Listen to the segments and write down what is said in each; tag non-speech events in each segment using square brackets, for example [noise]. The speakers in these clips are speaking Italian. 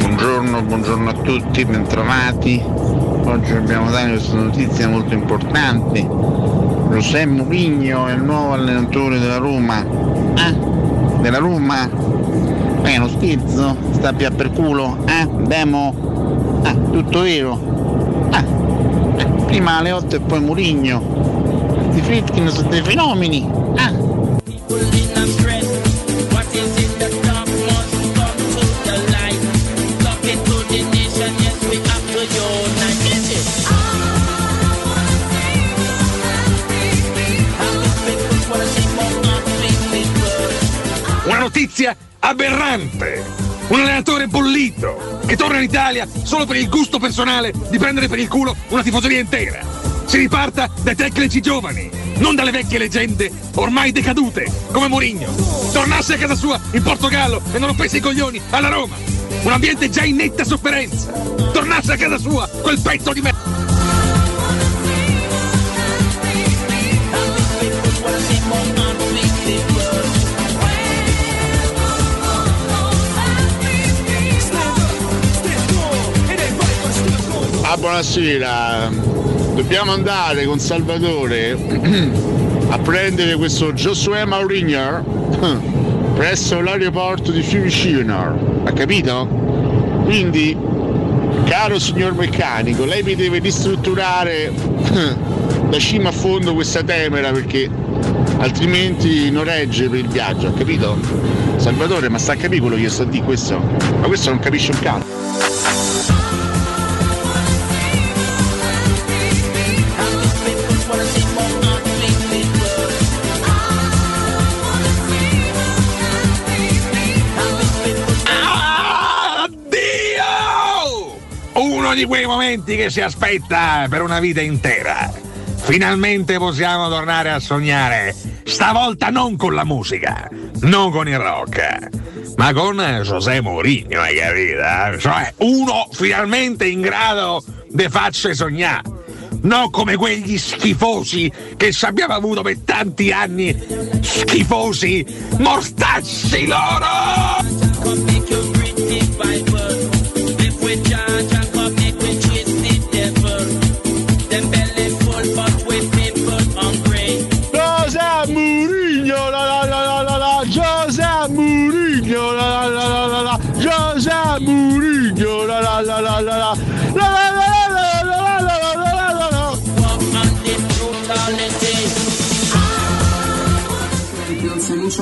Buongiorno, buongiorno a tutti, bentrovati. Oggi abbiamo dato questa notizia molto importante. José Mourinho è il nuovo allenatore della Roma. Ah, della Roma? È uno schizzo? Sta più per culo? Eh? Demo? Ah, tutto vero? Ah, eh, prima alle 8 e poi Mourinho. Questi Fritkin sono dei fenomeni. Ah. Aberrante! Un allenatore bollito che torna in Italia solo per il gusto personale di prendere per il culo una tifoseria intera. Si riparta dai tecnici giovani, non dalle vecchie leggende ormai decadute come Mourinho. Tornasse a casa sua in Portogallo e non rompesse i coglioni alla Roma. Un ambiente già in netta sofferenza. Tornasse a casa sua quel pezzo di merda. Buonasera. Dobbiamo andare con Salvatore [clears throat] a prendere questo Josué Mourinho [clears throat] presso l'aeroporto di Fiumicino. Ha capito? Quindi, caro signor meccanico, lei mi deve ristrutturare [clears throat] da cima a fondo questa temera perché altrimenti non regge per il viaggio, ha capito? Salvatore, ma sta a capire quello che io sto dire questo? Ma questo non capisce un cazzo. Di quei momenti che si aspetta per una vita intera. Finalmente possiamo tornare a sognare. Stavolta non con la musica, non con il rock, ma con José Mourinho, hai capito? Cioè, uno finalmente in grado di farci sognare. Non come quegli schifosi che ci abbiamo avuto per tanti anni. Schifosi, mortacci loro!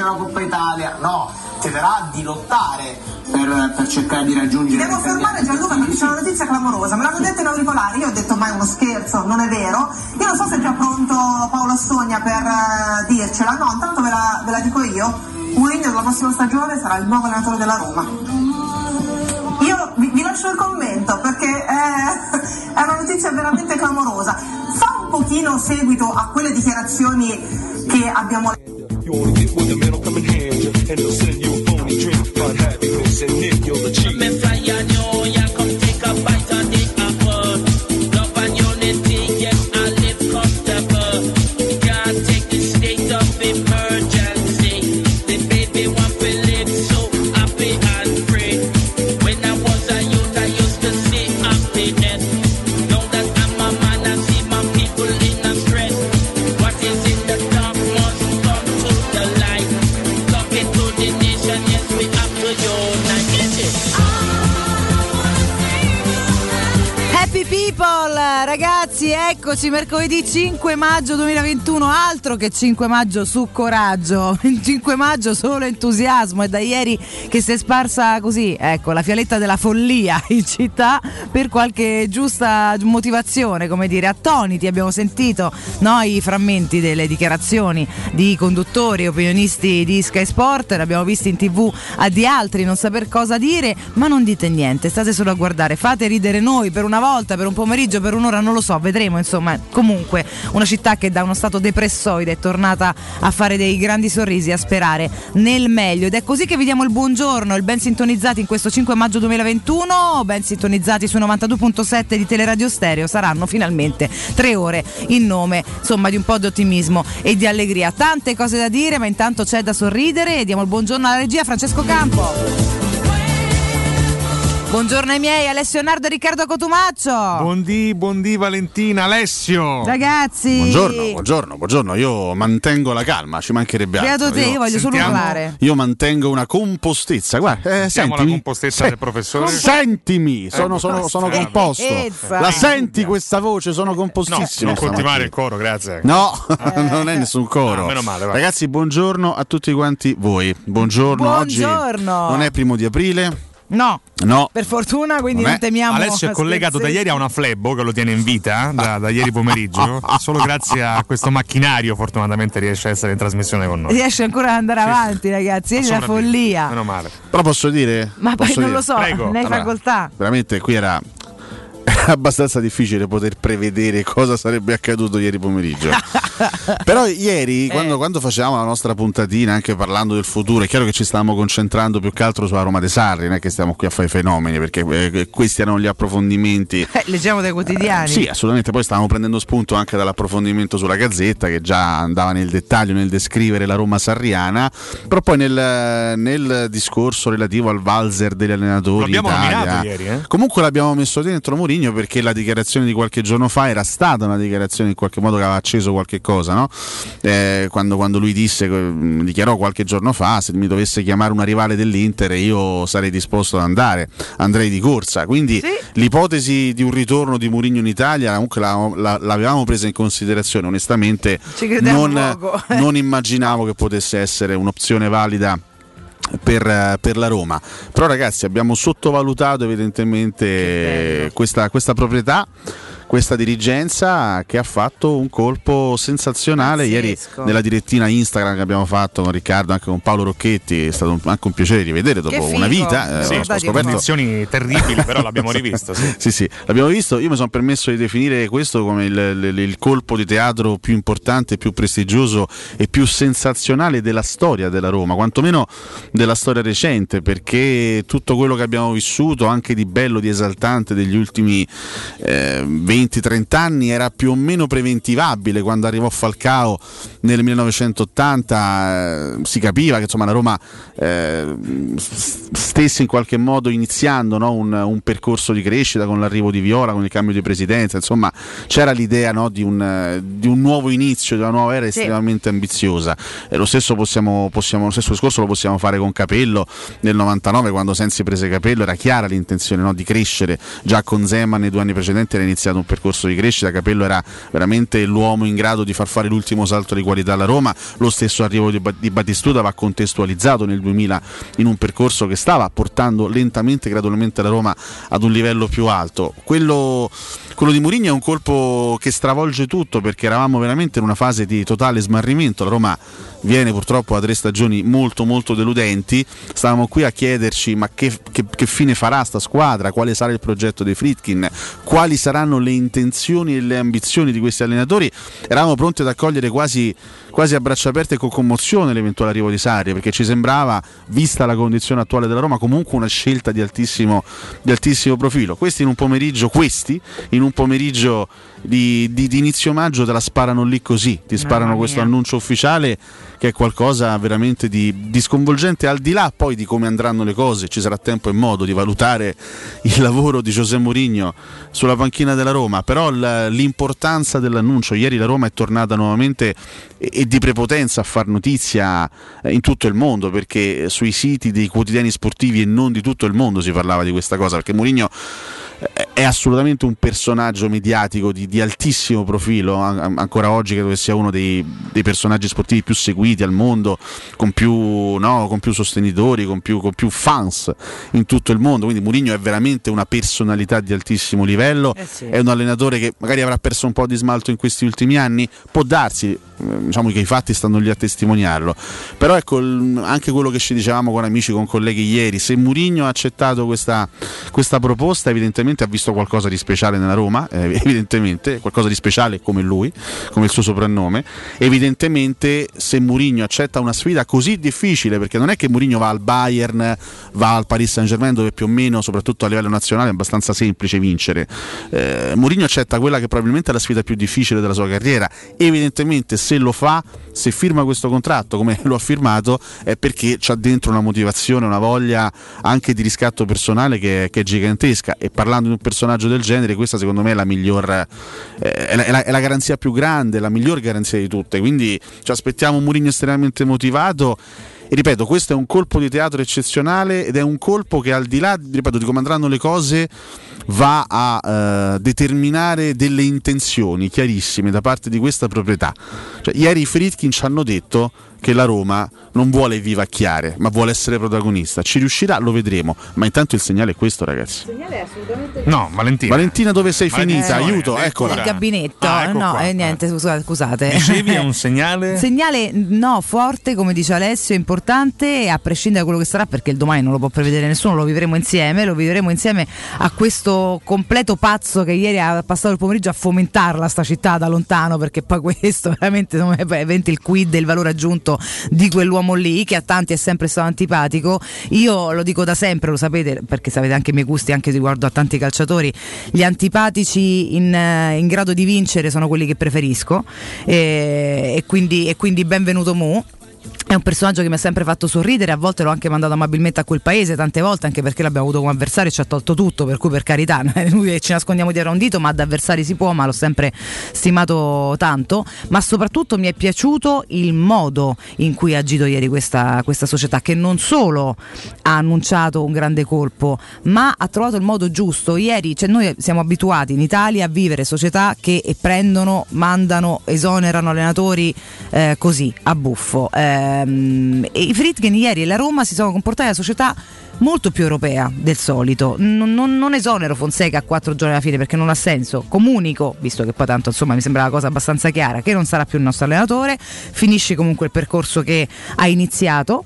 Non si vince la Coppa Italia, no, chiederà di lottare per, per cercare di raggiungere. Devo fermare Gianluca perché c'è una notizia clamorosa, me l'hanno detto in auricolari, io ho detto mai uno scherzo, non è vero. Io non so se è già pronto Paolo Sogna per eh, dircela, no, intanto ve la, ve la dico io. Mourinho della prossima stagione sarà il nuovo allenatore della Roma. Io vi, vi lascio il commento perché è, è una notizia veramente clamorosa. Fa un pochino seguito a quelle dichiarazioni che abbiamo letto. You wanna get with the man, I'll come and hand you, and they'll send you a phony drink. But happiness and if you're the eccoci mercoledì 5 maggio 2021, altro che 5 maggio su coraggio, [laughs] il 5 maggio solo entusiasmo, è da ieri che si è sparsa così, ecco, la fialetta della follia [laughs] in città per qualche giusta motivazione, come dire, attoniti abbiamo sentito no, i frammenti delle dichiarazioni di conduttori opinionisti di Sky Sport, l'abbiamo visto in tv a di altri non saper cosa dire, ma non dite niente, state solo a guardare, fate ridere noi per una volta, per un pomeriggio, per un'ora, non lo so, vedremo insomma. Comunque una città che da uno stato depressoide è tornata a fare dei grandi sorrisi, a sperare nel meglio ed è così che vi diamo il buongiorno, il ben sintonizzati in questo 5 maggio 2021, ben sintonizzati su 92.7 di Teleradio Stereo, saranno finalmente tre ore in nome insomma di un po' di ottimismo e di allegria. Tante cose da dire, ma intanto c'è da sorridere e diamo il buongiorno alla regia Francesco Campo. Buongiorno ai miei, Alessio Nardo e Riccardo Cotumaccio. Buondì, buondì Valentina, Alessio. Ragazzi. Buongiorno, buongiorno, buongiorno. Io mantengo la calma, ci mancherebbe altro. Beato te, io voglio solo urlare. Io mantengo una compostezza. Guarda, eh, Sentiamo la sentimi. compostezza Se- del professore. Sentimi, sono, sono- sono composto. Compostezza. La senti questa voce? Sono No, compostissimo. non continuare il coro, grazie. No, [laughs] non è nessun coro. Ah, meno male, va. Ragazzi, buongiorno a tutti quanti voi. Buongiorno. Buongiorno. Oggi non è primo di aprile. No, No. per fortuna, quindi Non non, è- temiamo. Alessio è collegato da ieri a una flebbo che lo tiene in vita da, da ieri pomeriggio. [laughs] Solo grazie a questo macchinario, fortunatamente, riesce a essere in trasmissione con noi. Riesce ancora ad andare avanti, ragazzi. Ieri la follia. Meno male. Però posso dire? Ma poi non dire? lo so, Prego. ne hai Allora, facoltà. Veramente qui era era [laughs] abbastanza difficile poter prevedere cosa sarebbe accaduto ieri pomeriggio. [laughs] [laughs] Però ieri, quando, quando facevamo la nostra puntatina, anche parlando del futuro, è chiaro che ci stavamo concentrando più che altro sulla Roma dei Sarri, non è che stiamo qui a fare i fenomeni, perché eh, questi erano gli approfondimenti. Eh, leggiamo dai quotidiani. Sì, assolutamente. Poi stavamo prendendo spunto anche dall'approfondimento sulla Gazzetta, che già andava nel dettaglio nel descrivere la Roma sarriana. Però poi nel, nel discorso relativo al valzer degli allenatori. Lo abbiamo in Italia, nominato ieri, eh? Comunque l'abbiamo messo dentro Mourinho perché la dichiarazione di qualche giorno fa era stata una dichiarazione in qualche modo che aveva acceso qualche cosa, no? Eh, quando, quando lui disse, eh, dichiarò qualche giorno fa, se mi dovesse chiamare una rivale dell'Inter io sarei disposto ad andare, andrei di corsa. Quindi Sì. l'ipotesi di un ritorno di Mourinho in Italia comunque la- la- l'avevamo presa in considerazione, onestamente non, [laughs] non immaginavo che potesse essere un'opzione valida. Per, per la Roma, però ragazzi abbiamo sottovalutato evidentemente questa, questa proprietà, questa dirigenza che ha fatto un colpo sensazionale ieri Pazzesco. nella direttina Instagram che abbiamo fatto con Riccardo, anche con Paolo Rocchetti, è stato un- anche un piacere rivedere dopo una vita. eh, Sì, ho scoperto Condizioni terribili, però l'abbiamo [laughs] rivisto. Sì. sì, sì, l'abbiamo visto. Io mi sono permesso di definire questo come il, il- il colpo di teatro più importante, più prestigioso e più sensazionale della storia della Roma, quantomeno della storia recente, perché tutto quello che abbiamo vissuto, anche di bello, di esaltante degli ultimi eh, 20-30 anni, era più o meno preventivabile. Quando arrivò Falcao nel 1980 eh, si capiva che insomma la Roma eh, stesse in qualche modo iniziando no, un, un percorso di crescita con l'arrivo di Viola, con il cambio di presidenza, insomma c'era l'idea no, di, un, eh, di un nuovo inizio, di una nuova era Sì. estremamente ambiziosa. E lo, stesso possiamo, possiamo- lo stesso discorso lo possiamo fare con Capello nel 99 quando Sensi prese Capello, era chiara l'intenzione no, di crescere, già con Zeman nei due anni precedenti era iniziato un percorso di crescita, Capello era veramente l'uomo in grado di far fare l'ultimo salto di qualità alla Roma, lo stesso arrivo di, Ba- di Battistuta va contestualizzato nel 2000 in un percorso che stava portando lentamente, gradualmente la Roma ad un livello più alto. Quello, quello di Mourinho è un colpo che stravolge tutto perché eravamo veramente in una fase di totale smarrimento, la Roma viene purtroppo da tre stagioni molto molto deludenti, stavamo qui a chiederci ma che, che- che fine farà sta squadra, quale sarà il progetto dei Fritkin, quali saranno le intenzioni e le ambizioni di questi allenatori, eravamo pronti ad accogliere quasi, quasi a braccia aperte e con commozione l'eventuale arrivo di Sarri perché ci sembrava, vista la condizione attuale della Roma, comunque una scelta di altissimo, di altissimo profilo. Questi in un pomeriggio, questi in un pomeriggio di, di- di inizio maggio te la sparano lì così, ti sparano questo annuncio ufficiale che è qualcosa veramente di, di sconvolgente al di là poi di come andranno le cose, ci sarà tempo e modo di valutare il lavoro di José Mourinho sulla panchina della Roma, però l'importanza dell'annuncio, ieri la Roma è tornata nuovamente e, e di prepotenza a far notizia eh, in tutto il mondo perché sui siti dei quotidiani sportivi e non di tutto il mondo si parlava di questa cosa perché Mourinho eh, è assolutamente un personaggio mediatico di, di altissimo profilo, an- ancora oggi credo che sia uno dei, dei personaggi sportivi più seguiti al mondo, con più, no, con più sostenitori, con più, con più fans in tutto il mondo, quindi Mourinho è veramente una personalità di altissimo livello, Eh sì. è un allenatore che magari avrà perso un po' di smalto in questi ultimi anni, può darsi, eh, diciamo che i fatti stanno lì a testimoniarlo, però ecco anche quello che ci dicevamo con amici, con colleghi ieri, se Mourinho ha accettato questa, questa proposta evidentemente ha visto visto qualcosa di speciale nella Roma, eh, [laughs] evidentemente, qualcosa di speciale come lui, come il suo soprannome. Evidentemente se Mourinho accetta una sfida così difficile, perché non è che Mourinho va al Bayern, va al Paris Saint Germain dove più o meno, soprattutto a livello nazionale, è abbastanza semplice vincere. Eh, Mourinho accetta quella che probabilmente è la sfida più difficile della sua carriera. Evidentemente se lo fa, se firma questo contratto come [laughs] lo ha firmato, è perché c'ha dentro una motivazione, una voglia anche di riscatto personale che, che è gigantesca. E parlando di un personaggio del genere, questa secondo me è la miglior, eh, è, la, è la- è la garanzia più grande, la miglior garanzia di tutte. Quindi ci aspettiamo un Mourinho estremamente motivato. E ripeto, questo è un colpo di teatro eccezionale ed è un colpo che al di là ripeto, di come andranno le cose va a eh, determinare delle intenzioni chiarissime da parte di questa proprietà. Cioè, ieri i Fritkin ci hanno detto che la Roma non vuole vivacchiare, ma vuole essere protagonista. Ci riuscirà, lo vedremo. Ma intanto il segnale è questo, ragazzi. No, Valentina. Valentina, dove sei Valentina, finita? Aiuto, addirittura. eccola. Il gabinetto, Ah, ecco no, qua. eh, niente, scusa- scusate. Dicevi è [laughs] un segnale? Segnale no, forte, come dice Alessio, importante, a prescindere da quello che sarà, perché il domani non lo può prevedere nessuno, lo vivremo insieme, lo vivremo insieme a questo completo pazzo che ieri ha passato il pomeriggio a fomentarla sta città da lontano, perché poi questo [laughs] veramente è veramente il quid e il valore aggiunto di quell'uomo lì, che a tanti è sempre stato antipatico. Io lo dico da sempre, lo sapete, perché sapete anche i miei gusti, anche riguardo a tanti calciatori, gli antipatici in, eh, in grado di vincere sono quelli che preferisco e, e quindi, e quindi benvenuto Mu. È un personaggio che mi ha sempre fatto sorridere, a volte l'ho anche mandato amabilmente a quel paese, tante volte, anche perché l'abbiamo avuto come avversario e ci ha tolto tutto, per cui per carità, [laughs] lui ci nascondiamo dietro un dito, ma ad avversari si può, ma l'ho sempre stimato tanto, ma soprattutto mi è piaciuto il modo in cui ha agito ieri questa, questa società, che non solo ha annunciato un grande colpo, ma ha trovato il modo giusto. Ieri, cioè noi siamo abituati in Italia a vivere società che prendono, mandano, esonerano allenatori eh, così, a buffo. Ehm, e i Fritgen ieri e la Roma si sono comportati da società molto più europea del solito. Non, non- non esonero Fonseca a quattro giorni alla fine perché non ha senso. Comunico, visto che poi tanto insomma mi sembra una cosa abbastanza chiara, che non sarà più il nostro allenatore, finisce comunque il percorso che ha iniziato.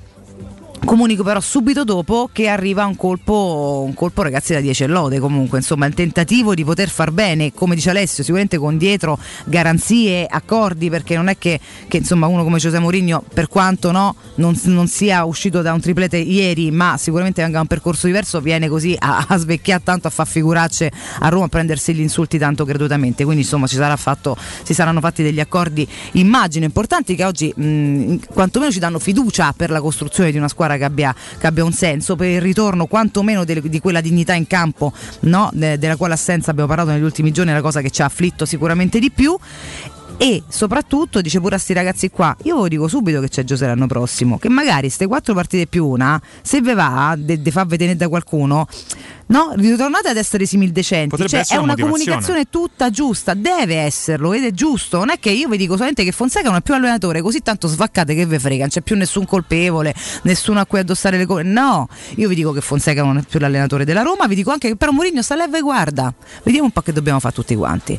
Comunico però subito dopo che arriva un colpo, un colpo ragazzi da 10 e lode comunque, insomma il tentativo di poter far bene, come dice Alessio, sicuramente con dietro garanzie, accordi, perché non è che, che, insomma uno come Giuseppe Mourinho, per quanto no, non, non sia uscito da un triplete ieri, ma sicuramente venga un percorso diverso, viene così a, a svecchiare tanto, a far figuracce a Roma, a prendersi gli insulti tanto gratuitamente, quindi insomma ci sarà fatto, si saranno fatti degli accordi, immagino importanti che oggi mh, quantomeno ci danno fiducia per la costruzione di una squadra che abbia, che abbia un senso, per il ritorno quantomeno delle- di quella dignità in campo no? De- della quale assenza abbiamo parlato negli ultimi giorni, è la cosa che ci ha afflitto sicuramente di più. E soprattutto dice pure a sti ragazzi qua, io vi dico subito che c'è Giuseppe l'anno prossimo, che magari queste quattro partite più una, se ve va, de, fa vedere da qualcuno, no? Ritornate ad essere simildecenti. Potrebbe Cioè, è una comunicazione tutta giusta, deve esserlo ed è giusto. Non è che io vi dico solamente che Fonseca non è più allenatore, così tanto svaccate che ve frega, non c'è più nessun colpevole, nessuno a cui addossare le cose. No, io vi dico che Fonseca non è più l'allenatore della Roma, vi dico anche che però Mourinho sta leva e guarda. Vediamo un po' che dobbiamo fare tutti quanti.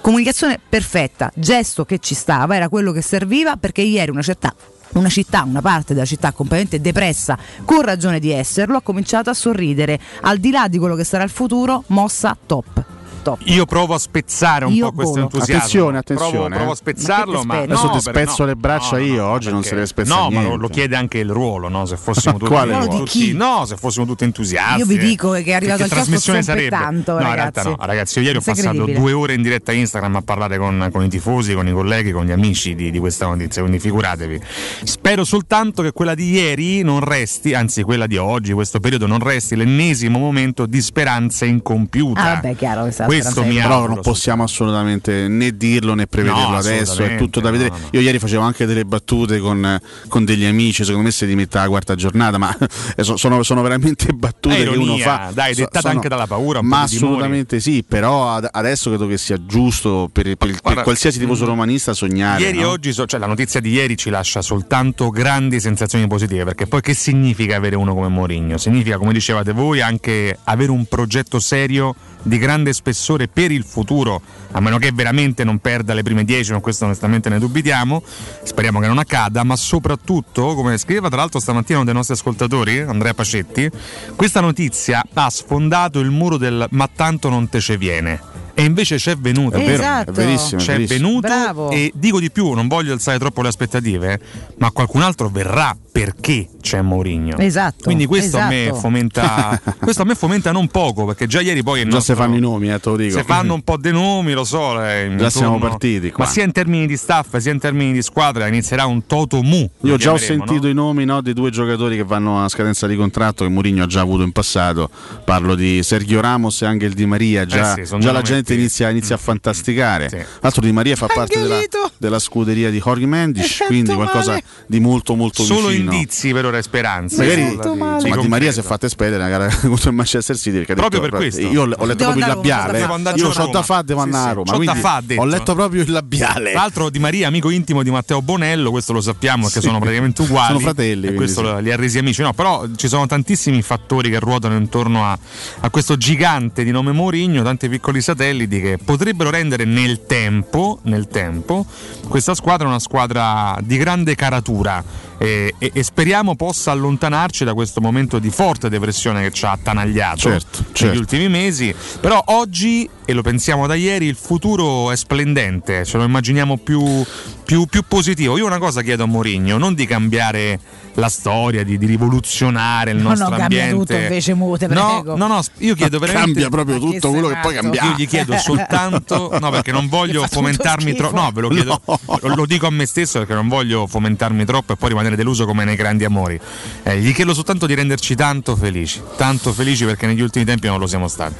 Comunicazione perfetta, gesto che ci stava, era quello che serviva perché ieri una città una città, una parte della città completamente depressa, con ragione di esserlo, ha cominciato a sorridere. Al di là di quello che sarà il futuro, mossa top. Top. Io provo a spezzare un Io po' questo entusiasmo. Attenzione, attenzione, Provo, eh. provo a spezzarlo, Ma ma, Adesso no, ti spezzo no. le braccia No, io, oggi non se ne spezza No, ma lo, chiede anche il ruolo, no? Se fossimo [laughs] tutti, no, se fossimo tutti entusiasti. Io vi eh. dico che è arrivato al trasmissione sarebbe? zompettando, no, in ragazzi. realtà no, ragazzi, io ieri ho passato due ore in diretta Instagram a parlare con, con i tifosi, con i colleghi, con gli amici di, di questa notizia, quindi figuratevi. Spero soltanto che quella di ieri non resti, anzi quella di oggi, questo periodo non resti l'ennesimo momento di speranza incompiuta. Ah, vabbè, chiaro che sarà Questo mi di- Però auguro non possiamo assolutamente né dirlo né prevederlo No, adesso, è tutto da vedere. no, no. Io ieri facevo anche delle battute con, con degli amici, secondo me si rimette alla quarta giornata, ma [laughs] eh, so- sono, sono veramente [laughs] battute È che uno ironia, fa. dai, So- dettata anche dalla paura, Ma assolutamente sì, però ad- adesso credo che sia giusto per, per- per Guarda, qualsiasi tifoso mm, romanista sognare. Ieri e oggi, so- cioè la notizia di ieri ci lascia soltanto grandi sensazioni positive, perché poi che significa avere uno come Mourinho? Significa, come dicevate voi, anche avere un progetto serio di grande spessore spessore per il futuro, a meno che veramente non perda le prime 10, ma questo onestamente ne dubitiamo, speriamo che non accada, ma soprattutto, come scriveva tra l'altro stamattina uno dei nostri ascoltatori, Andrea Pacetti, questa notizia ha sfondato il muro del ma tanto non te ce viene. E invece c'è venuto, È vero, Esatto. è verissimo. c'è verissimo. venuto Bravo. e dico di più, non voglio alzare troppo le aspettative, ma qualcun altro verrà perché c'è Mourinho. Esatto, Quindi questo a me esatto. fomenta [laughs] questo a me fomenta non poco, perché già ieri poi il Già nostro- se fanno i nomi, eh, te lo dico. se fanno un po' dei nomi, lo so. eh, Già siamo partiti qua. Ma sia in termini di staff, sia in termini di squadra, inizierà un toto mu. Io già ho sentito no? i nomi no, dei due giocatori che vanno a scadenza di contratto che Mourinho ha già avuto in passato. Parlo di Sergio Ramos e Angel Di Maria. Già, Eh sì, già la gente inizia, inizia a fantasticare. Sì. L'altro Di Maria fa parte della, della scuderia di Jorge Mendes, quindi qualcosa male. di molto molto Solo vicino. indizi per ora e speranze. Magari Nulla Molto di- Maria si è fatta espellere una gara [laughs] contro il Manchester City Proprio detto, per questo. Io ho letto Devo proprio il labiale. Io ho da fare, devo Sì, andare a sì, Roma. c'ho da quindi fa, ha detto. ho letto proprio il labiale. Tra l'altro Di Maria, amico intimo di Matteo Bonello, questo lo sappiamo perché Sì. sono praticamente uguali. Sono fratelli, E questo sì. li ha resi amici. No, però ci sono tantissimi fattori che ruotano intorno a, a questo gigante di nome Mourinho, tanti piccoli satelliti che potrebbero rendere nel tempo, nel tempo questa squadra una squadra di grande caratura. E, e- e speriamo possa allontanarci da questo momento di forte depressione che ci ha attanagliato Certo, negli certo. ultimi mesi. Però oggi, e lo pensiamo da ieri, il futuro è splendente, ce lo immaginiamo più, più- più positivo. Io una cosa chiedo a Mourinho, non di cambiare la storia, di, di rivoluzionare il No, nostro no, cambia ambiente. tutto invece, Mute, no, prego. no, no, io chiedo veramente... Cambia proprio Ma tutto quello che poi cambia. Io gli chiedo [laughs] soltanto, no, perché non voglio fomentarmi troppo. No, ve lo chiedo, lo, lo dico a me stesso perché non voglio fomentarmi troppo e poi rimanere deluso come nei grandi amori. Eh, gli chiedo soltanto di renderci tanto felici, tanto felici perché negli ultimi tempi non lo siamo stati.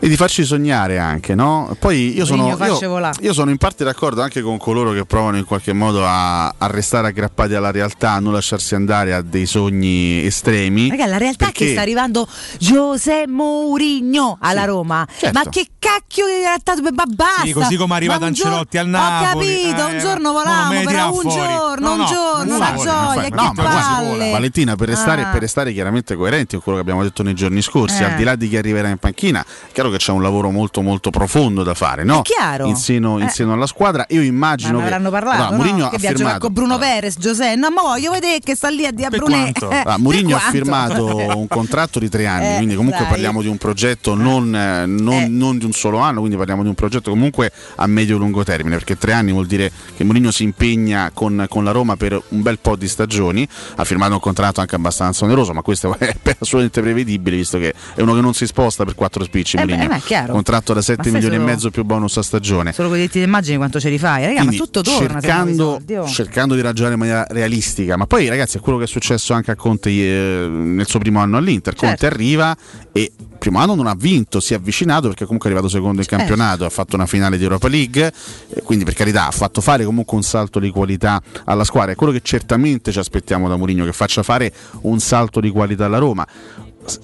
e di farci sognare anche, no? Poi io sono, io, io sono in parte d'accordo anche con coloro che provano in qualche modo a, a restare aggrappati alla realtà, a non lasciarsi andare a dei sogni estremi. Raga, la realtà è perché- che sta arrivando José Mourinho alla Sì, Roma. certo. Ma che cacchio di realtà? Ma basta! Sì, così come è arrivato giorno- Ancelotti al Napoli, Ho capito, eh, un giorno mo volamo, però un fuori. giorno, No, un no, giorno, un una fuori, gioia, che no, guarda, palle. Valentina, per restare, Ah. per restare chiaramente coerenti con quello che abbiamo detto nei giorni scorsi, Eh. al di là di chi arriverà in panchina, è chiaro che c'è un lavoro molto molto profondo da fare, no? In seno, in Eh. seno alla squadra. Io Ma immagino ne che avranno parlato, Allora, no? Mourinho che ha firmato con Bruno allora, Perez, José. No, ma voglio vedere che sta lì a dia Brunè. Eh, Ah, Mourinho ha firmato un contratto di tre anni, Eh, quindi comunque dai. parliamo di un progetto non, eh, non- Eh. non di un solo anno, quindi parliamo di un progetto comunque a medio-lungo termine, perché tre anni vuol dire che Mourinho si impegna con, con la Roma per un bel po' di stagioni, ha firmato un contratto anche abbastanza oneroso, ma questo [laughs] è assolutamente prevedibile, visto che è uno che non si sposta per quattro spicci, Eh beh, Mourinho. ma è chiaro. contratto da 7 Ma sai milioni e solo- mezzo più bonus a stagione. Solo con i detti d'immagine quanto ce li fai? Raga, Quindi ma tutto torna cercando, oh. cercando di ragionare in maniera realistica. Ma poi, ragazzi, è quello che è successo anche a Conte eh, nel suo primo anno all'Inter. Conte Certo. arriva e primo anno non ha vinto, si è avvicinato perché comunque è arrivato secondo in Certo. campionato, ha fatto una finale di Europa League, eh, quindi per carità ha fatto fare comunque un salto di qualità alla squadra. È quello che certamente ci aspettiamo da Mourinho, che faccia fare un salto di qualità alla Roma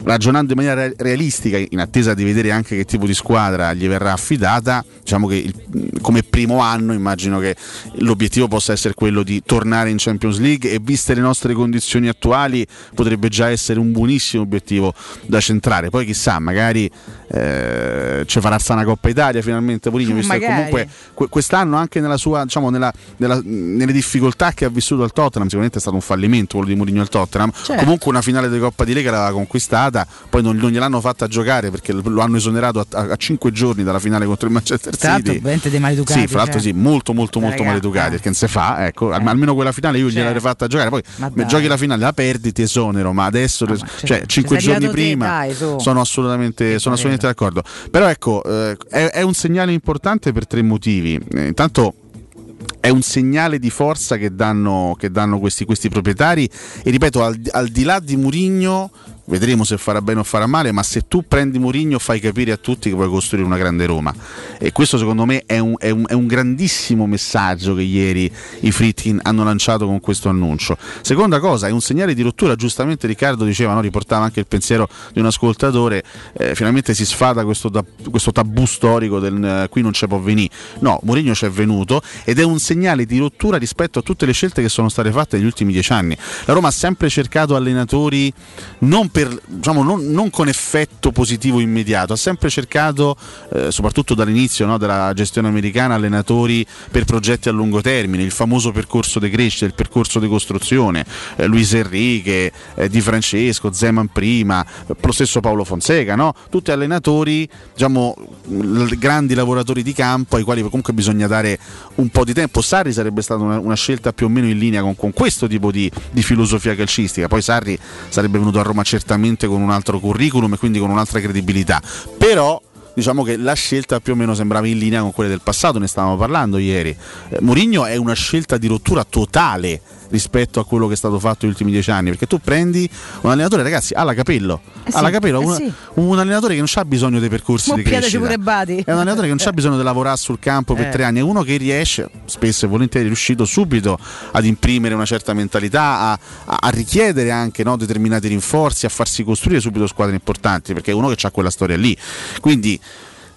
ragionando in maniera re- realistica, in attesa di vedere anche che tipo di squadra gli verrà affidata, diciamo che il- come primo anno immagino che l'obiettivo possa essere quello di tornare in Champions League e viste le nostre condizioni attuali potrebbe già essere un buonissimo obiettivo da centrare. Poi chissà, magari eh, ci farà alzare una Coppa Italia finalmente Mourinho, visto che comunque que- quest'anno anche nella sua, diciamo, nella- nella- nelle difficoltà che ha vissuto al Tottenham, sicuramente è stato un fallimento quello di Mourinho al Tottenham. Certo. Comunque una finale di Coppa di Lega l'aveva conquistata, poi non, non gliel'hanno fatta giocare perché lo hanno esonerato a, 5 giorni dalla finale contro il Manchester Tra l'altro, City. veramente dei maleducati. Sì, fra l'altro cioè. sì, molto molto molto Raga, maleducati, eh. perché non si fa, ecco, Eh. almeno quella finale io Cioè. gliel'avrei fatta giocare, poi giochi la finale, la perdi, ti esonero, ma adesso, Ah, ma cioè, ci- ci 5 sei giorni prima dai, sono assolutamente, sono assolutamente parere. d'accordo. Però ecco, eh, è, è un segnale importante per tre motivi. Eh, intanto è un segnale di forza che danno, che danno questi, questi proprietari e ripeto al, al di là di Murigno vedremo se farà bene o farà male ma se tu prendi Murigno fai capire a tutti che puoi costruire una grande Roma. E questo secondo me è un, è un- è un grandissimo messaggio che ieri i Fritkin hanno lanciato con questo annuncio. Seconda cosa è un segnale di rottura. Giustamente Riccardo diceva no? riportava anche il pensiero di un ascoltatore eh, finalmente si sfada questo, questo tabù storico del eh, qui non c'è può venire no Mourinho c'è venuto ed è un segnale di rottura rispetto a tutte le scelte che sono state fatte negli ultimi dieci anni. La Roma ha sempre cercato allenatori non per, diciamo, non, non con effetto positivo immediato, ha sempre cercato, eh, soprattutto dall'inizio no, della gestione americana, allenatori per progetti a lungo termine, il famoso percorso di crescita, il percorso di costruzione, eh, Luis Enrique, eh, Di Francesco, Zeman prima, lo stesso Paolo Fonseca, no? tutti allenatori, diciamo, grandi lavoratori di campo ai quali comunque bisogna dare un po' di tempo. Sarri sarebbe stata una, una scelta più o meno in linea con, con questo tipo di, di filosofia calcistica, poi Sarri sarebbe venuto a Roma certamente con un altro curriculum e quindi con un'altra credibilità, però diciamo che la scelta più o meno sembrava in linea con quelle del passato, ne stavamo parlando ieri. Eh, Mourinho è una scelta di rottura totale rispetto a quello che è stato fatto negli ultimi dieci anni, perché tu prendi un allenatore, ragazzi, alla capello, Eh sì, alla capello, eh una- sì. un allenatore che non ha bisogno dei percorsi Mo di crescita. pure Badi. È un allenatore che non ha bisogno di lavorare sul campo per Eh. tre anni, è uno che riesce, spesso e volentieri è riuscito subito ad imprimere una certa mentalità, a, a- a richiedere anche no, determinati rinforzi, a farsi costruire subito squadre importanti, perché è uno che ha quella storia lì. Quindi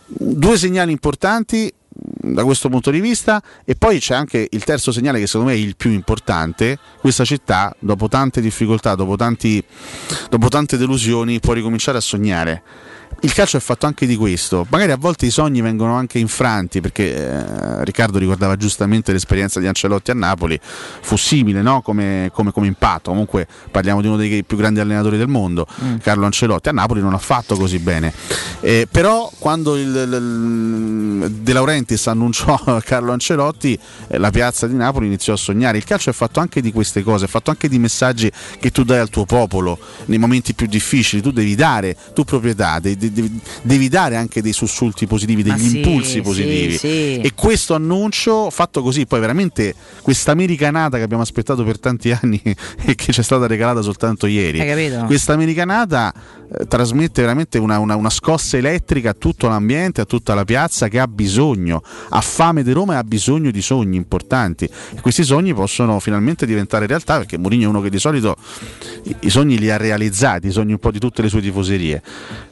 due segnali importanti da questo punto di vista. E poi c'è anche il terzo segnale che secondo me è il più importante. Questa città dopo tante difficoltà dopo, tanti, dopo tante delusioni può ricominciare a sognare il calcio è fatto anche di questo. Magari a volte i sogni vengono anche infranti perché eh, Riccardo ricordava giustamente l'esperienza di Ancelotti a Napoli fu simile no? come, come- come impatto. Comunque parliamo di uno dei più grandi allenatori del mondo Carlo Ancelotti. A Napoli non ha fatto così bene. Eh, però quando il, il- De Laurentiis annunciò [laughs] Carlo Ancelotti eh, la piazza di Napoli iniziò a sognare. Il calcio è fatto anche di queste cose è fatto anche di messaggi che tu dai al tuo popolo nei momenti più difficili. Tu devi dare tu proprietà de- de- devi, devi dare anche dei sussulti positivi degli sì, impulsi sì, positivi sì. e questo annuncio fatto così poi veramente questa americanata che abbiamo aspettato per tanti anni [laughs] e che ci è stata regalata soltanto ieri questa americanata eh, trasmette veramente una, una- una scossa elettrica a tutto l'ambiente, a tutta la piazza che ha bisogno, ha fame di Roma e ha bisogno di sogni importanti. E questi sogni possono finalmente diventare realtà perché Mourinho è uno che di solito i, i sogni li ha realizzati, i sogni un po' di tutte le sue tifoserie.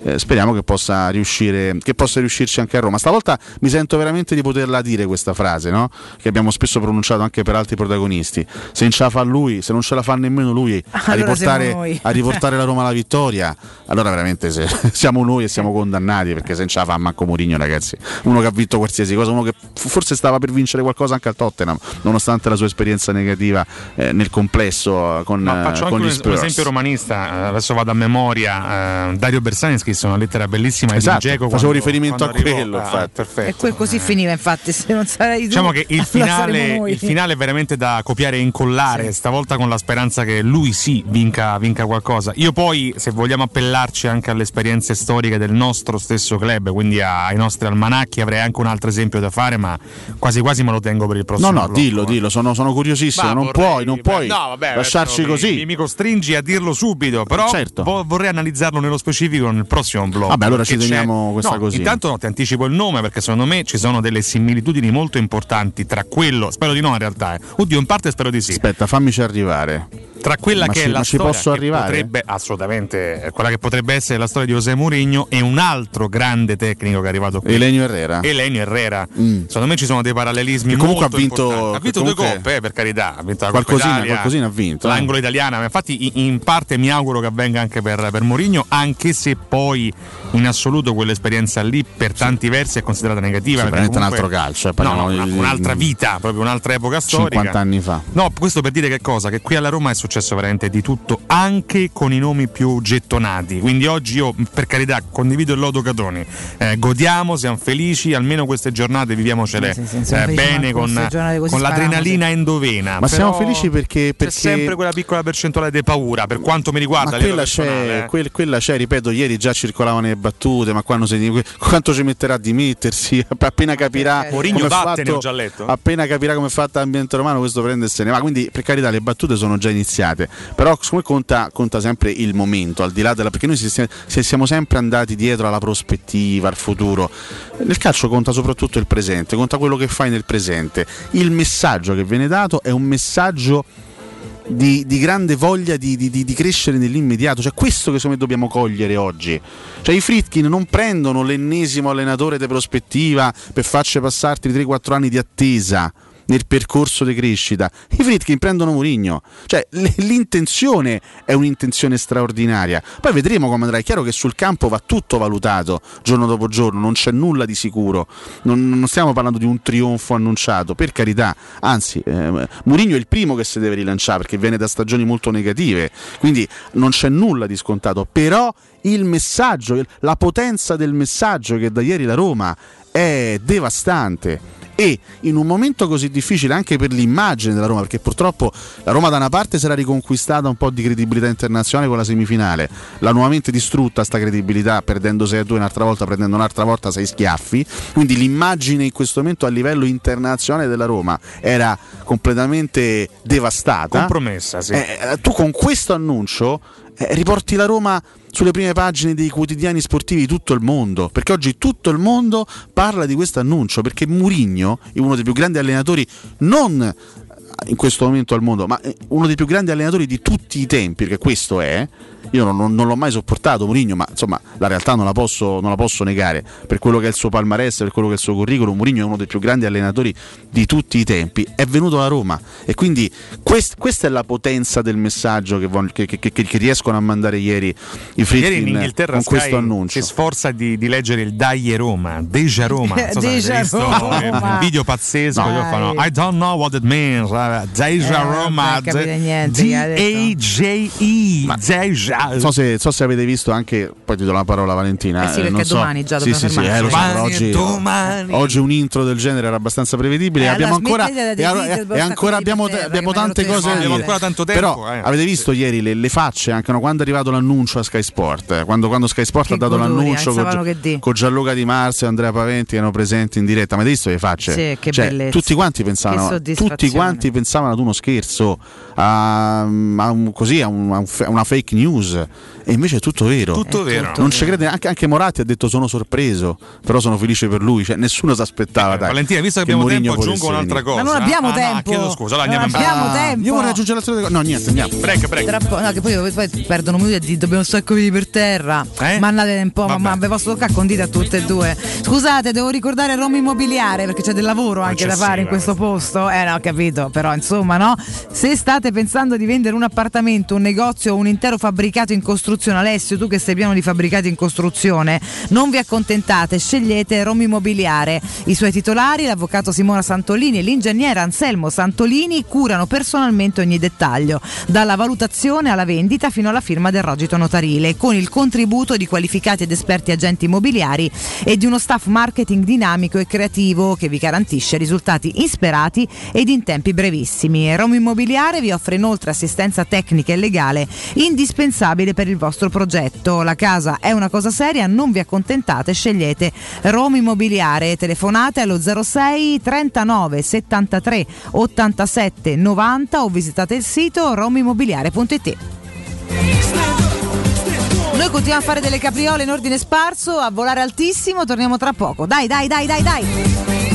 Eh, speriamo che possa, riuscire, che possa riuscirci anche a Roma. Stavolta mi sento veramente di poterla dire questa frase, no? che abbiamo spesso pronunciato anche per altri protagonisti. Se non ce la fa lui, se non ce la fa nemmeno lui a Allora riportare, siamo noi. a riportare la Roma alla vittoria, allora veramente se- [laughs] siamo noi e siamo condannati perché se non ce la fa manco Mourinho ragazzi, uno che ha vinto qualsiasi cosa, uno che forse stava per vincere qualcosa anche al Tottenham, nonostante la sua esperienza negativa eh, nel complesso eh, con, eh, faccio con anche gli un, un Spurs. esempio romanista, eh, adesso vado a memoria. eh, Dario Bersani scrisse una lettera bellissima Esatto, di Dzeko facevo quando- riferimento quando a quello, Ah, infatti. perfetto. E quel così finiva, infatti, [laughs] se non sarei tu. Diciamo che il finale, il finale è veramente da copiare e incollare, stavolta con la speranza che lui sì vinca, vinca qualcosa. Io poi, se vogliamo appellarci anche alle esperienze storiche del nostro stesso club, quindi ai nostri almanacchi, avrei anche un altro esempio da fare, ma quasi quasi me lo tengo per il prossimo No, no, blocco, dillo, eh. dillo, sono, sono curiosissimo, Ma non vorrei- puoi, non beh, puoi no, vabbè, lasciarci adesso così. Mi, mi costringi a dirlo subito, però Certo. vo- vorrei analizzarlo nello specifico nel prossimo blog. Vabbè, allora ci teniamo questa no, così. Intanto no, ti anticipo il nome perché secondo me ci sono delle similitudini molto importanti tra quello, spero di no in realtà. eh. Oddio, in parte spero di sì. Aspetta, fammici arrivare. Tra quella Ma che ci- è la storia che potrebbe assolutamente eh, quella che potrebbe essere la storia di José Mourinho e un altro grande tecnico che è arrivato qui. Elenio Herrera. Elenio Herrera. Mm. Secondo me ci sono dei parallelismi Che comunque ha vinto- importanti. Ha vinto comunque- due coppe, eh, per carità. Ha vinto la Qualcosina, Italia, qualcosina ha vinto, eh. L'angolo italiana. Ma infatti, in parte mi auguro che avvenga anche per, per Mourinho, anche se poi in assoluto quell'esperienza lì, per tanti versi, è considerata negativa. Sì, veramente un comunque- altro calcio, eh, No, no, un'altra vita, proprio un'altra epoca storica. 50 anni fa. No, questo per dire che cosa? Che qui alla Roma è successo veramente di tutto, anche con i nomi più gettonati. Quindi oggi io, per carità, condivido il lodo Catoni. Eh, godiamo, siamo felici, almeno queste giornate viviamocele Sì, sì, sì, siamo eh, bene con, con l'adrenalina endovena. Ma siamo felici perché- C'è perché- sempre quella piccola percentuale di paura, per quanto mi riguarda. Quella c'è, eh. quel- quella c'è, ripeto, ieri già circolavano le battute, ma quando si, quanto ci metterà a dimettersi? [laughs] Appena capirà Mourinho vattene, fatto- ho già letto. appena capirà come è fatto l'ambiente romano, questo prende e se ne va. Quindi, per carità, le battute sono già iniziate. Però, come conta, conta sempre il momento, al di là della. perché noi si- si- siamo sempre andati dietro alla prospettiva, al futuro. Nel calcio conta soprattutto il presente, conta quello che fai nel presente. Il messaggio che viene dato è un messaggio di, di grande voglia di- di- di crescere nell'immediato. Cioè, questo che secondo me dobbiamo cogliere oggi. Cioè, i Fritkin non prendono l'ennesimo allenatore di prospettiva per farci passarti 3-4 anni di attesa. Nel percorso di crescita. I Fritkin prendono Mourinho, cioè l'intenzione è un'intenzione straordinaria. Poi vedremo come andrà. È chiaro che sul campo va tutto valutato giorno dopo giorno, non c'è nulla di sicuro. Non, non stiamo parlando di un trionfo annunciato, per carità. Anzi, eh, Mourinho è il primo che si deve rilanciare perché viene da stagioni molto negative, quindi non c'è nulla di scontato. Però il messaggio, la potenza del messaggio che da ieri la Roma è devastante. E in un momento così difficile anche per l'immagine della Roma, perché purtroppo la Roma da una parte si era riconquistata un po' di credibilità internazionale con la semifinale, l'ha nuovamente distrutta sta credibilità perdendo 6 a 2 un'altra volta, prendendo un'altra volta 6 schiaffi, quindi l'immagine in questo momento a livello internazionale della Roma era completamente devastata. Compromessa, sì. Eh, tu con questo annuncio eh, riporti la Roma sulle prime pagine dei quotidiani sportivi di tutto il mondo, perché oggi tutto il mondo parla di questo annuncio, perché Murigno è uno dei più grandi allenatori, non in questo momento al mondo, ma uno dei più grandi allenatori di tutti i tempi, perché questo è. Io non, non- non l'ho mai sopportato Mourinho, ma insomma la realtà non la, posso, non la posso negare. Per quello che è il suo palmarès, per quello che è il suo curriculum, Mourinho è uno dei più grandi allenatori di tutti i tempi. È venuto alla Roma e quindi quest- questa è la potenza del messaggio che, che- che- che- che riescono a mandare ieri i Ieri Friedkin in Inghilterra con Sky questo annuncio. si sforza di, di leggere il Dai Roma, Deja Roma. So Deja visto, Roma. è un video pazzesco. Dai. dove fanno I don't know what it means. eh, Deja Eh, non Roma. D-A-J-E. Deja. Non so se, so se avete visto anche, poi ti do la parola Valentina. Eh sì, eh, perché non so- domani già sì, dobbiamo sì, sì, eh, Domani oggi, domani. oggi un intro del genere era abbastanza prevedibile. Eh, abbiamo ancora, e, e- e ancora abbiamo, terra, abbiamo tante cose da dire. Abbiamo ancora tanto tempo, Però eh. avete visto ieri le, le facce, anche no, quando è arrivato l'annuncio a Sky Sport, eh, quando, quando Sky Sport Che ha dato goduria, l'annuncio con, con Gianluca Di Marzio e Andrea Paventi che erano presenti in diretta, ma hai visto le facce? Sì, che Cioè, bellezza. tutti quanti pensavano, tutti quanti pensavano ad uno scherzo, a, a un- così, a, un- a una fake news. E invece è tutto vero. Tutto È vero. tutto Non ci crede anche, anche Moratti ha detto sono sorpreso, però sono felice per lui, cioè, nessuno si aspettava. Eh, Valentina, visto che, abbiamo tempo, aggiungo un'altra cosa. Ma non abbiamo Ah, no, tempo. chiedo scusa, allora Non andiamo in abbiamo break. tempo. Io vorrei aggiungere l'altra cosa. No, niente, andiamo. Break, break. Tra po- no, che poi, poi perdono minuti e di- dobbiamo stare coi per terra. Eh? Mannate un po', ma, Vabbè. ma vi posso toccare con dita a tutte e due. Scusate, devo ricordare Roma Immobiliare perché c'è del lavoro anche da fare in questo posto. Eh no, ho capito, però insomma, no? Se state pensando di vendere un appartamento, un negozio o un intero fabbricato in costruzione, Alessio, tu che sei pieno di fabbricati in costruzione, non vi accontentate, scegliete Roma Immobiliare. I suoi titolari, l'avvocato Simona Santolini e l'ingegnere Anselmo Santolini, curano personalmente ogni dettaglio, dalla valutazione alla vendita fino alla firma del rogito notarile, con il contributo di qualificati ed esperti agenti immobiliari e di uno staff marketing dinamico e creativo che vi garantisce risultati insperati ed in tempi brevissimi. Roma Immobiliare vi offre inoltre assistenza tecnica e legale indispensabile per il vostro progetto. La casa è una cosa seria, non vi accontentate, scegliete Roma Immobiliare, telefonate allo 06 39 73 87 90 o visitate il sito romimmobiliare.it. Noi continuiamo a fare delle capriole in ordine sparso, a volare altissimo, torniamo tra poco. Dai, dai, dai, dai, dai.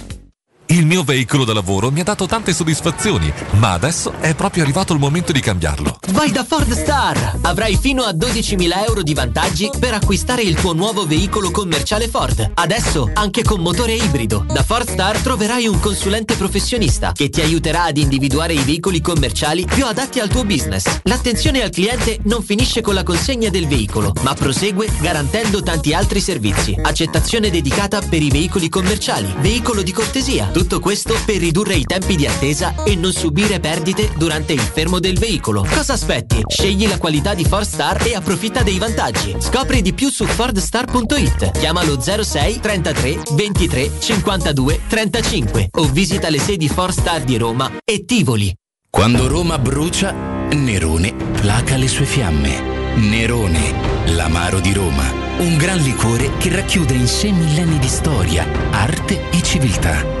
Il mio veicolo da lavoro mi ha dato tante soddisfazioni, ma adesso è proprio arrivato il momento di cambiarlo. Vai da Ford Star! Avrai fino a 12.000 euro di vantaggi per acquistare il tuo nuovo veicolo commerciale Ford. Adesso anche con motore ibrido. Da Ford Star troverai un consulente professionista che ti aiuterà ad individuare i veicoli commerciali più adatti al tuo business. L'attenzione al cliente non finisce con la consegna del veicolo, ma prosegue garantendo tanti altri servizi. Accettazione dedicata per i veicoli commerciali, veicolo di cortesia. Tutto questo per ridurre i tempi di attesa e non subire perdite durante il fermo del veicolo. Cosa aspetti? Scegli la qualità di Ford Star e approfitta dei vantaggi. Scopri di più su fordstar.it. Chiamalo 06 33 23 52 35 o visita le sedi Ford Star di Roma e Tivoli. Quando Roma brucia, Nerone placa le sue fiamme. Nerone, l'amaro di Roma. Un gran liquore che racchiude in sé millenni di storia, arte e civiltà.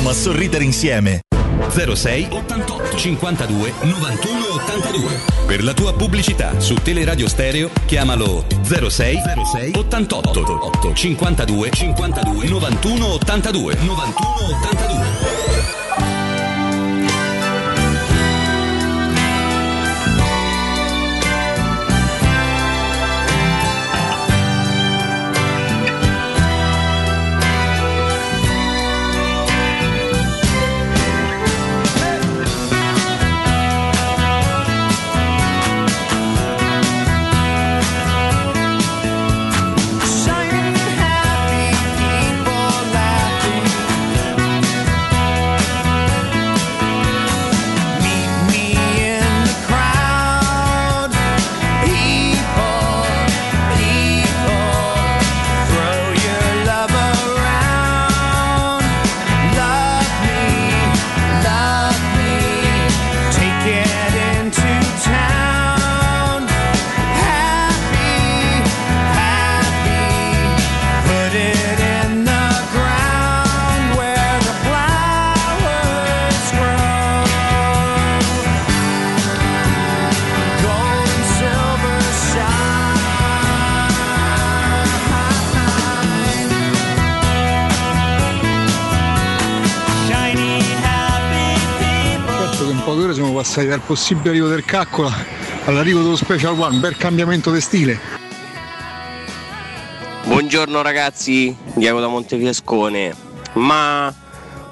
a sorridere insieme. 06 88 52 91 82. Per la tua pubblicità su Teleradio Stereo chiamalo 06 06 88 52 52 91 82 91 82. Passati dal possibile arrivo del Caccola all'arrivo dello Special One, bel cambiamento di stile. Buongiorno ragazzi, Diego da Montefiascone. Ma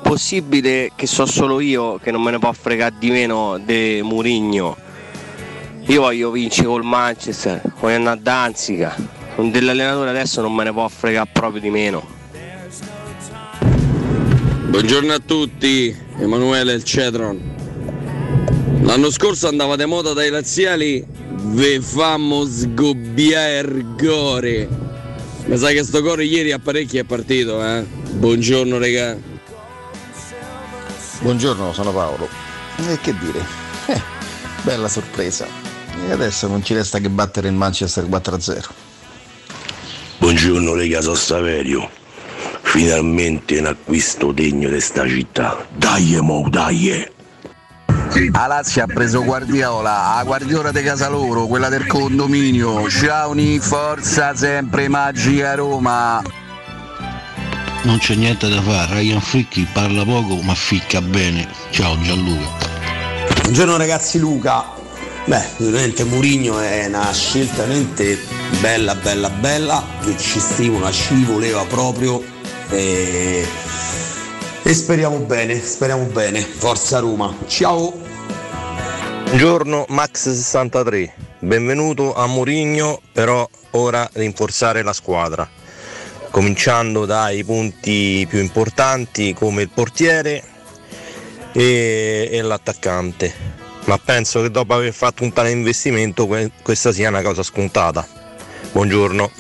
possibile che so solo io che non me ne può fregare di meno di Murigno? Io voglio vincere col Manchester, voglio andare a Danzica. Con dell'allenatore adesso non me ne può fregare proprio di meno. Buongiorno a tutti, Emanuele il Cedron. L'anno scorso andava di moda dai laziali, ve fammo sgobbiare gore. Ma sai che sto core ieri a parecchi è partito, eh? Buongiorno regà. Buongiorno, sono Paolo. E che dire? Eh, bella sorpresa. E adesso non ci resta che battere il Manchester 4-0. Buongiorno Lega Sostaverio. Finalmente un acquisto degno di sta città. Dai mo, dai! A Lazio ha preso Guardiola, a Guardiola di casa loro, quella del condominio. Ciao Ni, forza sempre magica Roma. Non c'è niente da fare, Ryan Fricchi parla poco ma ficca bene. Ciao Gianluca. Buongiorno ragazzi Luca. Beh, ovviamente Murigno è una scelta veramente bella, bella, bella, che ci stimola, ci voleva proprio e, e speriamo bene, speriamo bene. Forza Roma. Ciao! Buongiorno Max63, benvenuto a Murigno, però ora rinforzare la squadra, cominciando dai punti più importanti come il portiere e, e l'attaccante. Ma penso che dopo aver fatto un tale investimento que- questa sia una cosa scontata. Buongiorno.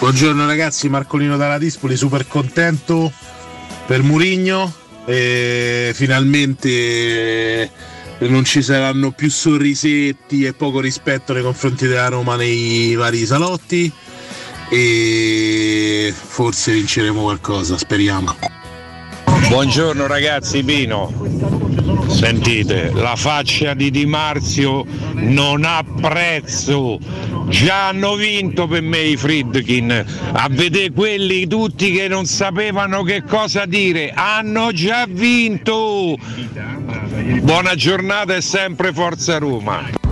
Buongiorno ragazzi, Marcolino dalla Dispoli, super contento per Murigno. E finalmente non ci saranno più sorrisetti e poco rispetto nei confronti della Roma nei vari salotti e forse vinceremo qualcosa, speriamo. Buongiorno ragazzi, Pino. Sentite, la faccia di Di Marzio non ha prezzo. Già hanno vinto per me i Friedkin. A vedere quelli tutti che non sapevano che cosa dire. Hanno già vinto. Buona giornata e sempre Forza Roma.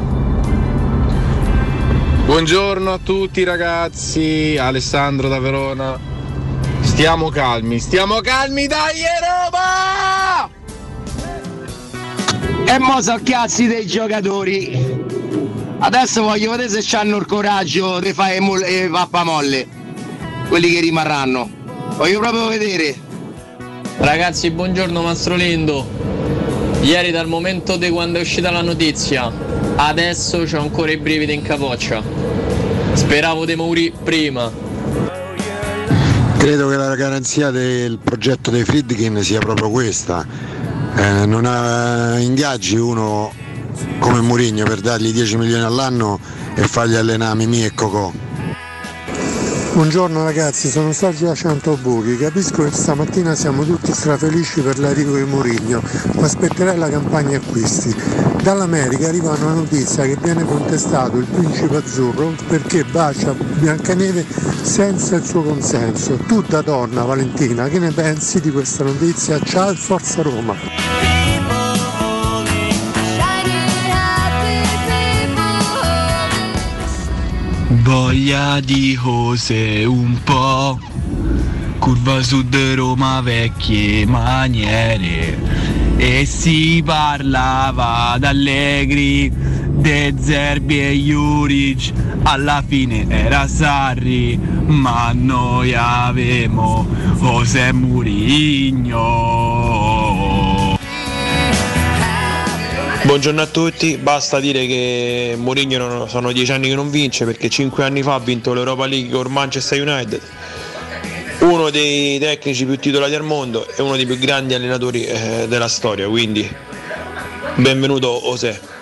Buongiorno a tutti ragazzi, Alessandro da Verona. Stiamo calmi, stiamo calmi, dai Roma! E mo so cazzi dei giocatori. Adesso voglio vedere se hanno il coraggio di fare le pappamolle. Quelli che rimarranno. Voglio proprio vedere. Ragazzi, buongiorno Mastrolindo. Ieri dal momento di quando è uscita la notizia, adesso ho ancora i brividi in capoccia. Speravo di morire prima. Credo che la garanzia del progetto dei Friedkin sia proprio questa. Eh, non ha ingaggi uno come Mourinho per dargli 10 milioni all'anno e fargli allenare Mimì e Cocò. Buongiorno ragazzi, sono Sergio da Centobuchi. Capisco che stamattina siamo tutti strafelici per l'arrivo di Mourinho, ma aspetterei la campagna acquisti. Dall'America arriva una notizia che viene contestato il principe azzurro perché bacia Biancaneve senza il suo consenso. Tu da donna Valentina, che ne pensi di questa notizia? Ciao e forza Roma! Voglia di cose un po', curva sud Roma vecchie maniere. E si parlava d'Allegri, De Zerbi e Juric, alla fine era Sarri, ma noi avevamo José Murigno. Buongiorno a tutti, basta dire che Mourinho sono dieci anni che non vince perché cinque anni fa ha vinto l'Europa League con Manchester United, uno dei tecnici più titolati al mondo e uno dei più grandi allenatori eh, della storia, quindi benvenuto José.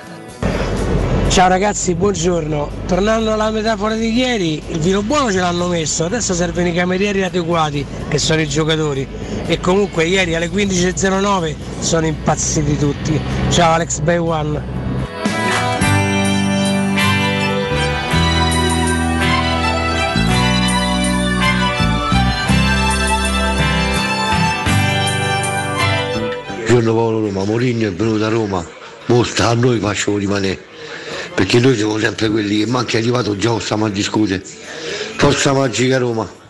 Ciao ragazzi, buongiorno. Tornando alla metafora di ieri, il vino buono ce l'hanno messo, adesso servono i camerieri adeguati, che sono i giocatori. E comunque ieri alle 15.09 sono impazziti tutti. Ciao Alex Bay One. Buongiorno Paolo Roma, Mourinho è venuto a Roma, molta a noi facciamo rimanere, perché noi siamo sempre quelli che manca arrivato già stiamo a discutere. Forza Magica Roma!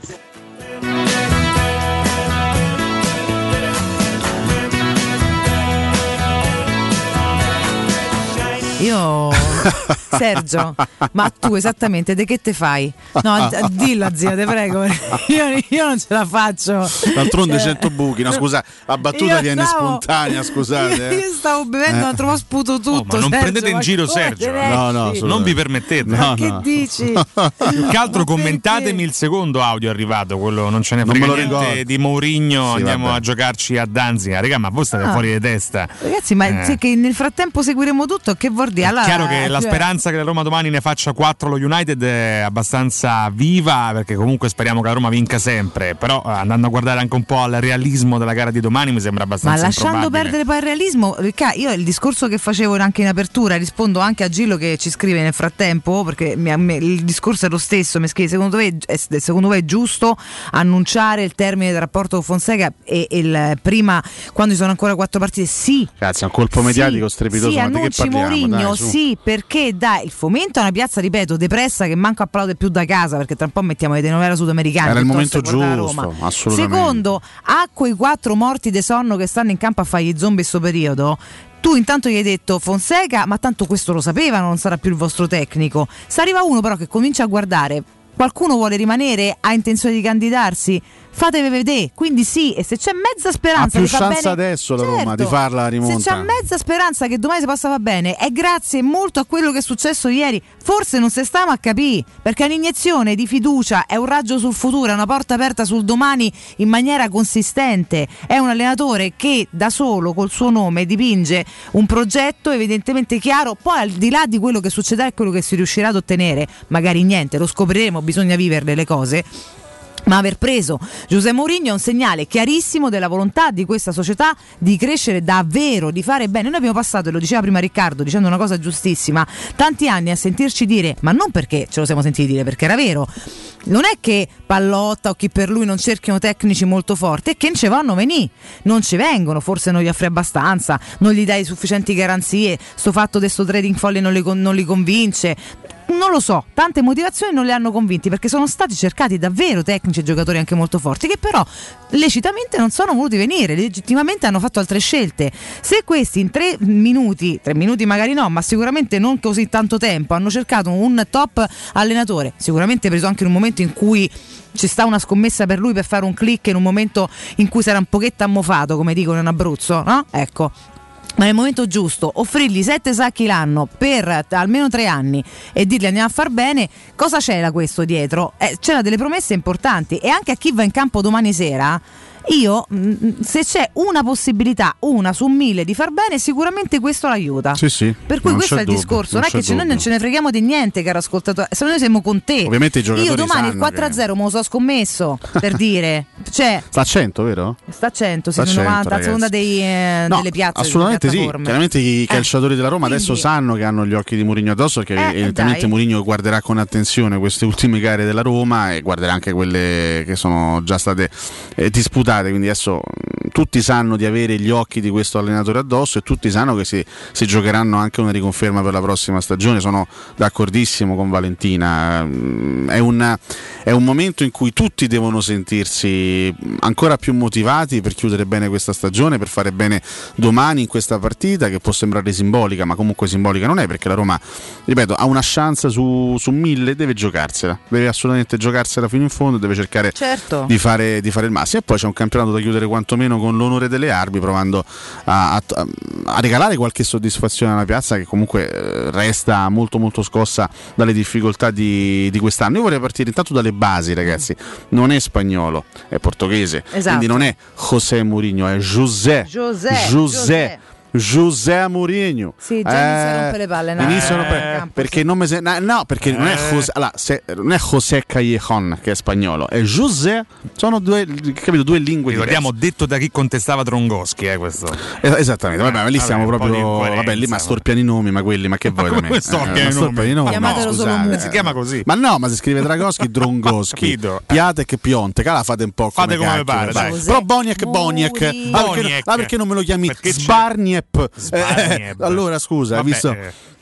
Io [laughs] Sergio, ma tu esattamente di che te fai? No, dilla zia, te prego, [laughs] io, io non ce la faccio. D'altronde Cioè, 100 buchi, no scusa, la battuta viene stavo- spontanea, scusate. [laughs] Io, eh. io stavo bevendo, Eh. ma trovo sputo tutto. Oh, ma non Sergio, prendete in giro Sergio. No, no, non vi permettete. Ma No, che dici? Più che altro commentatemi il secondo audio arrivato, quello non ce ne frega niente ricordo. di Mourinho, Sì, andiamo vabbè. a giocarci a Danzica. Raga, ma voi state Ah. fuori di testa. Ragazzi, ma Eh. se che nel frattempo seguiremo tutto, che vuol dire? Allora, Chiaro che la cioè- speranza che la Roma domani ne faccia 4 lo United è abbastanza viva perché comunque speriamo che la Roma vinca sempre, però eh, andando a guardare anche un po' al realismo della gara di domani mi sembra Ma abbastanza lasciando improbabile. perdere poi il realismo, Ricca, io il discorso che facevo anche in apertura, rispondo anche a Gillo che ci scrive nel frattempo, perché il discorso è lo stesso, mi scrive, secondo me, è, secondo me è giusto annunciare il termine del rapporto con Fonseca e, e il- prima, quando ci sono ancora quattro partite, sì. È un colpo mediatico strepitoso, Sì, ma di che parliamo? Mourinho, Dai, su. sì, perché dà il fomento a una piazza, ripeto, depressa che manco applaude più da casa, perché tra un po' mettiamo le telenovela sudamericane. Era il momento giusto, assolutamente. Secondo, a quei quattro morti de sonno che stanno in campo a fare gli zombie in sto periodo. Tu intanto gli hai detto Fonseca, ma tanto questo lo sapevano, non sarà più il vostro tecnico. Se arriva uno però che comincia a guardare, qualcuno vuole rimanere, ha intenzione di candidarsi, fatevi vedere. Quindi sì, e se c'è mezza Ha speranza più che fa chance bene- adesso la Roma Certo. di farla la se c'è rimonta. mezza speranza che domani si possa va bene, è grazie molto a quello che è successo ieri. Forse non se stiamo a capire, perché è un'iniezione di fiducia, è un raggio sul futuro, è una porta aperta sul domani in maniera consistente. È un allenatore che da solo col suo nome dipinge un progetto evidentemente chiaro, poi al di là di quello che succederà e quello che si riuscirà ad ottenere, magari niente, lo scopriremo, bisogna viverle le cose. Ma aver preso Giuseppe Mourinho è un segnale chiarissimo della volontà di questa società di crescere davvero, di fare bene. Noi abbiamo passato, e lo diceva prima Riccardo, dicendo una cosa giustissima, tanti anni a sentirci dire, ma non perché ce lo siamo sentiti dire, perché era vero. Non è che Pallotta o chi per lui non cerchino tecnici molto forti, è che non ci vanno venì, non ci vengono, forse non gli offri abbastanza, non gli dai sufficienti garanzie, sto fatto di sto trading folle non non li convince. Non lo so, tante motivazioni non le hanno convinti perché sono stati cercati davvero tecnici e giocatori anche molto forti che però lecitamente non sono voluti venire, legittimamente hanno fatto altre scelte. Se questi in tre minuti, tre minuti magari no, ma sicuramente non così tanto tempo, hanno cercato un top allenatore, sicuramente preso anche in un momento in cui ci sta una scommessa per lui per fare un click in un momento in cui sarà un pochetto ammofato, come dicono in Abruzzo, no? Ecco. Ma nel momento giusto, offrirgli sette sacchi l'anno per almeno tre anni e dirgli andiamo a far bene, cosa c'era questo dietro? Eh, c'era delle promesse importanti e anche a chi va in campo domani sera. Io, mh, se c'è una possibilità, una su mille di far bene, sicuramente questo l'aiuta. Sì, sì. Per cui non questo è il dubbio, discorso, non, è c'è che noi non ce ne freghiamo di niente, caro ascoltatore. Se noi siamo con te. Ovviamente i giocatori Io domani il sanno 4-0 me lo so scommesso, per dire. [laughs] Cioè, Sta a 100, vero? sta a 100, sì, Sta a sono 100, 90 a seconda dei, eh, No, delle piazze. Assolutamente delle sì. Chiaramente i Eh, calciatori della Roma adesso quindi- sanno che hanno gli occhi di Mourinho addosso perché Eh, evidentemente dai. Mourinho guarderà con attenzione queste ultime gare della Roma e guarderà anche quelle che sono già state eh, disputate. Quindi adesso mh, tutti sanno di avere gli occhi di questo allenatore addosso e tutti sanno che si, si giocheranno anche una riconferma per la prossima stagione. Sono d'accordissimo con Valentina. Mm, È un, è un momento in cui tutti devono sentirsi ancora più motivati per chiudere bene questa stagione, per fare bene domani in questa partita che può sembrare simbolica, ma comunque simbolica non è perché la Roma, ripeto, ha una chance su, su mille, deve giocarsela, deve assolutamente giocarsela fino in fondo, deve cercare Certo. di, fare, di fare il massimo e poi c'è un campionato da chiudere quantomeno con l'onore delle armi, provando a, a- a regalare qualche soddisfazione alla piazza che comunque eh, resta molto molto scossa dalle difficoltà di, di quest'anno. Io vorrei partire intanto dalle basi ragazzi, non è spagnolo, è portoghese, Esatto. quindi non è José Mourinho, è José. José, José. José Mourinho. Sì, già inizia a rompere le palle, no? Iniziano Eh, per- campo, perché il nome se- no, no, perché non è Eh. José, allora, se- non è José Callejon che è spagnolo, è José, sono due, capito, due lingue Ricordiamo diverse. detto da chi contestava Trongoschi, eh, questo. Es- Esattamente, vabbè, ma lì Vabbè, stiamo proprio. Vabbè, lì ma storpiano i nomi, ma quelli, ma che vuoi da me? come storpiano i nomi? i nomi, Chiamatelo no, solo. Mu. Si chiama così. Ma no, ma si scrive Dragoschi, Drongoschi. [laughs] Piatek, Piontek, la fate un po' come, Fate come cacchio, pare, dai. Però Boniek, Boniek, ah, perché, ah, perché non me lo chiami Perché Sbarniep? Sbarniep. Eh, allora scusa, hai Vabbè, visto?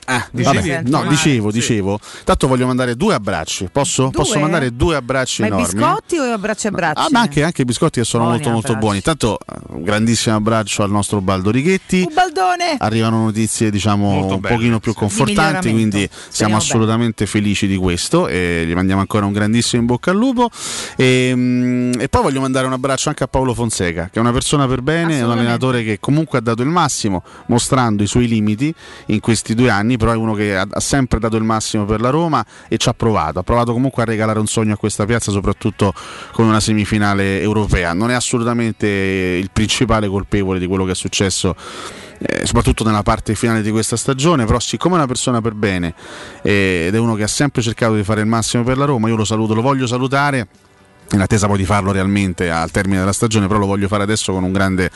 Ah, Dicevi? vabbè, no, Sì. dicevo, dicevo. Tanto voglio mandare due abbracci. Posso, Due? posso mandare due abbracci Ma enormi? biscotti o abbracci e bracci? Ah, ma anche, anche i biscotti che sono Buoni molto molto abbracci. buoni. Tanto eh, un grandissimo abbraccio al nostro Baldo Righetti. Un baldone! Arrivano notizie diciamo un pochino più confortanti, quindi siamo Speriamo assolutamente felici di questo e gli mandiamo ancora un grandissimo in bocca al lupo. E, mm, e poi voglio mandare un abbraccio anche a Paolo Fonseca, che è una persona per bene, è un allenatore che comunque ha dato il massimo, mostrando i suoi limiti in questi due anni, però è uno che ha, ha sempre dato il massimo per la Roma e ci ha provato, ha provato comunque a regalare un sogno a questa piazza, soprattutto con una semifinale europea. Non è assolutamente il principale colpevole di quello che è successo eh, soprattutto nella parte finale di questa stagione, però siccome è una persona per bene eh, ed è uno che ha sempre cercato di fare il massimo per la Roma, io lo saluto, lo voglio salutare. In attesa poi di farlo realmente al termine della stagione, però lo voglio fare adesso con un grande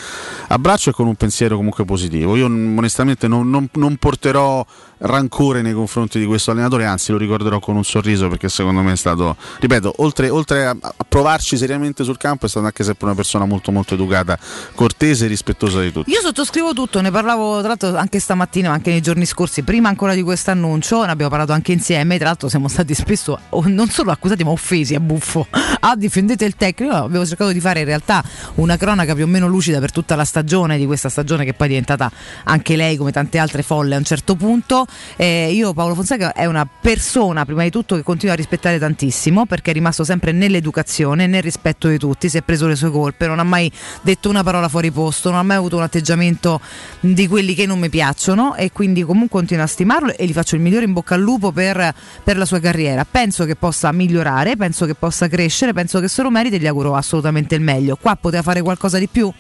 abbraccio e con un pensiero comunque positivo. Io onestamente non, non- non porterò rancore nei confronti di questo allenatore, anzi lo ricorderò con un sorriso perché secondo me è stato, ripeto, oltre, oltre a, a provarci seriamente sul campo, è stato anche sempre una persona molto molto educata, cortese e rispettosa di tutti. Io sottoscrivo tutto, ne parlavo tra l'altro anche stamattina, ma anche nei giorni scorsi, prima ancora di questo annuncio, ne abbiamo parlato anche insieme, tra l'altro siamo stati spesso non solo accusati ma offesi a buffo. Ah, difendete il tecnico, avevo cercato di fare in realtà una cronaca più o meno lucida per tutta la stagione di questa stagione che poi è diventata anche lei come tante altre folle a un certo punto. Eh, io Paolo Fonseca è una persona prima di tutto che continua a rispettare tantissimo perché è rimasto sempre nell'educazione, nel rispetto di tutti, si è preso le sue colpe, non ha mai detto una parola fuori posto, non ha mai avuto un atteggiamento di quelli che non mi piacciono e quindi comunque continuo a stimarlo e gli faccio il migliore in bocca al lupo per, per la sua carriera. Penso che possa migliorare, penso che possa crescere, penso che se lo meriti e gli auguro assolutamente il meglio. Qua poteva fare qualcosa di più?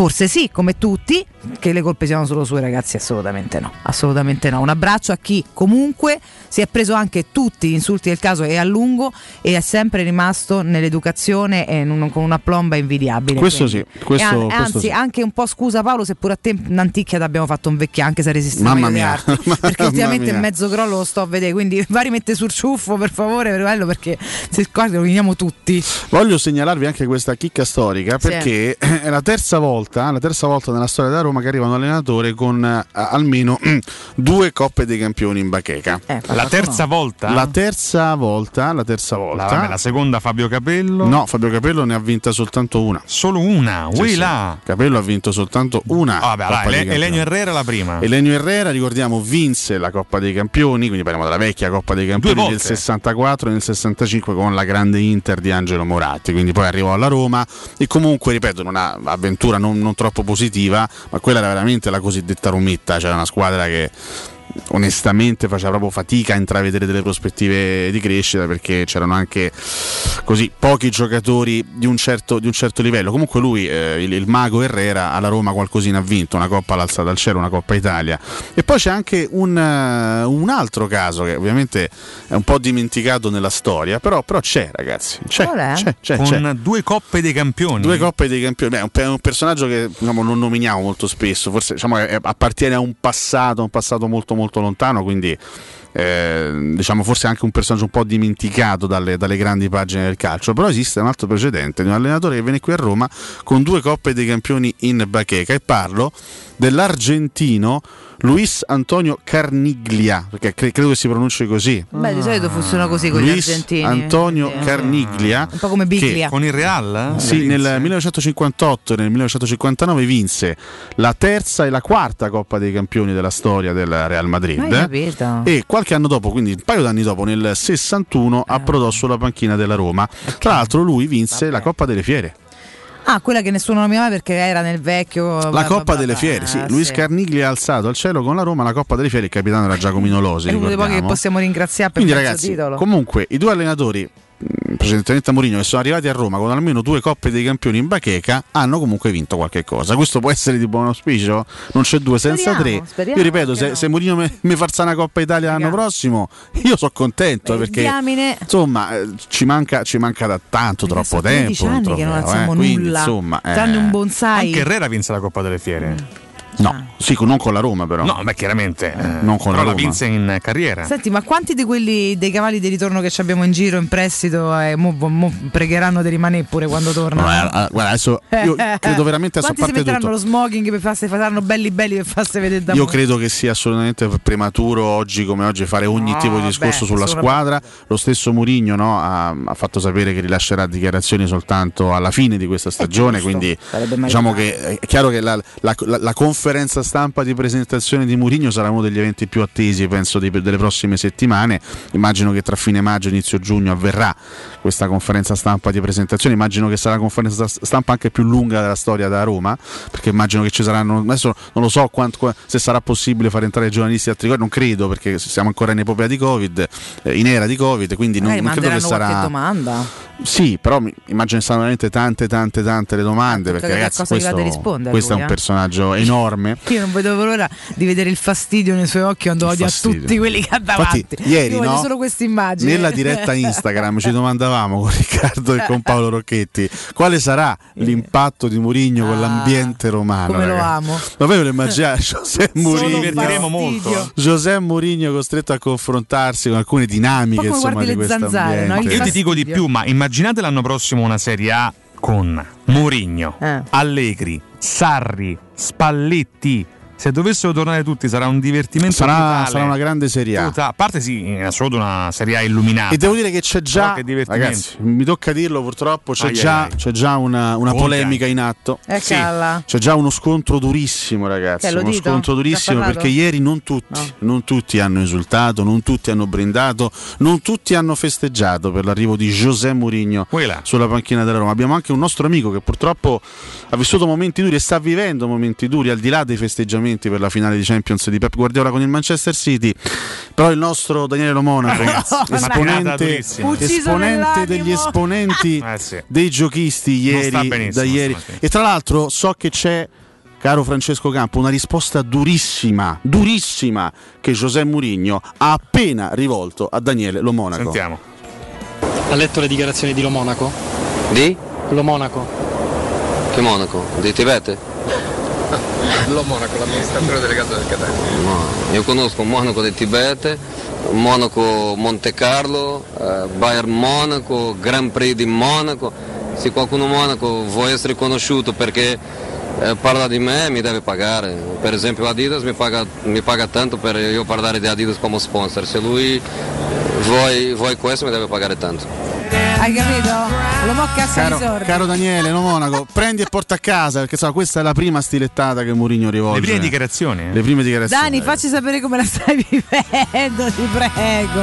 Forse sì, come tutti, che le colpe siano solo sue ragazzi, assolutamente no, assolutamente no. Un abbraccio a chi comunque si è preso anche tutti gli insulti del caso e a lungo e è sempre rimasto nell'educazione e non- con una plomba invidiabile. Questo quindi. sì, questo- an- questo anzi, sì. anche un po' scusa Paolo se pure a te in anticchia ti abbiamo fatto un vecchio anche se resisti Mamma mia. altri, [laughs] perché ultimamente il mezzo crollo lo sto a vedere, quindi [laughs] va a rimettere sul ciuffo per favore, per quello, perché se qua lo roviniamo tutti. Voglio segnalarvi anche questa chicca storica Sì. perché [clears throat] è la terza volta, la terza volta nella storia della Roma che arriva un allenatore con eh, almeno [clears throat] due coppe dei campioni in bacheca. La terza volta? La terza volta, la terza volta. La, vabbè, la seconda Fabio Capello. No, Fabio Capello ne ha vinta soltanto una. Solo una? Sì, sì. là. Capello ha vinto soltanto una. Ah, vabbè, Coppa allora, dei Ele-. Elenio Herrera la prima. Elenio Herrera, ricordiamo, vinse la Coppa dei Campioni, quindi parliamo della vecchia Coppa dei Campioni volte. 64 e nel 65 con la grande Inter di Angelo Moratti, quindi poi arrivò alla Roma e comunque, ripeto, una avventura non, non troppo positiva, ma quella era veramente la cosiddetta rometta, c'era una squadra che onestamente faceva proprio fatica a intravedere delle prospettive di crescita perché c'erano anche così pochi giocatori di un certo, di un certo livello. Comunque lui, eh, il, il mago Herrera, alla Roma qualcosina ha vinto, una coppa all'alzata al cielo, una coppa Italia. E poi c'è anche un, eh, un altro caso che ovviamente è un po' dimenticato nella storia, però, però c'è ragazzi, c'è, Qual è? c'è, c'è, Con c'è. due coppe dei campioni. Due coppe dei campioni, Beh, è un, è un personaggio che diciamo, non nominiamo molto spesso, forse diciamo, è- appartiene a un passato, un passato molto molto lontano, quindi eh, diciamo forse anche un personaggio un po' dimenticato dalle, dalle grandi pagine del calcio, però esiste un altro precedente di un allenatore che viene qui a Roma con due coppe dei campioni in bacheca e parlo dell'argentino Luis Antonio Carniglia, perché cre- credo che si pronunci così. Beh, di solito funziona così con Luis gli argentini. Antonio Sì. Carniglia Un po' come Biglia. Con il Real? sì, nel 1958 e nel 1959 vinse la terza e la quarta Coppa dei Campioni della storia del Real Madrid. E qualche anno dopo, quindi un paio d'anni dopo, nel 61, Eh. approdò sulla panchina della Roma. Tra l'altro, lui vinse la Coppa delle Fiere. Ah, quella che nessuno nominava perché era nel vecchio. La bla, Coppa bla, delle bla. Fiere, sì. Ah, Luis sì. Carniglia ha alzato al cielo con la Roma la Coppa delle Fiere. Il capitano era Giacomino Losi. È uno dei pochi che possiamo ringraziare per Quindi, ragazzi, titolo. comunque i due allenatori, precedentemente a Mourinho, che sono arrivati a Roma con almeno due coppe dei campioni in bacheca, hanno comunque vinto qualche cosa. Questo può essere di buon auspicio? Non c'è due senza Speriamo, tre. speriamo, io ripeto, perché se, no? se Mourinho mi, mi farà una Coppa Italia l'anno prossimo, io sono contento perché Diamine. insomma eh, ci manca, ci manca da tanto, troppo sono tempo. 13 un anni che non trofeo, alziamo eh. Quindi, nulla. insomma, eh, Tranne un bonsai. Anche Herrera vinse la Coppa delle Fiere. No, sì, con- non con la Roma però. No, beh, chiaramente. eh, non con però la la Roma. vinse in carriera. Senti, ma quanti di quelli dei cavalli di ritorno che ci abbiamo in giro in prestito eh, mo- mo pregheranno di rimanere pure quando tornano? No, eh, ah, guarda, adesso io [laughs] credo veramente a Quanti si metteranno tutto. lo smoking per farsi faranno belli belli per farsi vedere da Io mo- credo che sia assolutamente prematuro oggi come oggi fare ogni No, tipo di discorso beh, sulla squadra. Lo stesso Mourinho no, ha, ha fatto sapere che rilascerà dichiarazioni soltanto alla fine di questa stagione. Quindi diciamo che è chiaro che la, la- la- la conferenza stampa di presentazione di Mourinho sarà uno degli eventi più attesi, penso, dei- delle prossime settimane. Immagino che tra fine maggio e inizio giugno avverrà questa conferenza stampa di presentazione. Immagino che sarà la conferenza stampa anche più lunga della storia da Roma, perché immagino che ci saranno. Adesso non lo so quanto- qua- se sarà possibile fare entrare i giornalisti di altri corpi, non credo, perché siamo ancora in epopea di Covid, eh, in era di Covid, quindi non, non credo che sarà. domanda. Sì, però mi- immagino saranno veramente tante, tante, tante le domande. Perché ragazzi, questo, rispondere questo è lui, un eh. personaggio enorme. [laughs] Io non vedo l'ora di vedere il fastidio nei suoi occhi quando odia tutti quelli che ha davanti. Infatti, ieri, Io no? solo questa immagine. Nella diretta Instagram ci domandavamo con Riccardo e con Paolo Rocchetti quale sarà l'impatto di Mourinho con l'ambiente romano. Ah, come lo ragazzi. amo. Ma voi lo immaginate? [laughs] José Mourinho, divertiremo molto. José Mourinho costretto a confrontarsi con alcune dinamiche insomma, di questo zanzare, no? ambiente. Io ti dico di più, ma immaginate l'anno prossimo una Serie A con Mourinho, Eh. Allegri, Sarri, Spalletti. Se dovessero tornare tutti sarà un divertimento Sarà, totale. sarà una grande Serie A. A parte sì, in assoluto una Serie A illuminata. E devo dire che c'è già, che ragazzi, mi tocca dirlo purtroppo, c'è Ai, già, ai, c'è già una, una polemica in atto. Eh, calla. C'è già uno scontro durissimo, ragazzi. Lo uno dito? scontro durissimo perché ieri non tutti, non tutti hanno esultato, non tutti hanno brindato, non tutti hanno festeggiato per l'arrivo di José Mourinho Quella. sulla panchina della Roma. Abbiamo anche un nostro amico che purtroppo ha vissuto momenti duri e sta vivendo momenti duri al di là dei festeggiamenti per la finale di Champions di Pep Guardiola con il Manchester City. Però il nostro Daniele [laughs] Una tirata esponente, esponente degli esponenti [laughs] Eh sì. dei giochisti ieri, da ieri. E tra l'altro so che c'è, caro Francesco Campo, una risposta durissima, durissima che José Mourinho ha appena rivolto a Daniele Lo Monaco. Sentiamo. Ha letto le dichiarazioni di Lo Monaco? Di? Lo Monaco. Che Monaco? Di Tibete? [laughs] Lo Monaco, l'amministratore delegato del Qatar. No, io conosco Monaco di Tibete, Monaco Monte Carlo, eh, Bayern Monaco, Grand Prix di Monaco. Se qualcuno Monaco vuole essere conosciuto perché parla di me mi deve pagare. Per esempio Adidas mi paga, mi paga tanto per io parlare di Adidas come sponsor. Se lui vuole, vuole questo mi deve pagare tanto. Hai capito? Lo mo cassa Caro, caro Daniele Lo Monaco, prendi e porta a casa perché so, questa è la prima stilettata che Mourinho rivolge. Le prime dichiarazioni. eh. Le prime dichiarazioni. Dani, facci sapere come la stai [laughs] vivendo, ti prego.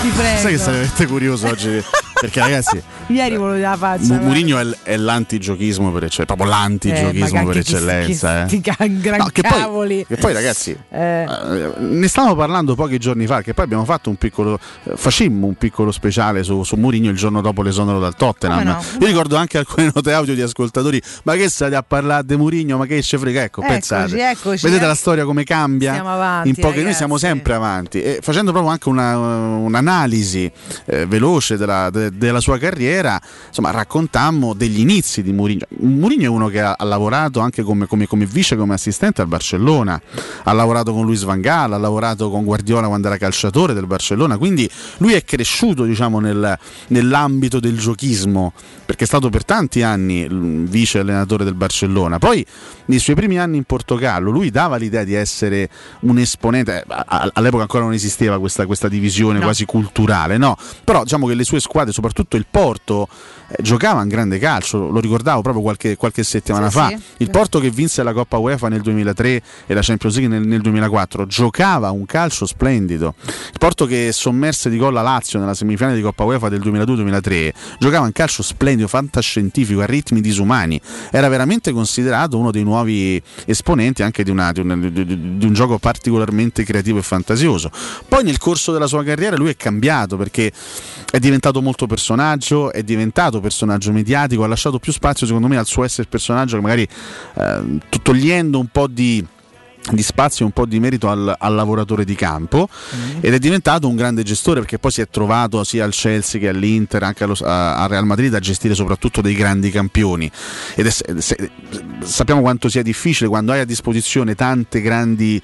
Ti prego. Sai che sarei veramente curioso oggi? Perché ragazzi, [laughs] Ieri volevo la faccia. Mu- guarda. Mourinho è, è l'antigiochiismo per eccellenza, proprio l'antigiochiismo Eh, ma per che- che- eccellenza. che- eh. che gran che poi- cavoli. che poi, ragazzi, Eh. Eh, ne stavamo parlando pochi giorni fa, che poi abbiamo fatto un piccolo, eh, facemmo un piccolo speciale su, su Mourinho il giorno dopo l'esonero dal Tottenham. No? Io ricordo anche alcune note audio di ascoltatori, ma che state a parlare di Mourinho, ma che ce frega? Ecco, Eccoci, pensate. eccoci, Vedete eh. la storia come cambia? Siamo avanti, in poche, noi siamo sempre avanti. E facendo proprio anche una- un'analisi eh, veloce della, de- della sua carriera, insomma, raccontammo degli inizi di Mourinho. Mourinho è uno che ha, ha lavorato anche come, come- come vice, come assistente al Barcellona, ha lavorato con Luis Van Gaal, ha lavorato con Guardiola quando era calciatore del Barcellona, quindi lui è cresciuto diciamo, nel- nell'ambito del giochismo, perché è stato per tanti anni vice allenatore del Barcellona. Poi nei suoi primi anni in Portogallo lui dava l'idea di essere un esponente, eh, all'epoca ancora non esisteva questa, questa divisione No. quasi culturale, no? però diciamo che le sue squadre, soprattutto il Porto, eh, giocavano grande calcio, lo ricordavo proprio qualche, qualche settimana Sì, fa, sì. il Porto che vinse la Coppa UEFA nel 2003 e la Champions League nel, nel 2004 giocava un calcio splendido, il Porto che sommerse di gol la Lazio nella semifinale di Coppa UEFA del 2002-2003 giocava un calcio splendido, fantascientifico, a ritmi disumani, era veramente considerato uno dei nuovi esponenti anche di, una- di un, di- di- di un gioco particolarmente creativo e fantasioso. Poi nel corso della sua carriera lui è cambiato perché è diventato molto personaggio, è diventato personaggio mediatico, ha lasciato più spazio secondo me al suo essere personaggio che magari eh, to- togliendo un po' di di spazio e un po' di merito al, al lavoratore di campo Mm. ed è diventato un grande gestore perché poi si è trovato sia al Chelsea che all'Inter, anche allo, a, a Real Madrid a gestire soprattutto dei grandi campioni ed è, se- sappiamo quanto sia difficile quando hai a disposizione tante grandi,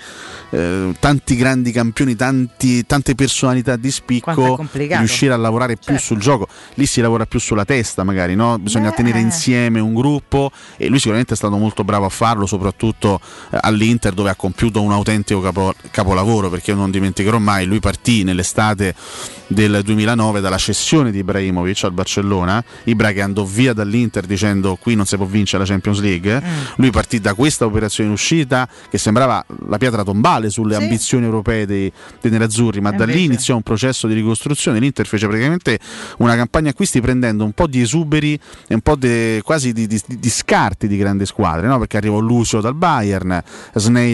eh, tanti grandi campioni, tanti- tante personalità di spicco, riuscire a lavorare più sul gioco. Lì si lavora più sulla testa, magari, no? bisogna Beh. tenere insieme un gruppo e lui sicuramente è stato molto bravo a farlo, soprattutto eh, all'Inter dove ha compiuto un autentico capo- capolavoro, perché io non dimenticherò mai, lui partì nell'estate del 2009 dalla cessione di Ibrahimovic al Barcellona, Ibra che andò via dall'Inter dicendo qui non si può vincere la Champions League, lui partì da questa operazione in uscita che sembrava la pietra tombale sulle ambizioni europee dei, dei nerazzurri, ma E da lì invece? iniziò un processo di ricostruzione, l'Inter fece praticamente una campagna acquisti prendendo un po' di esuberi e un po' de- quasi di, di- di scarti di grandi squadre, no? perché arrivò Lucio dal Bayern,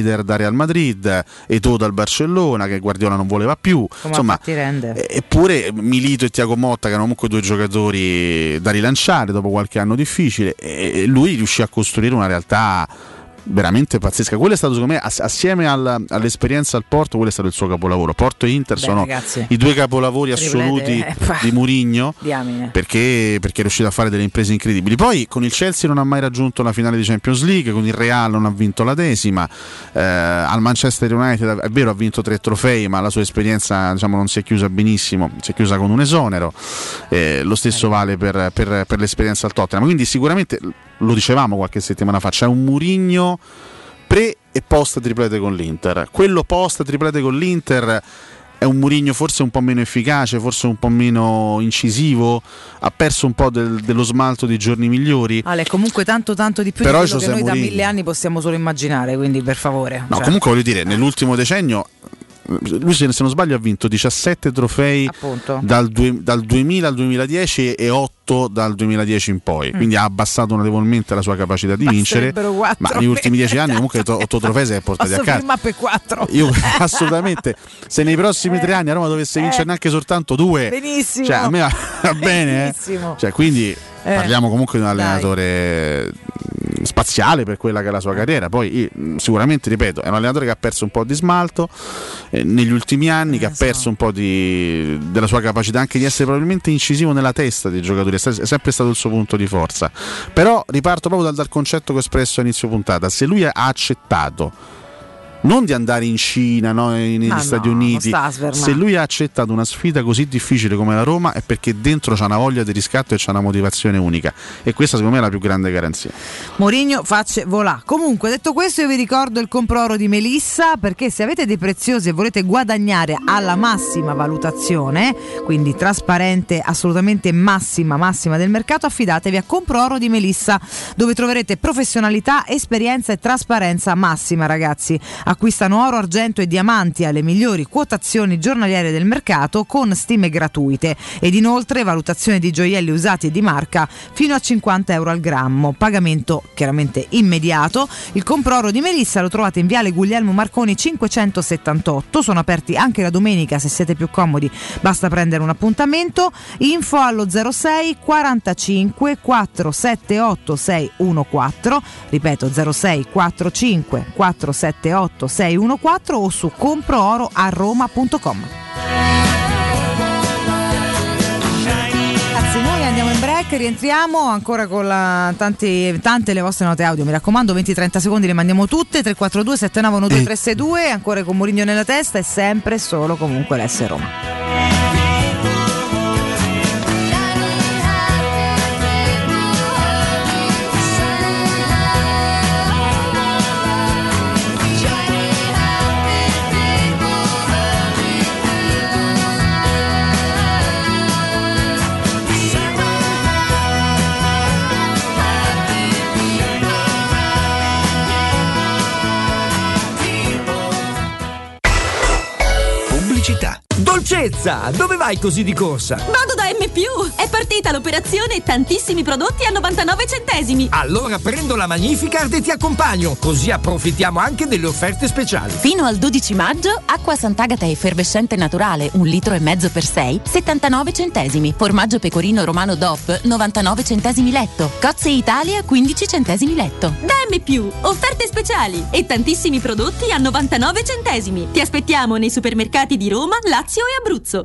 Snyder da Real Madrid, Eto'o dal Barcellona che Guardiola non voleva più, insomma ti rende? Eppure Milito e Tiago Motta, che erano comunque due giocatori da rilanciare dopo qualche anno difficile, e lui riuscì a costruire una realtà veramente pazzesca. Quello è stato, secondo me, ass- assieme alla- all'esperienza al Porto, quello è stato il suo capolavoro. Porto e Inter Beh, sono ragazzi, i due capolavori assoluti eh, [laughs] di Murigno. Perché, perché è riuscito a fare delle imprese incredibili. Poi con il Chelsea non ha mai raggiunto la finale di Champions League, con il Real non ha vinto la decima, eh, al Manchester United è vero ha vinto tre trofei, ma la sua esperienza diciamo, non si è chiusa benissimo, si è chiusa con un esonero. Eh, lo stesso vale per, per- per l'esperienza al Tottenham. Quindi sicuramente, lo dicevamo qualche settimana fa, c'è un Murigno pre e post triplete con l'Inter. Quello post triplete con l'Inter è un Murigno forse un po' meno efficace, forse un po' meno incisivo, ha perso un po' del- dello smalto dei giorni migliori. Ale, comunque tanto tanto di più Però di quello che José noi da Mourinho- mille anni possiamo solo immaginare, quindi per favore. No, Cioè, comunque voglio dire, nell'ultimo decennio lui se non sbaglio ha vinto 17 trofei dal, due- dal 2000 al 2010 e 8 dal 2010 in poi, quindi ha abbassato notevolmente la sua capacità di vincere, ma negli ultimi 10 anni comunque 8 trofei si è portati a casa. firmare per quattro? Io [laughs] assolutamente, se nei prossimi tre anni a Roma dovesse vincere neanche soltanto due, Benissimo. cioè, a me va, va [laughs] bene. eh. Cioè, quindi Eh, parliamo comunque di un dai. allenatore mh, spaziale per quella che è la sua carriera. Poi sicuramente, ripeto, è un allenatore che ha perso un po' di smalto eh, negli ultimi anni, che ha perso un po' di, della sua capacità anche di essere probabilmente incisivo nella testa dei giocatori, è sempre stato il suo punto di forza. Però riparto proprio dal, dal concetto che ho espresso a inizio puntata, se lui ha accettato non di andare in Cina, no, negli Ma Stati no, Uniti. a. Se lui ha accettato una sfida così difficile come la Roma è perché dentro c'ha una voglia di riscatto e c'ha una motivazione unica. E questa secondo me è la più grande garanzia. Mourinho facce volà. Comunque, detto questo, io vi ricordo il comproro di Melissa perché se avete dei preziosi e volete guadagnare alla massima valutazione, quindi trasparente, assolutamente massima, massima del mercato, affidatevi a comproro di Melissa, dove troverete professionalità, esperienza e trasparenza massima, ragazzi. Acquistano oro, argento e diamanti alle migliori quotazioni giornaliere del mercato con stime gratuite ed inoltre valutazione di gioielli usati e di marca fino a 50 euro al grammo. Pagamento chiaramente immediato. Il comproro di Melissa lo trovate in Viale Guglielmo Marconi 578. Sono aperti anche la domenica se siete più comodi, basta prendere un appuntamento. Info allo 06 45 478 614. Ripeto 06 45 478 614 o su comprooroaroma.com. Andiamo in break, rientriamo ancora con la, tanti- tante le vostre note audio. Mi raccomando, 20-30 secondi le mandiamo tutte. 342 7912 362 ancora con Murigno nella testa e sempre solo comunque l'S Roma. Dolcezza, dove vai così di corsa? Vado da M+, è partita l'operazione tantissimi prodotti a 99 centesimi. Allora prendo la Magnificard e ti accompagno, così approfittiamo anche delle offerte speciali. Fino al 12 maggio, acqua Sant'Agata effervescente naturale, un litro e mezzo per 6, 79 centesimi. Formaggio pecorino romano DOP, 99 centesimi letto. Cozze Italia, 15 centesimi letto. Da M+, offerte speciali e tantissimi prodotti a 99 centesimi. Ti aspettiamo nei supermercati di Roma, Lazio e Abruzzo.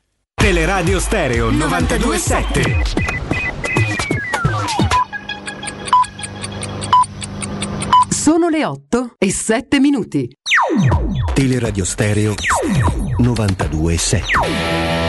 Teleradio Stereo 927. Sono le 8 e 7 minuti. Teleradio Stereo 927.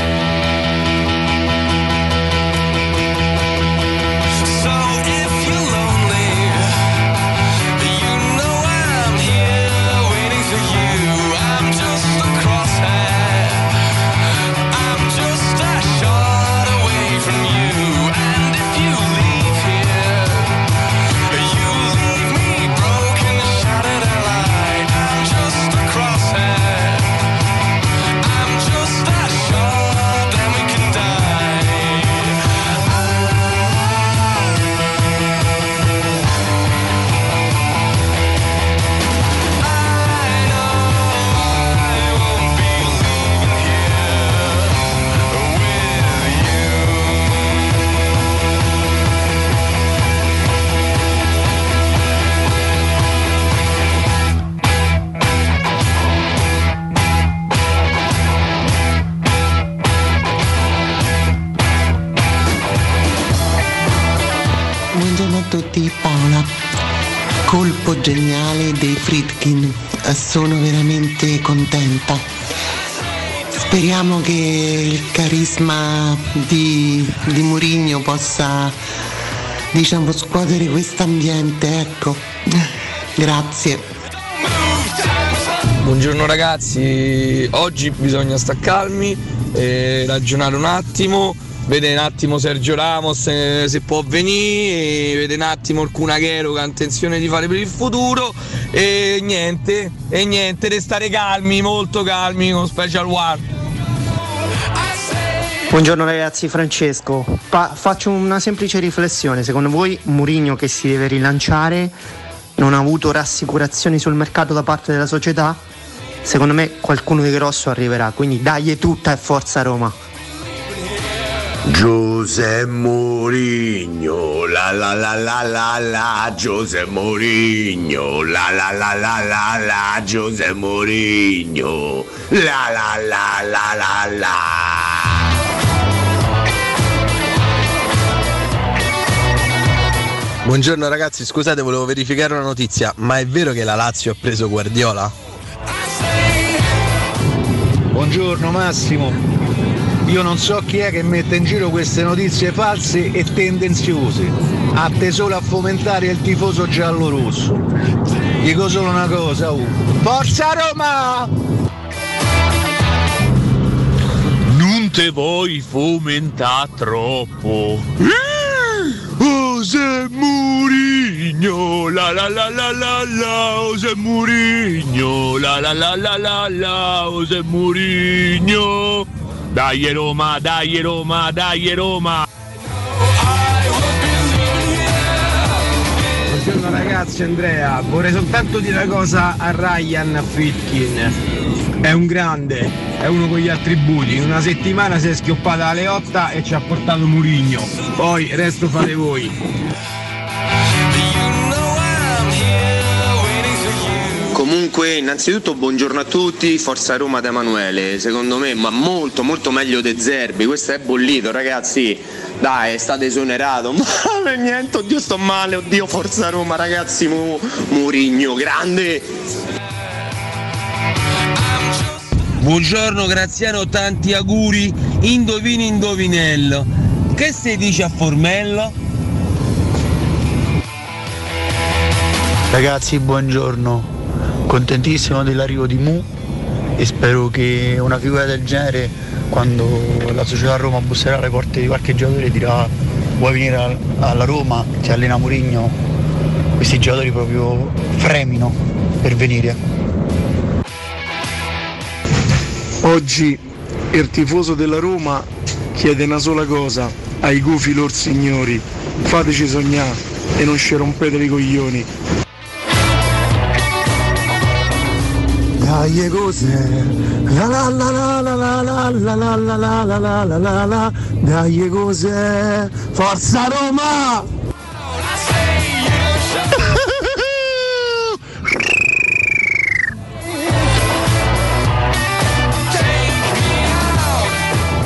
Dei Fritkin, sono veramente contenta. Speriamo che il carisma di, di Murigno possa diciamo scuotere questo ambiente, ecco. Grazie. Buongiorno ragazzi, oggi bisogna staccarmi e ragionare un attimo, vedere un attimo Sergio Ramos eh, se può venire, vedere un attimo il Cunaghero che ha intenzione di fare per il futuro e niente, e niente, restare calmi, molto calmi con Special War. Buongiorno ragazzi, Francesco. Pa- faccio una semplice riflessione. Secondo voi Mourinho che si deve rilanciare non ha avuto rassicurazioni sul mercato da parte della società? Secondo me qualcuno di grosso arriverà, quindi dagli tutta e forza Roma. Giuseppe Mourinho, la la la la la la, Giuseppe Mourinho, la la la la la la, Giuseppe Mourinho, la la la la la la. Buongiorno ragazzi, scusate, volevo verificare una notizia, ma è vero che la Lazio ha preso Guardiola? Buongiorno Massimo, io non so chi è che mette in giro queste notizie false e tendenziose, atte solo a fomentare il tifoso giallo-rosso. Dico solo una cosa, oh. Forza Roma! Non te vuoi fomentare troppo. José Mourinho, la la la la la la, José Mourinho, la la la la la la, José Mourinho. Dai Roma, dai Roma, dai Roma. Buongiorno ragazzi, Andrea, vorrei soltanto dire una cosa a Ryan Fitkin. È un grande, è uno con gli attributi. In una settimana si è schioppata alle 8 e ci ha portato Murigno. Poi resto fate voi. Comunque, innanzitutto buongiorno a tutti, Forza Roma da Emanuele, secondo me, ma molto molto meglio De Zerbi, questo è bollito ragazzi, dai, è stato esonerato, [laughs] ma per niente, oddio sto male, oddio Forza Roma ragazzi, Mu- Murigno, grande! Buongiorno Graziano, tanti auguri, indovini indovinello. Che si dice a Formello? Ragazzi, buongiorno. Contentissimo dell'arrivo di Mu e spero che una figura del genere, quando la società Roma busserà alle porte di qualche giocatore, dirà vuoi venire al- alla Roma, ti allena Murigno, questi giocatori proprio fremino per venire. Oggi il tifoso della Roma chiede una sola cosa ai gufi lor signori, fateci sognare e non ci rompete i coglioni. Dai cose, la la la la la la la la la la la la la la la la, dai cose, forza Roma!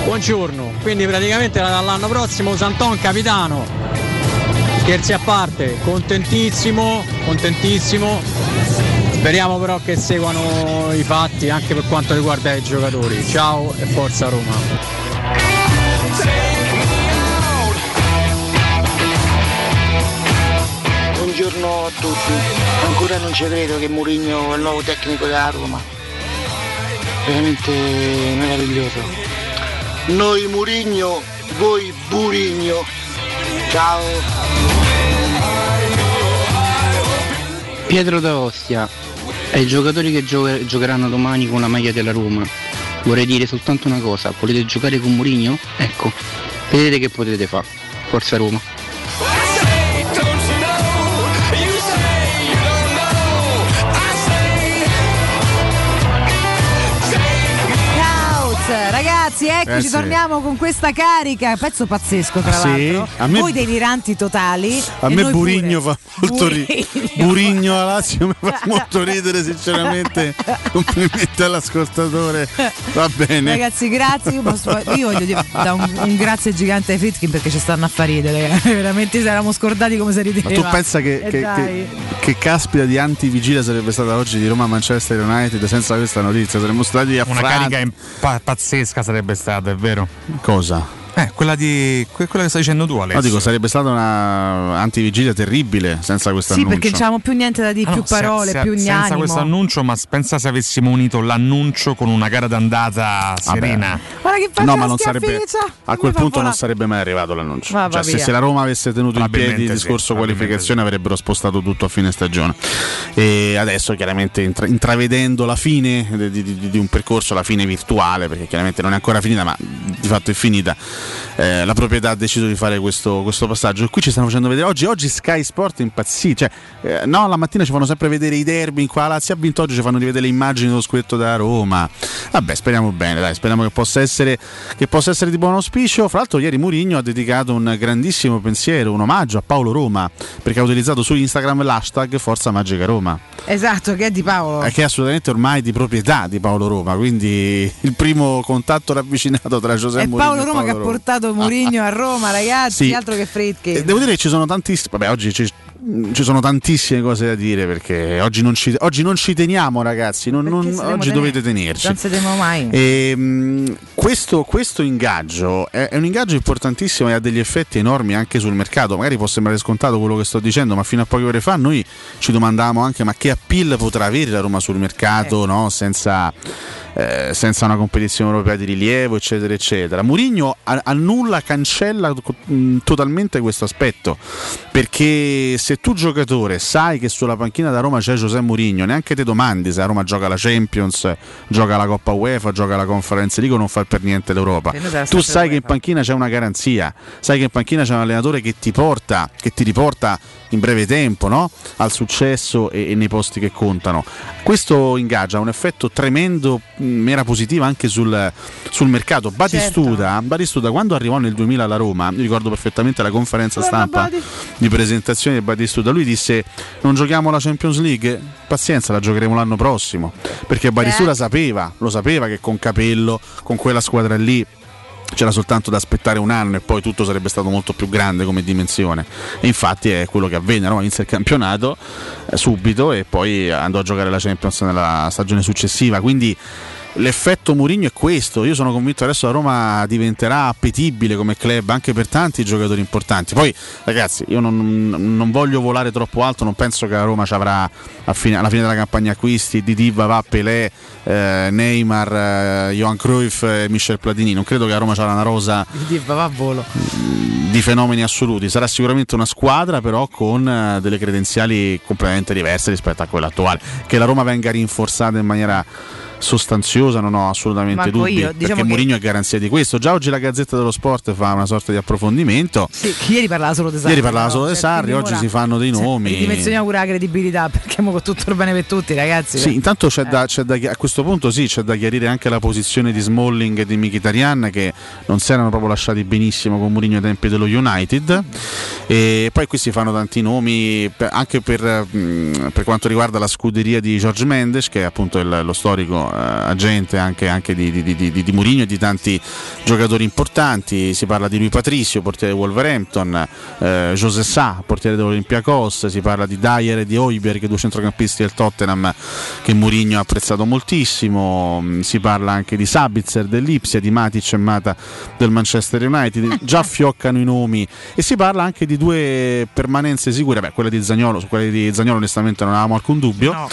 Buongiorno, quindi praticamente dall'anno prossimo Santon capitano. Scherzi a parte, contentissimo, contentissimo. Speriamo però che seguano i fatti anche per quanto riguarda i giocatori. Ciao e forza Roma. Buongiorno a tutti, ancora non ci credo che Mourinho è il nuovo tecnico della Roma. Veramente meraviglioso. Noi Murigno, voi Burigno. Ciao. Pietro da Ostia, ai giocatori che gio- giocheranno domani con la maglia della Roma, vorrei dire soltanto una cosa, volete giocare con Mourinho? Ecco, vedete che potete fare. Forza Roma. Ragazzi eccoci, Ragazzi. torniamo con questa carica. Pezzo pazzesco, tra Ah, sì? l'altro. A me- Voi deliranti totali. A me Burigno pure. fa molto ridere. Burigno alla Lazio mi fa molto ridere, sinceramente. [laughs] Complimenti all'ascoltatore. Va bene. Ragazzi, grazie. Io, posso- io voglio dire da un, un grazie gigante ai Fritkin perché ci stanno a far ridere. [laughs] Veramente ci eravamo scordati come si rideva. Ma tu pensa che, Eh, che, che, che caspita di antivigilia sarebbe stata oggi di Roma-Manchester United senza questa notizia? Saremmo stati a Una Francia. carica pa- pazzesca sarebbe stata, è vero? Cosa? Eh, quella, di, que- quella che stai dicendo tu, Alessio. No, dico, sarebbe stata una antivigilia terribile senza questo Sì, annuncio. perché non c'avevamo più niente da dire, Ah, più no, se- parole, se- più senza animo. questo annuncio, ma pensa se avessimo unito l'annuncio con una gara d'andata serena. Guarda che No, ma non sarebbe, a quel punto non sarebbe mai arrivato l'annuncio. Va, va Cioè, se, se la Roma avesse tenuto in piedi il sì, discorso probabilmente qualificazione, avrebbero spostato tutto a fine stagione. E adesso, chiaramente, intra- intravedendo la fine di, di- di- di un percorso, la fine virtuale, perché chiaramente non è ancora finita, ma di fatto è finita. Eh, la proprietà ha deciso di fare questo, questo passaggio. E qui ci stanno facendo vedere oggi. Oggi Sky Sport è impazzito. Cioè, eh, no, la mattina ci fanno sempre vedere i derby. In qua la Lazio ha vinto oggi, ci fanno rivedere le immagini dello scudetto da Roma. Vabbè, speriamo bene, dai, speriamo che possa essere, che possa essere di buon auspicio. Fra l'altro, ieri Murigno ha dedicato un grandissimo pensiero, un omaggio a Paolo Roma, perché ha utilizzato su Instagram l'hashtag Forza Magica Roma. Esatto, che è di Paolo. eh, Che è assolutamente ormai di proprietà di Paolo Roma, quindi il primo contatto ravvicinato tra Giuseppe Mourinho Paolo e Roma che ha Roma. Portato Mourinho a Roma, ragazzi, Sì. altro che Fritkin. E devo dire che ci sono tantissime. Vabbè, oggi ci, ci sono tantissime cose da dire perché oggi non ci, oggi non ci teniamo, ragazzi. non- non- oggi devo dovete tenere- tenerci. Non sedemo mai. E, mh, questo, questo ingaggio è, è un ingaggio importantissimo e ha degli effetti enormi anche sul mercato. Magari può sembrare scontato quello che sto dicendo, ma fino a poche ore fa noi ci domandavamo anche ma che appeal potrà avere la Roma sul mercato no? senza, eh, senza una competizione europea di rilievo, eccetera, eccetera. Mourinho a- annulla, cancella mh, totalmente questo aspetto. Perché se tu giocatore sai che sulla panchina da Roma c'è Giuseppe Mourinho, neanche ti domandi se a Roma gioca la Champions, gioca la Coppa UEFA, gioca la Conference League o non fa per niente l'Europa. Tu sai che in panchina c'è una garanzia, sai che in panchina c'è un allenatore che ti porta, che ti riporta in breve tempo no? al successo e, e nei posti che contano. Questo ingaggia un effetto tremendo, in era positiva anche sul, sul mercato. Batistuta, Batistuta, quando arrivò nel 2000 alla Roma, io ricordo perfettamente la conferenza stampa di presentazione di Batistuta, lui disse non giochiamo la Champions League, pazienza la giocheremo l'anno prossimo, perché Batistuta sapeva, lo sapeva che con Capello, con quella squadra lì c'era soltanto da aspettare un anno e poi tutto sarebbe stato molto più grande come dimensione. E infatti è quello che avvenne Roma inizia il campionato eh, subito e poi andò a giocare la Champions nella stagione successiva. Quindi l'effetto Mourinho è questo io sono convinto adesso la Roma diventerà appetibile come club anche per tanti giocatori importanti poi ragazzi io non, non voglio volare troppo alto non penso che la Roma ci avrà fine- alla fine della campagna acquisti Didi Vavà, Pelé eh, Neymar eh, Johan Cruyff e Michel Platini non credo che la Roma ci avrà una rosa Va di fenomeni assoluti. Sarà sicuramente una squadra, però con eh, delle credenziali completamente diverse rispetto a quella attuale. Che la Roma venga rinforzata in maniera sostanziosa non ho assolutamente Manco dubbi io, diciamo perché che- Mourinho è garanzia di questo. Già oggi la Gazzetta dello Sport fa una sorta di approfondimento. Sì, ieri parlava solo di Sarri. ieri parlava solo di cioè, Sarri quindi oggi ora- si fanno dei nomi. Ridimensioniamo pure la credibilità [laughs] perché con tutto il bene per tutti, ragazzi. Sì, intanto c'è da, c'è da a questo punto sì, c'è da chiarire anche la posizione di Smalling e di Mkhitaryan che non si erano proprio lasciati benissimo con Mourinho ai tempi dello United. E poi qui si fanno tanti nomi anche per, mh, per quanto riguarda la scuderia di George Mendes che è appunto il- lo storico eh, agente anche, anche di, di, di, di, di Mourinho e di tanti giocatori importanti. Si parla di lui Patricio, portiere di Wolverhampton eh, José Sa, portiere dell'Olympiacos si parla di Dyer e di Oiberg due centrocampisti del Tottenham che Mourinho ha apprezzato moltissimo. Mm, si parla anche di Sabitzer dell'Ipsia, di Matic e Mata del Manchester United. [laughs] Già fioccano i nomi. E si parla anche di due permanenze sicure. Beh quella di Zagnolo, su quelle di Zagnolo onestamente non avevamo alcun dubbio. No,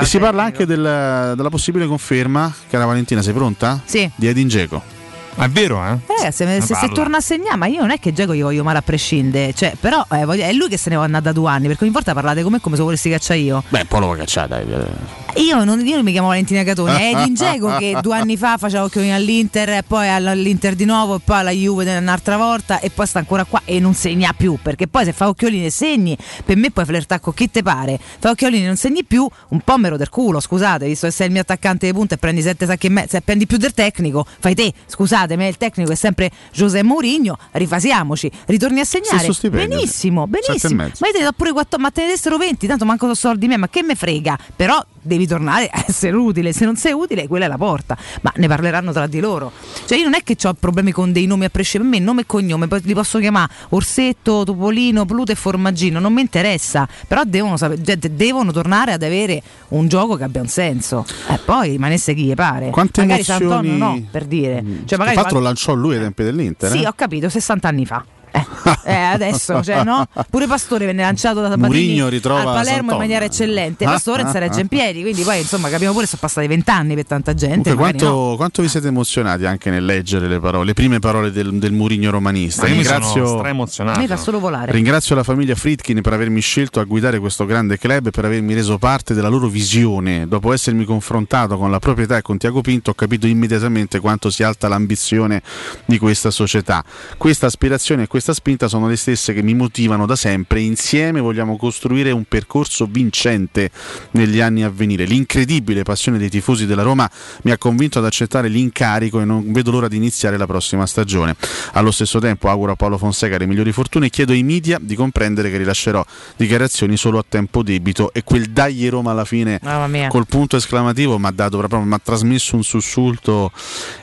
e si parla anche del- della possibile conferma cara Valentina sei pronta? Sì. di Edin Dzeko È vero, eh? Eh, ragazzi, se, se, se parla. torna a segnare, ma io non è che Giacomo gli voglio male a prescindere, cioè, però eh, voglio- è lui che se ne va andare da due anni, perché ogni volta parlate come come se volessi cacciare io. beh un po' lo vuoi cacciare dai Io non, io non mi chiamo Valentina Catoni, è Edin Dzeko [laughs] che due anni fa faceva occhiolini all'Inter, e poi all'Inter di nuovo, e poi alla Juve un'altra volta, e poi sta ancora qua e non segna più. Perché poi se fa occhiolini e segni, per me puoi flirtare con chi te pare. Fa occhiolini e non segni più, un po' mero del culo, scusate, visto che sei il mio attaccante di punta e prendi sette sacchi e mezzo, se prendi più del tecnico, fai te, scusate, me il tecnico è sempre Giuseppe Mourinho, rifasiamoci, ritorni a segnare. Benissimo, benissimo. Ma te ne do pure 4, ma te ne dessero 20, tanto manco sono soldi miei, ma che me frega? Però devi tornare a essere utile, se non sei utile quella è la porta, ma ne parleranno tra di loro. Cioè io non è che ho problemi con dei nomi a prescindere, per me nome e cognome, poi li posso chiamare Orsetto, Topolino, Pluto e Formaggino, non mi interessa, però devono, sapere, cioè, de- devono tornare ad avere un gioco che abbia un senso. E poi rimanesse chi gli pare. Quante magari emozioni- Sant'Antonio no, per dire. Cioè, Tra magari l'altro lo qual- lanciò lui ai tempi dell'Inter. sì, eh? ho capito, 60 anni fa. Eh, eh, adesso, cioè, no? Pure Pastore venne lanciato da Sabatini Mourinho ritrova al Palermo in maniera eccellente. Ah, Pastore ah, regge ah. in piedi, quindi poi insomma capiamo pure sono passati vent'anni per tanta gente. Comunque, quanto, no. quanto vi siete emozionati anche nel leggere le parole, le prime parole del, del Murigno romanista? Ma io mi sono Ringrazio, me fa solo volare. ringrazio la famiglia Fritkin per avermi scelto a guidare questo grande club e per avermi reso parte della loro visione. Dopo essermi confrontato con la proprietà e con Tiago Pinto, ho capito immediatamente quanto sia alta l'ambizione di questa società. Questa aspirazione e questa spinta sono le stesse che mi motivano da sempre. Insieme vogliamo costruire un percorso vincente negli anni a venire. L'incredibile passione dei tifosi della Roma mi ha convinto ad accettare l'incarico e non vedo l'ora di iniziare la prossima stagione. Allo stesso tempo auguro a Paolo Fonseca le migliori fortune e chiedo ai media di comprendere che rilascerò dichiarazioni solo a tempo debito e quel dagli Roma alla fine col punto esclamativo mi ha dato proprio mi ha trasmesso un sussulto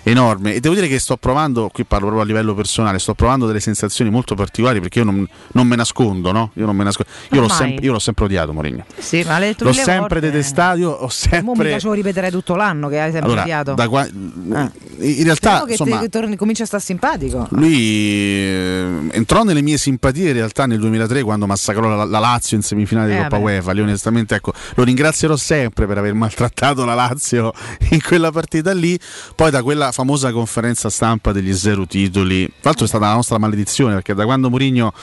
enorme e devo dire che sto provando qui parlo proprio a livello personale sto provando delle sensazioni molto particolari perché io non, non me nascondo no? io non me nascondo io l'ho, sempre, io l'ho sempre odiato Mourinho Sì, ma l'ho mille sempre volte. detestato io ho Mo' sempre mica ce lo ripeterai tutto l'anno che hai sempre allora, odiato. qua- in realtà Speriamo che, insomma che torni, comincia a stare simpatico. lui eh, entrò nelle mie simpatie in realtà nel 2003 quando massacrò la, la Lazio in semifinale di Eh, Coppa vabbè. UEFA. Lì onestamente ecco, lo ringrazierò sempre per aver maltrattato la Lazio [laughs] in quella partita lì. Poi da quella famosa conferenza stampa degli zero titoli, tra l'altro è stata la nostra maledizione perché da quando Mourinho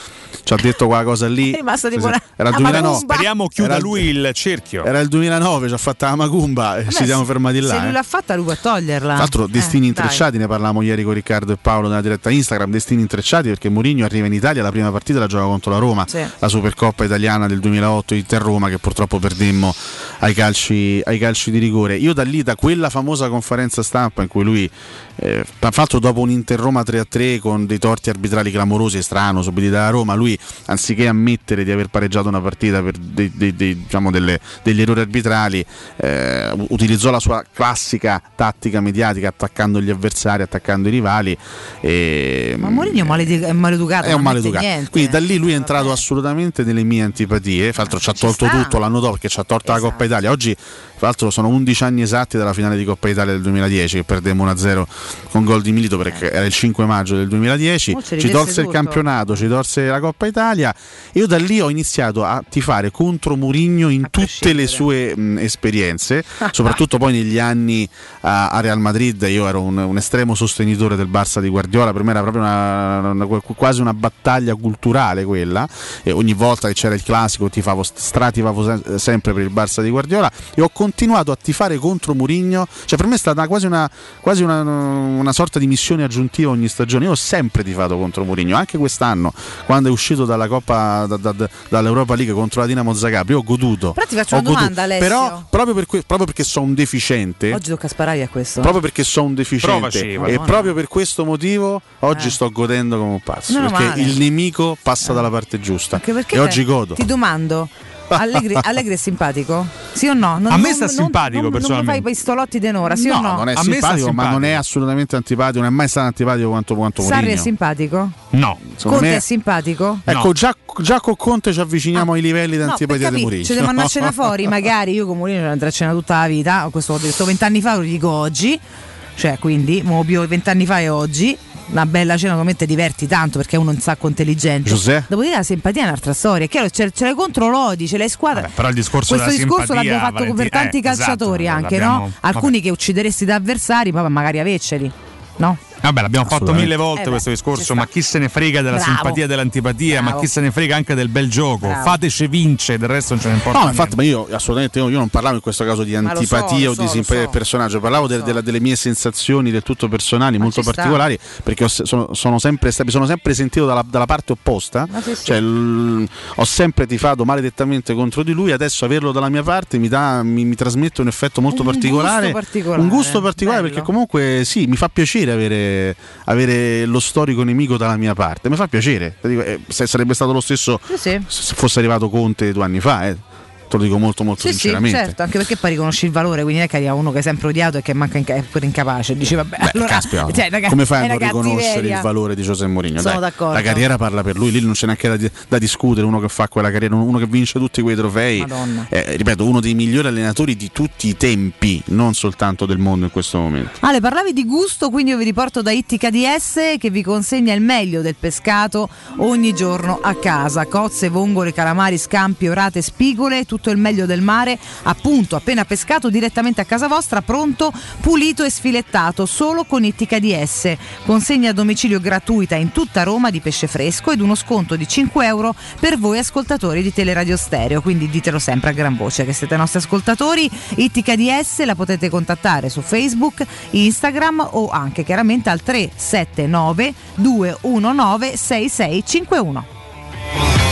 ci ha detto quella cosa lì [laughs] È rimasta tipo una- era il una 2009. macumba. Speriamo chiuda Era- lui il cerchio. Era il 2009, ci ha fatta la macumba e Vabbè, ci siamo fermati là. Se lui eh. l'ha fatta, lui può toglierla. Tra l'altro, destini Eh, intrecciati, ne parlavamo ieri con Riccardo e Paolo nella diretta Instagram. Destini intrecciati perché Mourinho arriva in Italia. La prima partita la gioca contro la Roma, Sì. la Supercoppa italiana del 2008 Inter-Roma, che purtroppo perdemmo ai calci, ai calci di rigore. Io da lì, da quella famosa conferenza stampa in cui lui, eh, tra l'altro, dopo un Inter-Roma 3-3 con dei torti arbitrali clamorosi e strano, subiti dalla Roma, lui anziché ammettere di aver pareggiato una partita per dei- dei- dei- diciamo delle- degli errori arbitrali, eh, utilizzò la sua classica tattica mediatica attaccando gli avversari, attaccando i rivali. E, Ma Mourinho è maleducato. è un maleducato. niente. Quindi da lì lui è entrato assolutamente nelle mie antipatie. Tra l'altro ci ha tolto sta. tutto l'anno dopo perché ci ha tolto la Esatto. Coppa Italia. Oggi, tra l'altro, sono 11 anni esatti dalla finale di Coppa Italia del 2010 che perdemmo 1-0 con gol di Milito perché era il 5 maggio del 2010. Mo ci tolse il tutto. campionato, ci tolse la Coppa Italia. E io da lì ho iniziato a tifare contro Murigno in tutte le sue mh, esperienze, [laughs] soprattutto poi negli anni a, a Real Madrid. Io ero un, un estremo sostenitore del Barça di Guardiola, per me era proprio una- una- quasi una battaglia culturale quella. E ogni volta che c'era il classico tifavo, stratifavo se- sempre per il Barça di Guardiola e ho continuato a tifare contro Murigno. Cioè, per me è stata quasi una, quasi una, una sorta di missione aggiuntiva ogni stagione. Io ho sempre tifato contro Murigno, anche quest'anno, quando è uscito dalla Coppa da- da- dall'Europa League contro la Dinamo Zagreb. Io ho goduto. Però ti faccio Ho una goduto. domanda, Alessio. Però proprio, per que- proprio perché sono un deficiente. Oggi tocca sparare a questo. Proprio perché sono un deficiente Provaci, e proprio per questo motivo oggi Eh. sto godendo come un pazzo perché male. il nemico passa dalla parte giusta Anche perché e oggi godo. Ti domando. [laughs] Allegri, Allegri è simpatico? Sì o no? Non- A me non- sta non- simpatico, non, non fai personalmente. i pistolotti denora, sì no, o no? non è A me sta simpatico, ma non è assolutamente antipatico, non è mai stato antipatico quanto, quanto Sarri è Mourinho. simpatico? No. Secondo Conte me- è simpatico? Ecco, già, già con Conte ci avviciniamo ai livelli di No, antipatia di capire, Mourinho. ci devono andare a cena fuori, [laughs] magari io con Mourinho andrei a cena tutta la vita, questo ho detto vent'anni fa, lo dico oggi, cioè quindi, mo più vent'anni fa e oggi, una bella cena ti diverti tanto perché è uno un sacco intelligente. Giuseppe? Dopodiché la simpatia è un'altra storia, è chiaro, ce, ce l'hai contro l'odi, ce l'hai squadra. Vabbè, però il discorso Questo discorso l'abbiamo fatto Valentina, per tanti eh, esatto, calciatori anche, l'abbiamo- no? Alcuni che uccideresti da avversari, poi magari averceli, no? Vabbè, l'abbiamo fatto mille volte Eh beh, questo ci discorso, ma chi se ne frega della Bravo. simpatia e dell'antipatia, ma Bravo. chi se ne frega anche del bel gioco. Bravo. Fateci vince, del resto non ce ne importa. No, infatti, ma io assolutamente io, io non parlavo in questo caso di Ma so, antipatia lo o so, di simpatia so. del personaggio, parlavo del- della- delle mie sensazioni del tutto personali, molto ci sta. particolari, perché ho sono, sono sempre, mi sono sempre sentito dalla, dalla parte opposta, Ma cioè l- ho sempre tifato maledettamente contro di lui, adesso averlo dalla mia parte mi, dà, mi, mi trasmette un effetto molto Un particolare, gusto particolare, un gusto particolare bello. perché comunque sì, mi fa piacere avere, avere lo storico nemico dalla mia parte, mi fa piacere, dico, eh, sarebbe stato lo stesso Sì, sì. se fosse arrivato Conte due anni fa, eh. Te lo dico molto molto Sì, sì, sinceramente. certo, anche perché poi riconosci il valore, quindi non è che arriva uno che è sempre odiato e che manca inca- è pure incapace. Dici, vabbè, Beh, allora, caspita, [laughs] cioè, raga- come fai a non riconoscere cattiveria. il valore di José Mourinho? Sono Dai, d'accordo. La carriera parla per lui, lì non c'è neanche da, da discutere. Uno che fa quella carriera, uno che vince tutti quei trofei. Eh, ripeto, uno dei migliori allenatori di tutti i tempi, non soltanto del mondo in questo momento. Ale, parlavi di gusto, quindi io vi riporto da Ittica DS che vi consegna il meglio del pescato ogni giorno a casa. Cozze, vongole, calamari, scampi, orate, spigole, tutto il meglio del mare, appunto appena pescato direttamente a casa vostra, pronto, pulito e sfilettato, solo con Ittica DS. Consegna a domicilio gratuita in tutta Roma di pesce fresco ed uno sconto di 5 euro per voi ascoltatori di Teleradio Stereo. Quindi ditelo sempre a gran voce che siete nostri ascoltatori. Ittica DS la potete contattare su Facebook, Instagram o anche chiaramente al 379 219 6651.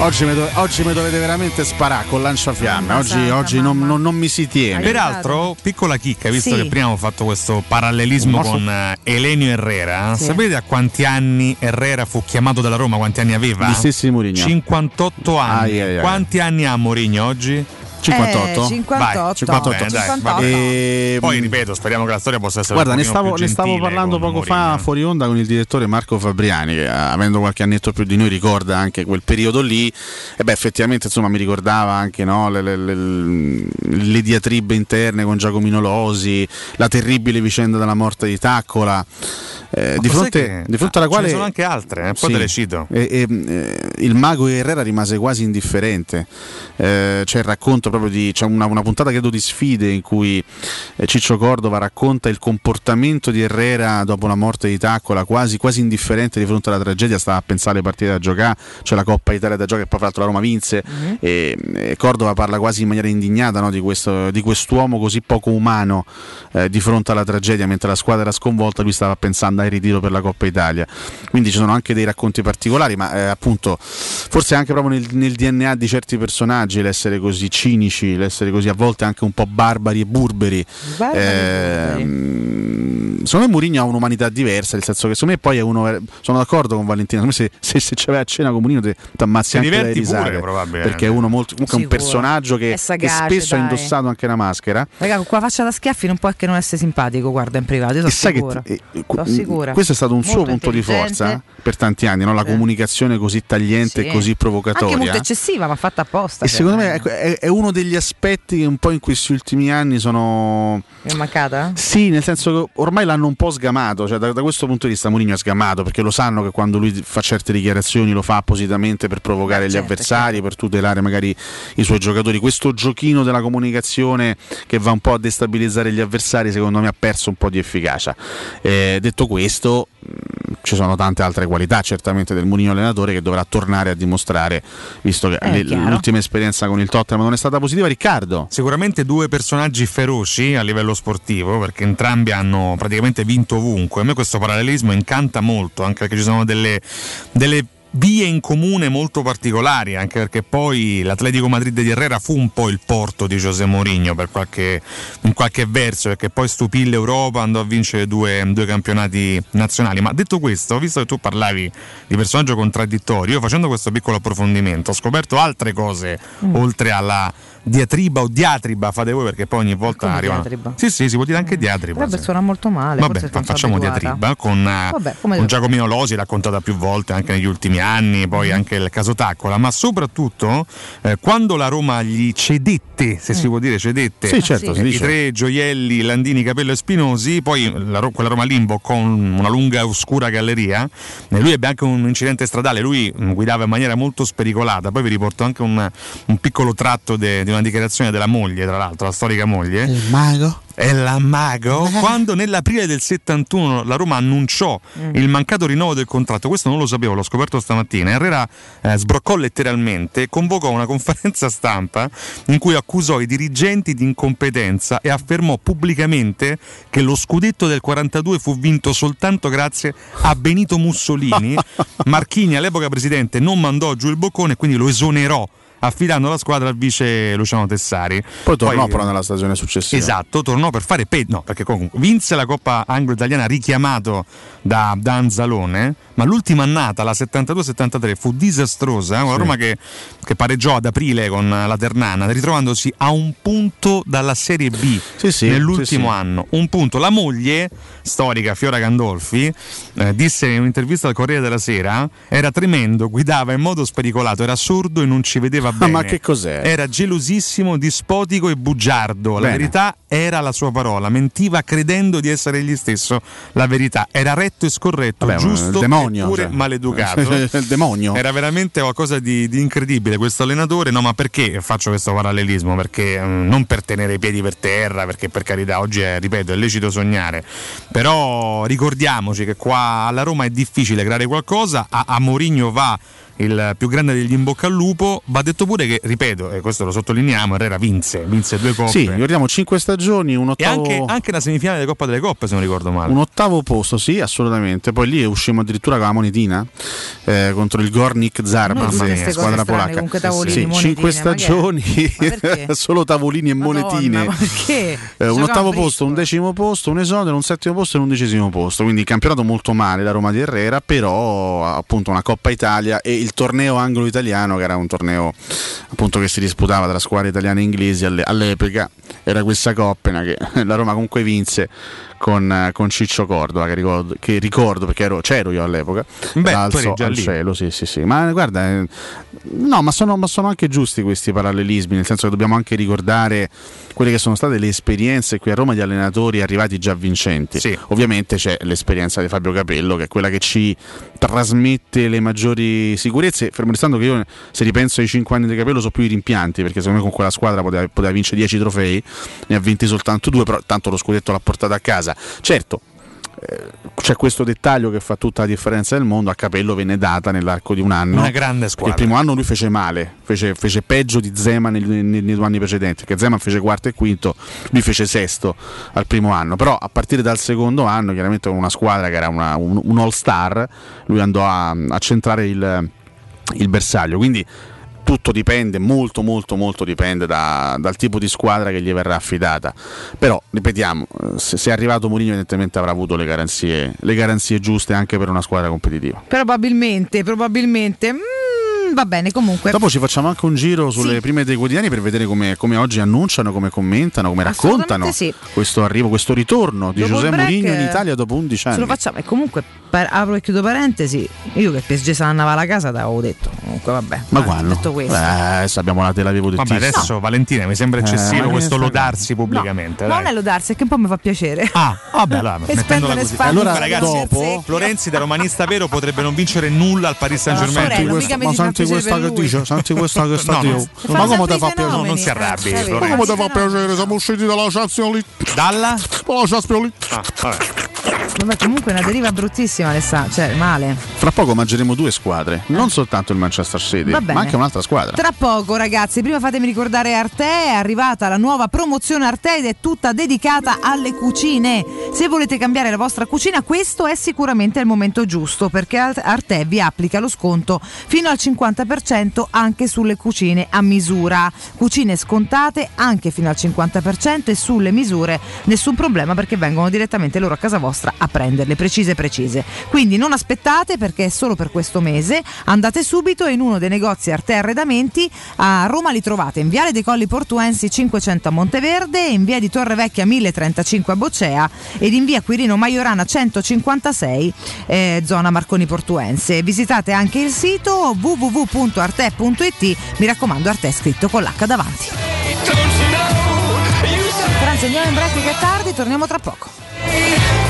Oggi mi, dove- oggi mi dovete veramente sparare con lanciafiamme. Oggi, santa, oggi non, non- non mi si tiene. Peraltro, piccola chicca, visto Sì. che prima ho fatto questo parallelismo con eh, Elenio Herrera, Sì. sapete a quanti anni Herrera fu chiamato dalla Roma? Quanti anni aveva? Gli stessi Mourinho. 58 anni. Ai, ai, ai. Quanti anni ha Mourinho oggi? 58? Eh, cinquantotto. Vai, 58. Bene, dai, 58. va bene. E- Poi ripeto, speriamo che la storia possa essere Guarda, un ne stavo, più ne stavo parlando poco fa Mourinho. fuori onda con il direttore Marco Fabriani, che ah, avendo qualche annetto più di noi ricorda anche quel periodo lì. E beh, effettivamente insomma mi ricordava anche no, le, le- le- le diatribe interne con Giacomino Losi, la terribile vicenda della morte di Taccola. eh, di, fronte, che- di fronte alla ah, quale Ce ne sono anche altre, eh, poi Sì. te le cito. E- e, eh, il mago Herrera rimase quasi indifferente. Eh, c'è il racconto proprio di. C'è una, una puntata credo di sfide in cui eh, Ciccio Cordova racconta il comportamento di Herrera dopo la morte di Taccola, quasi, quasi indifferente di fronte alla tragedia. Stava a pensare alle partite da giocare, c'è la Coppa Italia da giocare, che poi fra l'altro la Roma vinse. E, e Cordova parla quasi in maniera indignata no, di, questo, di quest'uomo così poco umano eh, di fronte alla tragedia, mentre la squadra era sconvolta, lui stava pensando al ritiro per la Coppa Italia. Quindi ci sono anche dei racconti particolari, ma eh, appunto forse anche proprio nel, nel DNA di certi personaggi l'essere così cinici, l'essere così a volte anche un po' barbari e burberi. Barbari e Ehm, secondo me Mourinho ha un'umanità diversa, nel senso che secondo me poi è uno. Sono d'accordo con me se, se, se ci vai a cena con Mourinho ti ammazzi Ti anche dalle pure, risate. probabilmente. perché è uno molto. Comunque è un Sicuro. personaggio che, È che sagace, spesso ha dai. indossato anche una maschera. Raga, con quella faccia da schiaffi non può che non essere simpatico, guarda in privato, io sono E sai che sicura. eh, eh, Sono sicura. questo è stato un suo Molto punto di forza per tanti anni, no? la Sì. comunicazione così tagliente Sì. e così provocatoria. Anche molto eccessiva, ma fatta apposta. E cioè, secondo me ecco, è, è uno degli aspetti che un po' in questi ultimi anni sono. È mancata? Sì, nel senso che ormai l'hanno un po' sgamato, cioè da, da questo punto di vista Mourinho è sgamato perché lo sanno che quando lui fa certe dichiarazioni lo fa appositamente per provocare Beh, gli certo, avversari, per tutelare magari i suoi giocatori. Questo giochino della comunicazione che va un po' a destabilizzare gli avversari secondo me ha perso un po' di efficacia. Eh, detto questo, ci sono tante altre qualità certamente del Mourinho allenatore che dovrà tornare a dimostrare, visto che Eh, l'ultima esperienza con il Tottenham non è stata positiva. Riccardo, Sicuramente due personaggi feroci a livello sportivo, perché entrambi hanno praticamente vinto ovunque. A me questo parallelismo incanta molto, anche perché ci sono delle, delle vie in comune molto particolari, anche perché poi l'Atletico Madrid di Herrera fu un po' il porto di José Mourinho per qualche, in qualche verso, perché poi stupì l'Europa, andò a vincere due, due campionati nazionali. Ma detto questo, visto che tu parlavi di personaggio contraddittorio, io facendo questo piccolo approfondimento ho scoperto altre cose Mm. oltre alla diatriba o diatriba, fate voi perché poi ogni volta Come arrivano. diatriba? Sì, sì, si può dire anche diatriba. Potrebbe sì. suona molto male. Vabbè, forse fa- facciamo abituata. diatriba con, eh, Vabbè, con Giacomino Losi, raccontata più volte anche negli ultimi anni, poi Mm-hmm. anche il caso Taccola, ma soprattutto eh, quando la Roma gli cedette, se si può dire cedette, Sì, certo, eh, si i tre gioielli, Landini, Capello e Spinosi, poi la quella Roma Limbo con una lunga e oscura galleria, e lui ebbe anche un incidente stradale, lui mm, guidava in maniera molto spericolata, poi vi riporto anche un, un piccolo tratto di di una dichiarazione della moglie, tra l'altro, la storica moglie. Il mago? È la mago quando nell'aprile del 71 la Roma annunciò Mm. il mancato rinnovo del contratto, questo non lo sapevo, l'ho scoperto stamattina. Herrera eh, sbroccò letteralmente, convocò una [laughs] conferenza stampa in cui accusò i dirigenti di incompetenza e affermò pubblicamente che lo scudetto del 42 fu vinto soltanto grazie a Benito Mussolini. [laughs] Marchini, all'epoca presidente, non mandò giù il boccone e quindi lo esonerò. Affidando la squadra al vice Luciano Tessari. Poi tornò però nella stagione successiva. Esatto, tornò per fare peggio. No, perché comunque vinse la Coppa Anglo-Italiana richiamato da, da Anzalone, ma l'ultima annata, la 72-73, fu disastrosa. Una Sì. Roma che, che pareggiò ad aprile con la Ternana, ritrovandosi a un punto dalla Serie B sì, nell'ultimo sì, sì. anno. Un punto. La moglie, storica Fiora Gandolfi, eh, disse in un'intervista al Corriere della Sera: era tremendo, guidava in modo spericolato, era sordo e non ci vedeva [laughs] bene. ma che cos'è? Era gelosissimo, dispotico e bugiardo. La Bene. verità era la sua parola. Mentiva credendo di essere egli stesso la verità. Era retto e scorretto, Vabbè, giusto demonio, eppure cioè. maleducato. [laughs] il demonio. Era veramente qualcosa di, di incredibile questo allenatore. No, ma perché faccio questo parallelismo? Perché mm, non per tenere i piedi per terra, perché per carità oggi è, ripeto, è lecito sognare. Però ricordiamoci che qua alla Roma è difficile creare qualcosa. A, a Mourinho va il più grande degli in bocca al lupo. Va detto pure che, ripeto, e questo lo sottolineiamo, Herrera vinse, vinse due coppe. Sì, ricordiamo 5 stagioni, un e ottavo, anche, anche la semifinale della Coppa delle Coppe, se non ricordo male. un ottavo posto, sì, assolutamente. Poi lì uscimmo addirittura con la monetina eh, contro il Gornik tutte sì, squadra polacca. comunque tavolini, Sì, monetine, 5 ma che è? stagioni, Ma [laughs] solo tavolini e monetine. ma perché? Eh, un ottavo posto, un decimo posto, un esonero, un settimo posto e un undicesimo posto. Quindi campionato molto male la Roma di Herrera, però appunto una Coppa Italia e il torneo anglo-italiano, che era un torneo appunto che si disputava tra squadre italiane e inglesi alle- all'epoca, era questa coppena che [laughs] la Roma comunque vinse con, eh, con Ciccio Cordova, che ricordo, che ricordo perché ero- c'ero io all'epoca. Beh, già al lì. cielo, sì, sì, sì. Ma guarda, eh, no, ma sono, ma sono anche giusti questi parallelismi, nel senso che dobbiamo anche ricordare quelle che sono state le esperienze qui a Roma di allenatori arrivati già vincenti. Ovviamente c'è l'esperienza di Fabio Capello, che è quella che ci trasmette le maggiori sicurezze. Fermo restando che io, se ripenso ai 5 anni di Capello, so più i rimpianti, perché secondo me con quella squadra poteva, poteva vincere 10 trofei, ne ha vinti soltanto due, però tanto lo scudetto l'ha portato a casa. Certo, eh, c'è questo dettaglio che fa tutta la differenza del mondo. A Capello venne data nell'arco di un anno. Una grande squadra. il primo anno lui fece male, fece, fece peggio di Zema nei, nei- nei due anni precedenti. Perché Zema fece quarto e quinto, lui fece sesto al primo anno. Però a partire dal secondo anno, chiaramente con una squadra che era una- un, un all-star, lui andò a, a centrare il, il bersaglio. Quindi tutto dipende, molto molto molto dipende da- dal tipo di squadra che gli verrà affidata. Però, ripetiamo, eh, se, se è arrivato Mourinho evidentemente avrà avuto le garanzie, le garanzie giuste anche per una squadra competitiva. Probabilmente, probabilmente. Mm, va bene, comunque. Dopo ci facciamo anche un giro sulle Sì. prime dei quotidiani per vedere come, come oggi annunciano, come commentano, come raccontano sì. questo arrivo, questo ritorno di Dopo Giuseppe Mourinho in Italia dopo 11 Ce anni. lo facciamo e comunque per- apro e chiudo parentesi. Io che PSG se andava alla casa l'avevo detto. Comunque vabbè. Ma quando? Detto questo. Eh, adesso abbiamo la Tel Aviv Vabbè, adesso Valentina mi sembra Eh, eccessivo ma questo lodarsi pubblicamente. Ma dai. non è lodarsi, è che un po' mi fa piacere. Ah, vabbè, allora, [laughs] mettendola così. spalle Allora, ragazzi, secchio. Florenzi da romanista vero potrebbe non vincere nulla al Paris Saint Germain. sorella, mica mi ma piacere questa che dice, senti questa che sta No, no. Ma come ti fa piacere? non si arrabbi, Eh. Ma come ti fa piacere? Siamo usciti dalla Champions League. Dalla? Dalla Champions League. Ah, vabbè. Vabbè, comunque è una deriva bruttissima, Alessandro. Cioè, male. Fra poco mangeremo due squadre, non soltanto il Manchester City, ma anche un'altra squadra. Tra poco, ragazzi, prima fatemi ricordare Arte, è arrivata la nuova promozione Arte ed è tutta dedicata alle cucine. Se volete cambiare la vostra cucina, questo è sicuramente il momento giusto perché Arte vi applica lo sconto fino al 50% anche sulle cucine a misura. Cucine scontate anche fino al 50% e sulle misure nessun problema perché vengono direttamente loro a casa vostra a prenderle precise precise. Quindi non aspettate perché è solo per questo mese, andate subito in uno dei negozi Arte Arredamenti a Roma li trovate in Viale dei Colli Portuensi 500 a Monteverde, in Via di Torre Vecchia 1035 a Boccea ed in Via Quirino Maiorana 156 eh, zona Marconi Portuense. Visitate anche il sito www.arte.it, mi raccomando Arte è scritto con l'H davanti. Franzi andiamo in break che è tardi, torniamo tra poco.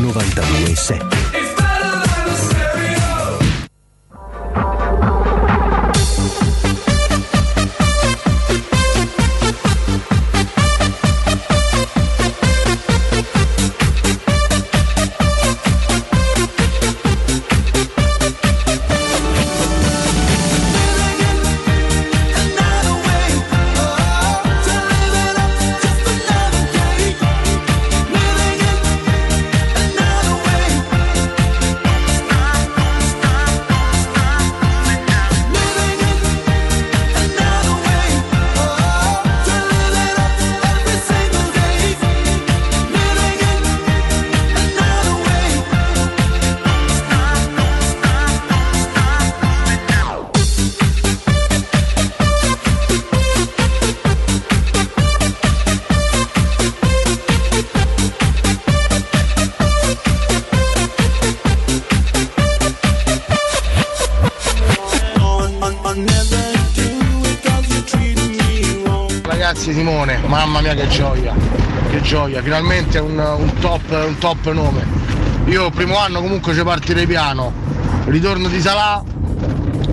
92.7 mamma mia che gioia, che gioia, finalmente un, un top, un top nome. Io primo anno comunque ci partirei piano, ritorno di Salà,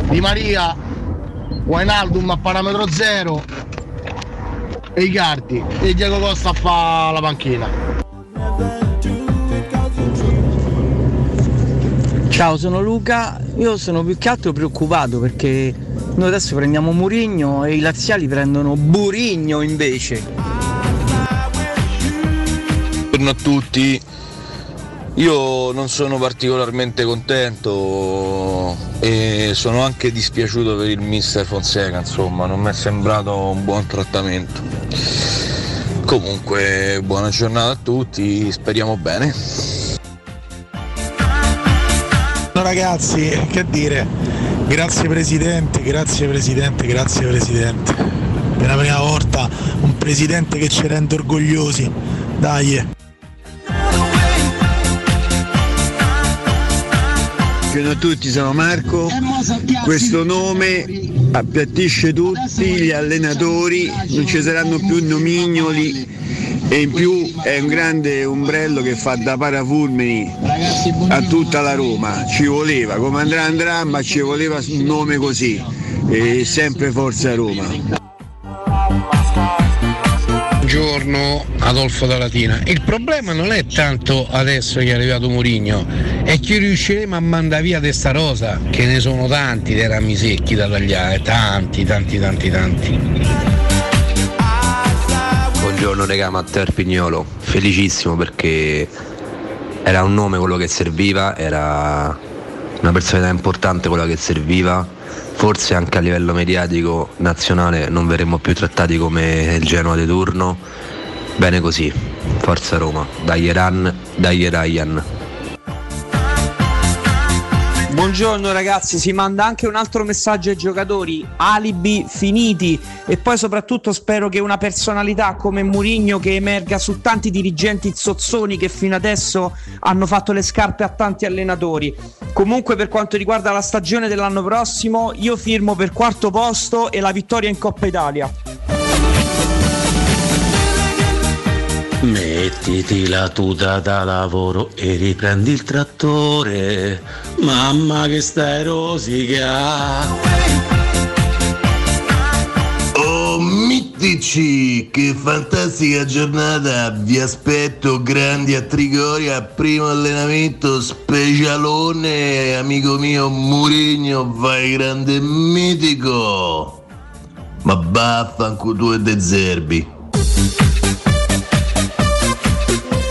di Maria, Wainaldum a parametro zero e Icardi e Diego Costa fa la panchina. Ciao, sono Luca. Io sono più che altro preoccupato perché noi adesso prendiamo Murigno e i laziali prendono Burigno invece. Buongiorno a tutti. Io non sono particolarmente contento e sono anche dispiaciuto per il mister Fonseca, insomma, non mi è sembrato un buon trattamento. Comunque, buona giornata a tutti, speriamo bene. Ragazzi, che dire? Grazie Presidente, grazie Presidente, grazie Presidente. Per la prima volta un Presidente che ci rende orgogliosi. Dai. Buongiorno a tutti, sono Marco. Questo nome appiattisce tutti gli allenatori, non ci saranno più nomignoli e in più è un grande ombrello che fa da parafulmini a tutta la Roma. Ci voleva, come andrà andrà, ma ci voleva un nome così. E sempre Forza Roma. Buongiorno Adolfo da Latina. Il problema non è tanto adesso che è arrivato Murigno, è che riusciremo a mandare via testa rosa, che ne sono tanti dei rami secchi da tagliare, tanti, tanti, tanti, tanti. Buongiorno regà Matteo Arpignolo, felicissimo perché era un nome quello che serviva, era una personalità importante quella che serviva, forse anche a livello mediatico nazionale non verremo più trattati come il Genoa di turno, bene così, forza Roma, dai Iran, dai Ryan. Buongiorno ragazzi, si manda anche un altro messaggio ai giocatori, alibi finiti e poi soprattutto spero che una personalità come Murigno che emerga su tanti dirigenti zozzoni che fino adesso hanno fatto le scarpe a tanti allenatori. Comunque per quanto riguarda la stagione dell'anno prossimo io firmo per quarto posto e la vittoria in Coppa Italia. Mettiti la tuta da lavoro e riprendi il trattore. Mamma che stai rosica. Oh, mittici, che fantastica giornata! Vi aspetto grandi a Trigoria, primo allenamento specialone, amico mio Murigno, vai grande mitico! Ma vaffanculo tu e De Zerbi.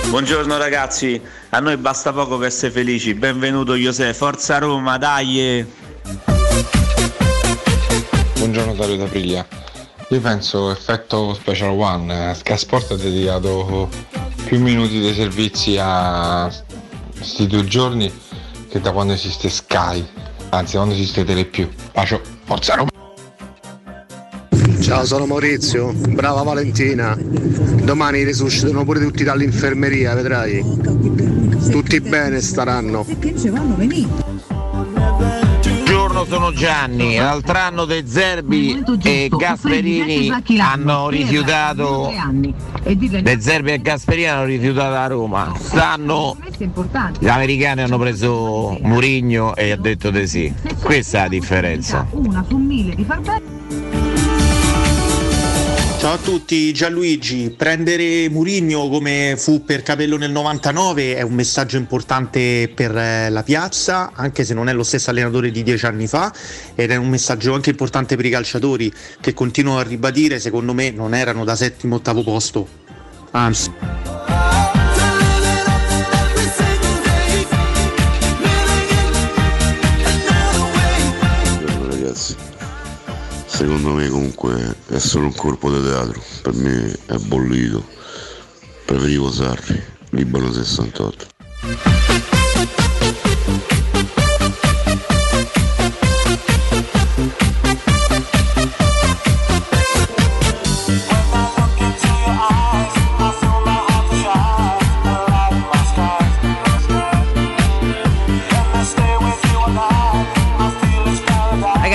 Buongiorno ragazzi, a noi basta poco per essere felici. Benvenuto José, forza Roma, dai! Buongiorno Dario D'Aprilia. Io penso effetto Special One, eh, Sky Sport ha dedicato più minuti dei servizi a questi due giorni che da quando esiste Sky, anzi quando esiste Telepiù. Bacio, forza Roma! Ciao, sono Maurizio, brava Valentina. Domani risuscitano pure tutti dall'infermeria, vedrai. Tutti bene staranno. Buongiorno, sono Gianni. L'altro anno De Zerbi e Gasperini hanno rifiutato. De Zerbi e Gasperini hanno rifiutato la Roma. Stanno. Gli americani hanno preso Murigno e ha detto di sì. Questa è la differenza. Una su mille di far bene. Ciao a tutti, Gianluigi. Prendere Murigno come fu per Capello nel 99 è un messaggio importante per eh, la piazza, anche se non è lo stesso allenatore di dieci anni fa, ed è un messaggio anche importante per i calciatori che continuano a ribadire, secondo me, non erano da settimo ottavo posto. Anzi. Ragazzi, secondo me comunque è solo un colpo di teatro, per me è bollito, preferivo Sarri, Libano 68.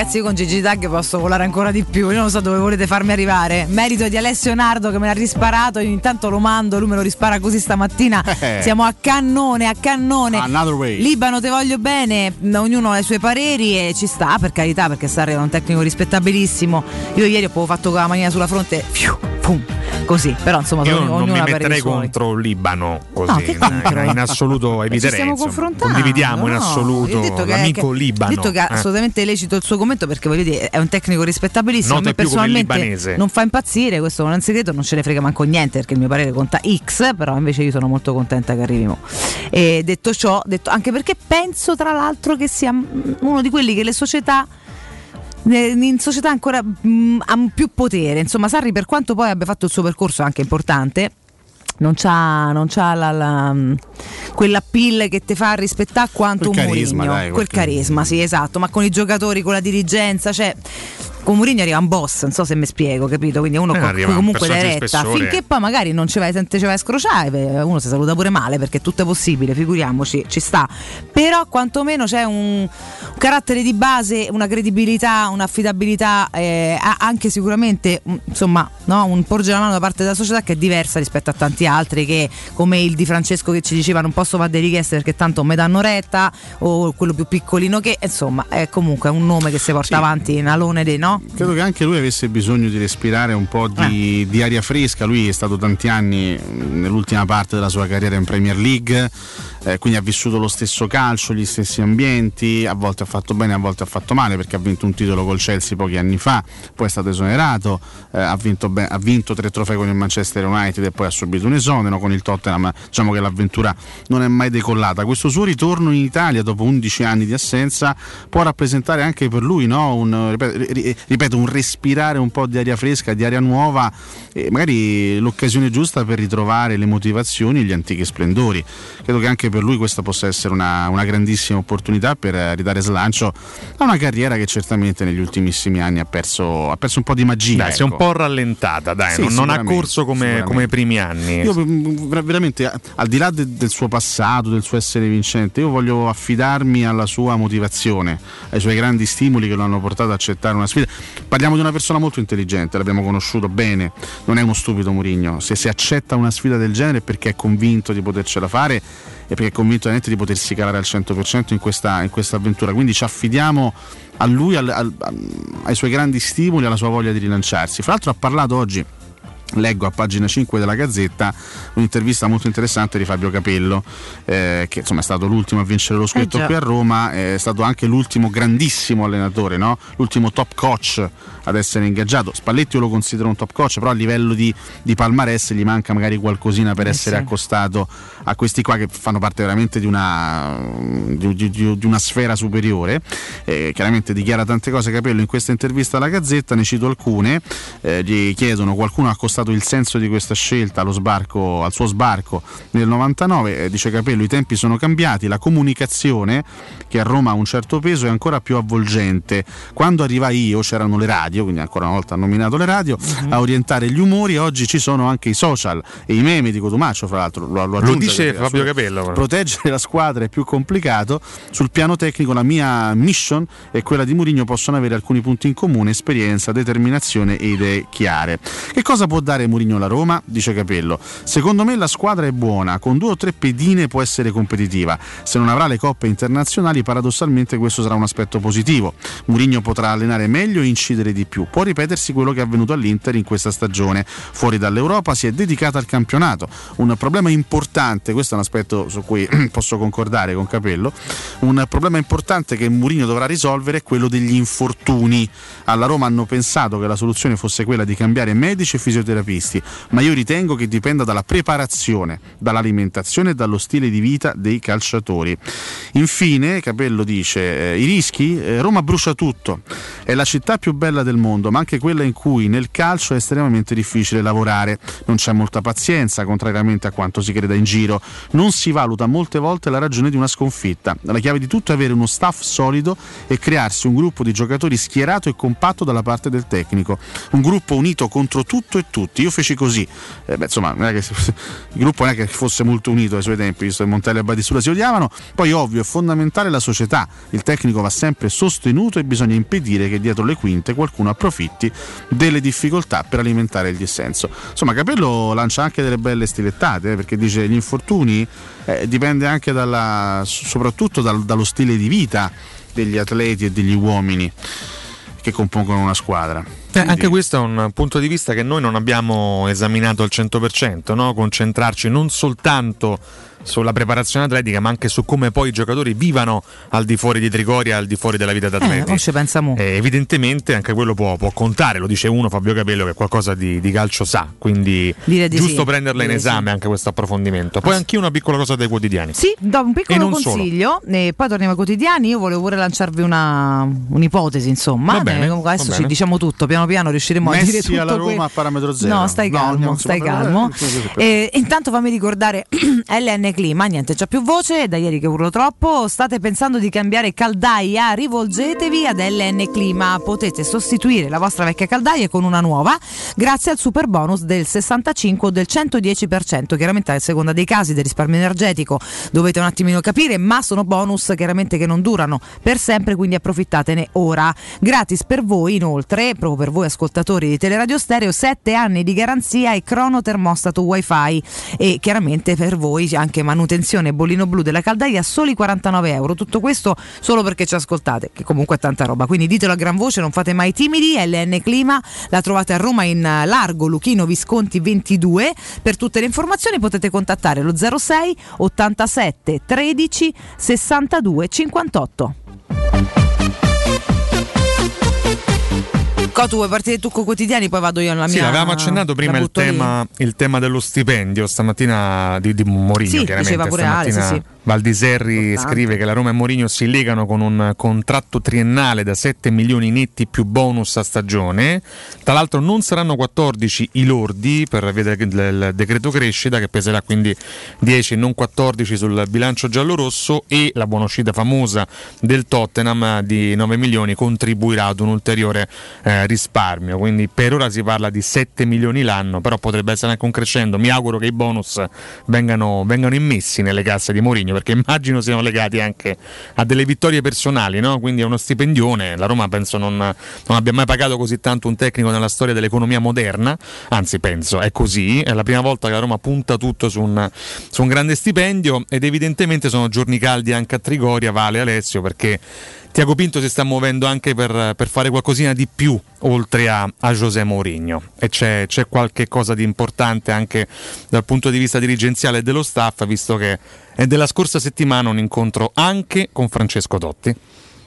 Ragazzi, io con Gigi Tag posso volare ancora di più. Io non so dove volete farmi arrivare. Merito di Alessio Nardo che me l'ha risparato. Io intanto lo mando, lui me lo rispara così stamattina. Eh. Siamo a cannone, a cannone. Another way. Libano, te voglio bene. Ognuno ha i suoi pareri e ci sta, per carità, perché Sarri è un tecnico rispettabilissimo. Io ieri ho proprio fatto con la manina sulla fronte. Fiu, pum, così. Però insomma, Io ognuno, non mi metterei contro il Libano così, No, in, in assoluto Ci eviterei. stiamo insomma. confrontando. Condividiamo in no. assoluto detto che- l'amico che- Libano. Ho detto che è eh. assolutamente lecito il suo commento perché voglio dire, è un tecnico rispettabilissimo. Nota a me personalmente non fa impazzire, questo non è un segreto, non ce ne frega manco niente perché il mio parere conta X, però invece io sono molto contenta che arrivino. E detto ciò, detto, anche perché penso tra l'altro che sia uno di quelli che le società in società ancora mm, ha più potere. Insomma, Sarri, per quanto poi abbia fatto il suo percorso anche importante, non c'ha, non c'ha la, la, mm, quella pill che ti fa rispettare quanto Quel un carisma, Mourinho. dai, quel quel- carisma, sì, esatto. Ma con i giocatori, con la dirigenza, cioè. Con Mourinho arriva un boss, non so se mi spiego, capito? Quindi uno Eh, co- arriva un comunque dai retta. spessore. Finché poi magari non ci vai, te ci vai a scrociare, uno si saluta pure male perché tutto è possibile, figuriamoci, ci sta. Però quantomeno c'è un, un carattere di base, una credibilità, un'affidabilità, eh, anche sicuramente mm, insomma no, un porgere la mano da parte della società che è diversa rispetto a tanti altri che come il di Francesco che ci diceva non posso fare delle richieste perché tanto mi danno retta o quello più piccolino che insomma è comunque un nome che si porta avanti in alone dei no? Credo che anche lui avesse bisogno di respirare un po' di, di aria fresca. Lui è stato tanti anni mh, nell'ultima parte della sua carriera in Premier League, eh, quindi ha vissuto lo stesso calcio, gli stessi ambienti. A volte ha fatto bene, a volte ha fatto male perché ha vinto un titolo col Chelsea pochi anni fa, poi è stato esonerato, eh, ha, vinto be- ha vinto tre trofei con il Manchester United e poi ha subito un esonero con il Tottenham. Diciamo che l'avventura non è mai decollata. Questo suo ritorno in Italia dopo 11 anni di assenza può rappresentare anche per lui no? un, ripeto, ri- ripeto, un respirare un po' di aria fresca, di aria nuova e magari l'occasione giusta per ritrovare le motivazioni e gli antichi splendori. Credo che anche per lui questa possa essere una, una grandissima opportunità per ridare slancio a una carriera che certamente negli ultimissimi anni ha perso, ha perso un po' di magia. Dai, si è un ecco. po' rallentata, dai, Sì, non, non ha corso come, come i primi anni. Io mm, ver- veramente, al di là de- del suo passato, del suo essere vincente, io voglio affidarmi alla sua motivazione, ai suoi grandi stimoli che lo hanno portato ad accettare una sfida. Parliamo di una persona molto intelligente, l'abbiamo conosciuto bene, non è uno stupido Murigno. Se si accetta una sfida del genere è perché è convinto di potercela fare e perché è convinto di potersi calare al 100% in questa, in questa avventura. Quindi ci affidiamo a lui, al- al- ai suoi grandi stimoli, alla sua voglia di rilanciarsi. Fra l'altro ha parlato oggi leggo a pagina 5 della Gazzetta un'intervista molto interessante di Fabio Capello eh, che insomma è stato l'ultimo a vincere lo scudetto già. qui a Roma è stato anche l'ultimo grandissimo allenatore no? l'ultimo top coach ad essere ingaggiato Spalletti io lo considero un top coach però a livello di, di palmarès gli manca magari qualcosina per Eh essere sì. accostato a questi qua che fanno parte veramente di una, di, di- di- di una sfera superiore Eh, chiaramente dichiara tante cose Capello in questa intervista alla Gazzetta ne cito alcune eh, gli chiedono qualcuno ha accostato il senso di questa scelta allo sbarco, al suo sbarco nel 99 eh, dice Capello i tempi sono cambiati la comunicazione che a Roma ha un certo peso è ancora più avvolgente. Quando arrivai io c'erano le radio quindi ancora una volta ha nominato le radio a orientare gli umori oggi ci sono anche i social e i meme di Cotumaccio fra l'altro lo, lo aggiunge dice Fabio Capello, però. proteggere [laughs] la squadra è più complicato. Sul piano tecnico la mia mission e quella di Mourinho possono avere alcuni punti in comune esperienza, determinazione e idee chiare. Che cosa può dare Mourinho alla Roma? dice Capello. Secondo me la squadra è buona con due o tre pedine può essere competitiva. Se non avrà le coppe internazionali paradossalmente questo sarà un aspetto positivo. Mourinho potrà allenare meglio e incidere di più. Può ripetersi quello che è avvenuto all'Inter in questa stagione. Fuori dall'Europa si è dedicata al campionato. Un problema importante questo è un aspetto su cui [clears throat] posso concordare con Capello un problema importante che Mourinho dovrà risolvere è quello degli infortuni. Alla Roma hanno pensato che la soluzione fosse quella di cambiare medici e fisioterapisti ma io ritengo che dipenda dalla preparazione dall'alimentazione e dallo stile di vita dei calciatori. Infine Capello dice eh, i rischi Eh, Roma brucia tutto. È la città più bella del mondo ma anche quella in cui nel calcio è estremamente difficile lavorare. Non c'è molta pazienza contrariamente a quanto si creda in giro. Non si valuta molte volte la ragione di una sconfitta. La chiave di tutto è avere uno staff solido e crearsi un gruppo di giocatori schierato e compatto dalla parte del tecnico. Un gruppo unito contro tutto e tutti tutti. Io feci così. Eh, beh, insomma, che, [laughs] il gruppo non è che fosse molto unito ai suoi tempi, visto che Montella e Batistura si odiavano. Poi, ovvio, è fondamentale la società. Il tecnico va sempre sostenuto e bisogna impedire che dietro le quinte qualcuno approfitti delle difficoltà per alimentare il dissenso. Insomma, Capello lancia anche delle belle stilettate, eh, perché dice gli infortuni eh, dipende anche dalla, soprattutto dal- dallo stile di vita degli atleti e degli uomini che compongono una squadra. Eh, anche questo è un punto di vista che noi non abbiamo esaminato al 100%, no? concentrarci non soltanto sulla preparazione atletica, ma anche su come poi i giocatori vivano al di fuori di Trigoria, al di fuori della vita Eh, d'atleti. non ci pensa mo. Eh, evidentemente anche quello può, può contare, lo dice uno Fabio Capello che qualcosa di, di calcio sa, quindi di giusto sì, prenderla in esame anche questo approfondimento. Poi anch'io una piccola cosa dai quotidiani. Sì, do un E piccolo consiglio e poi torniamo ai quotidiani. Io volevo pure lanciarvi una, un'ipotesi, insomma. Va bene, Eh, comunque adesso ci bene. diciamo tutto, piano piano riusciremo a dire Messi tutto alla Roma que- a parametro zero. No, stai No, calmo, stai calmo. eh, E intanto fammi ricordare [clears throat] LN Clima, niente, c'ha più voce, da ieri che urlo troppo. State pensando di cambiare caldaia? Rivolgetevi ad LN Clima. Potete sostituire la vostra vecchia caldaia con una nuova grazie al super bonus del 65 o del 110%. Chiaramente a seconda dei casi del risparmio energetico dovete un attimino capire, ma sono bonus chiaramente che non durano per sempre, quindi approfittatene ora. Gratis per voi inoltre, proprio per voi ascoltatori di Teleradio Stereo, 7 anni di garanzia e crono termostato wifi e chiaramente per voi anche manutenzione e bollino blu della caldaia a soli 49 euro. Tutto questo solo perché ci ascoltate, che comunque è tanta roba. Quindi ditelo a gran voce, non fate mai timidi. LN Clima la trovate a Roma in largo Luchino Visconti 22. Per tutte le informazioni potete contattare lo 06 87 13 62 58. Co, tu vuoi partire tu con quotidiani, poi vado io nella mia. Sì, avevamo accennato prima il tema, il tema dello stipendio stamattina di, di Mourinho, Sì, chiaramente. diceva pure Stamattina sì, sì. Valdiserri Importante. scrive che la Roma e Mourinho si legano con un contratto triennale da 7 milioni netti più bonus a stagione. Tra l'altro non saranno 14 i lordi per vedere il, il decreto crescita che peserà quindi 10 e non 14 sul bilancio giallorosso e la buona uscita famosa del Tottenham di 9 milioni contribuirà ad un ulteriore eh, risparmio. Quindi per ora si parla di 7 milioni l'anno, però potrebbe essere anche un crescendo. Mi auguro che i bonus vengano, vengano immessi nelle casse di Mourinho perché [laughs] immagino siano legati anche a delle vittorie personali, no? quindi a uno stipendione. La Roma penso non, non abbia mai pagato così tanto un tecnico nella storia dell'economia moderna, anzi penso è così, è la prima volta che la Roma punta tutto su un, su un grande stipendio ed evidentemente sono giorni caldi anche a Trigoria, Vale Alessio, perché Tiago Pinto si sta muovendo anche per, per fare qualcosina di più oltre a, a José Mourinho e c'è, c'è qualche cosa di importante anche dal punto di vista dirigenziale dello staff, visto che è della scorsa settimana un incontro anche con Francesco Totti.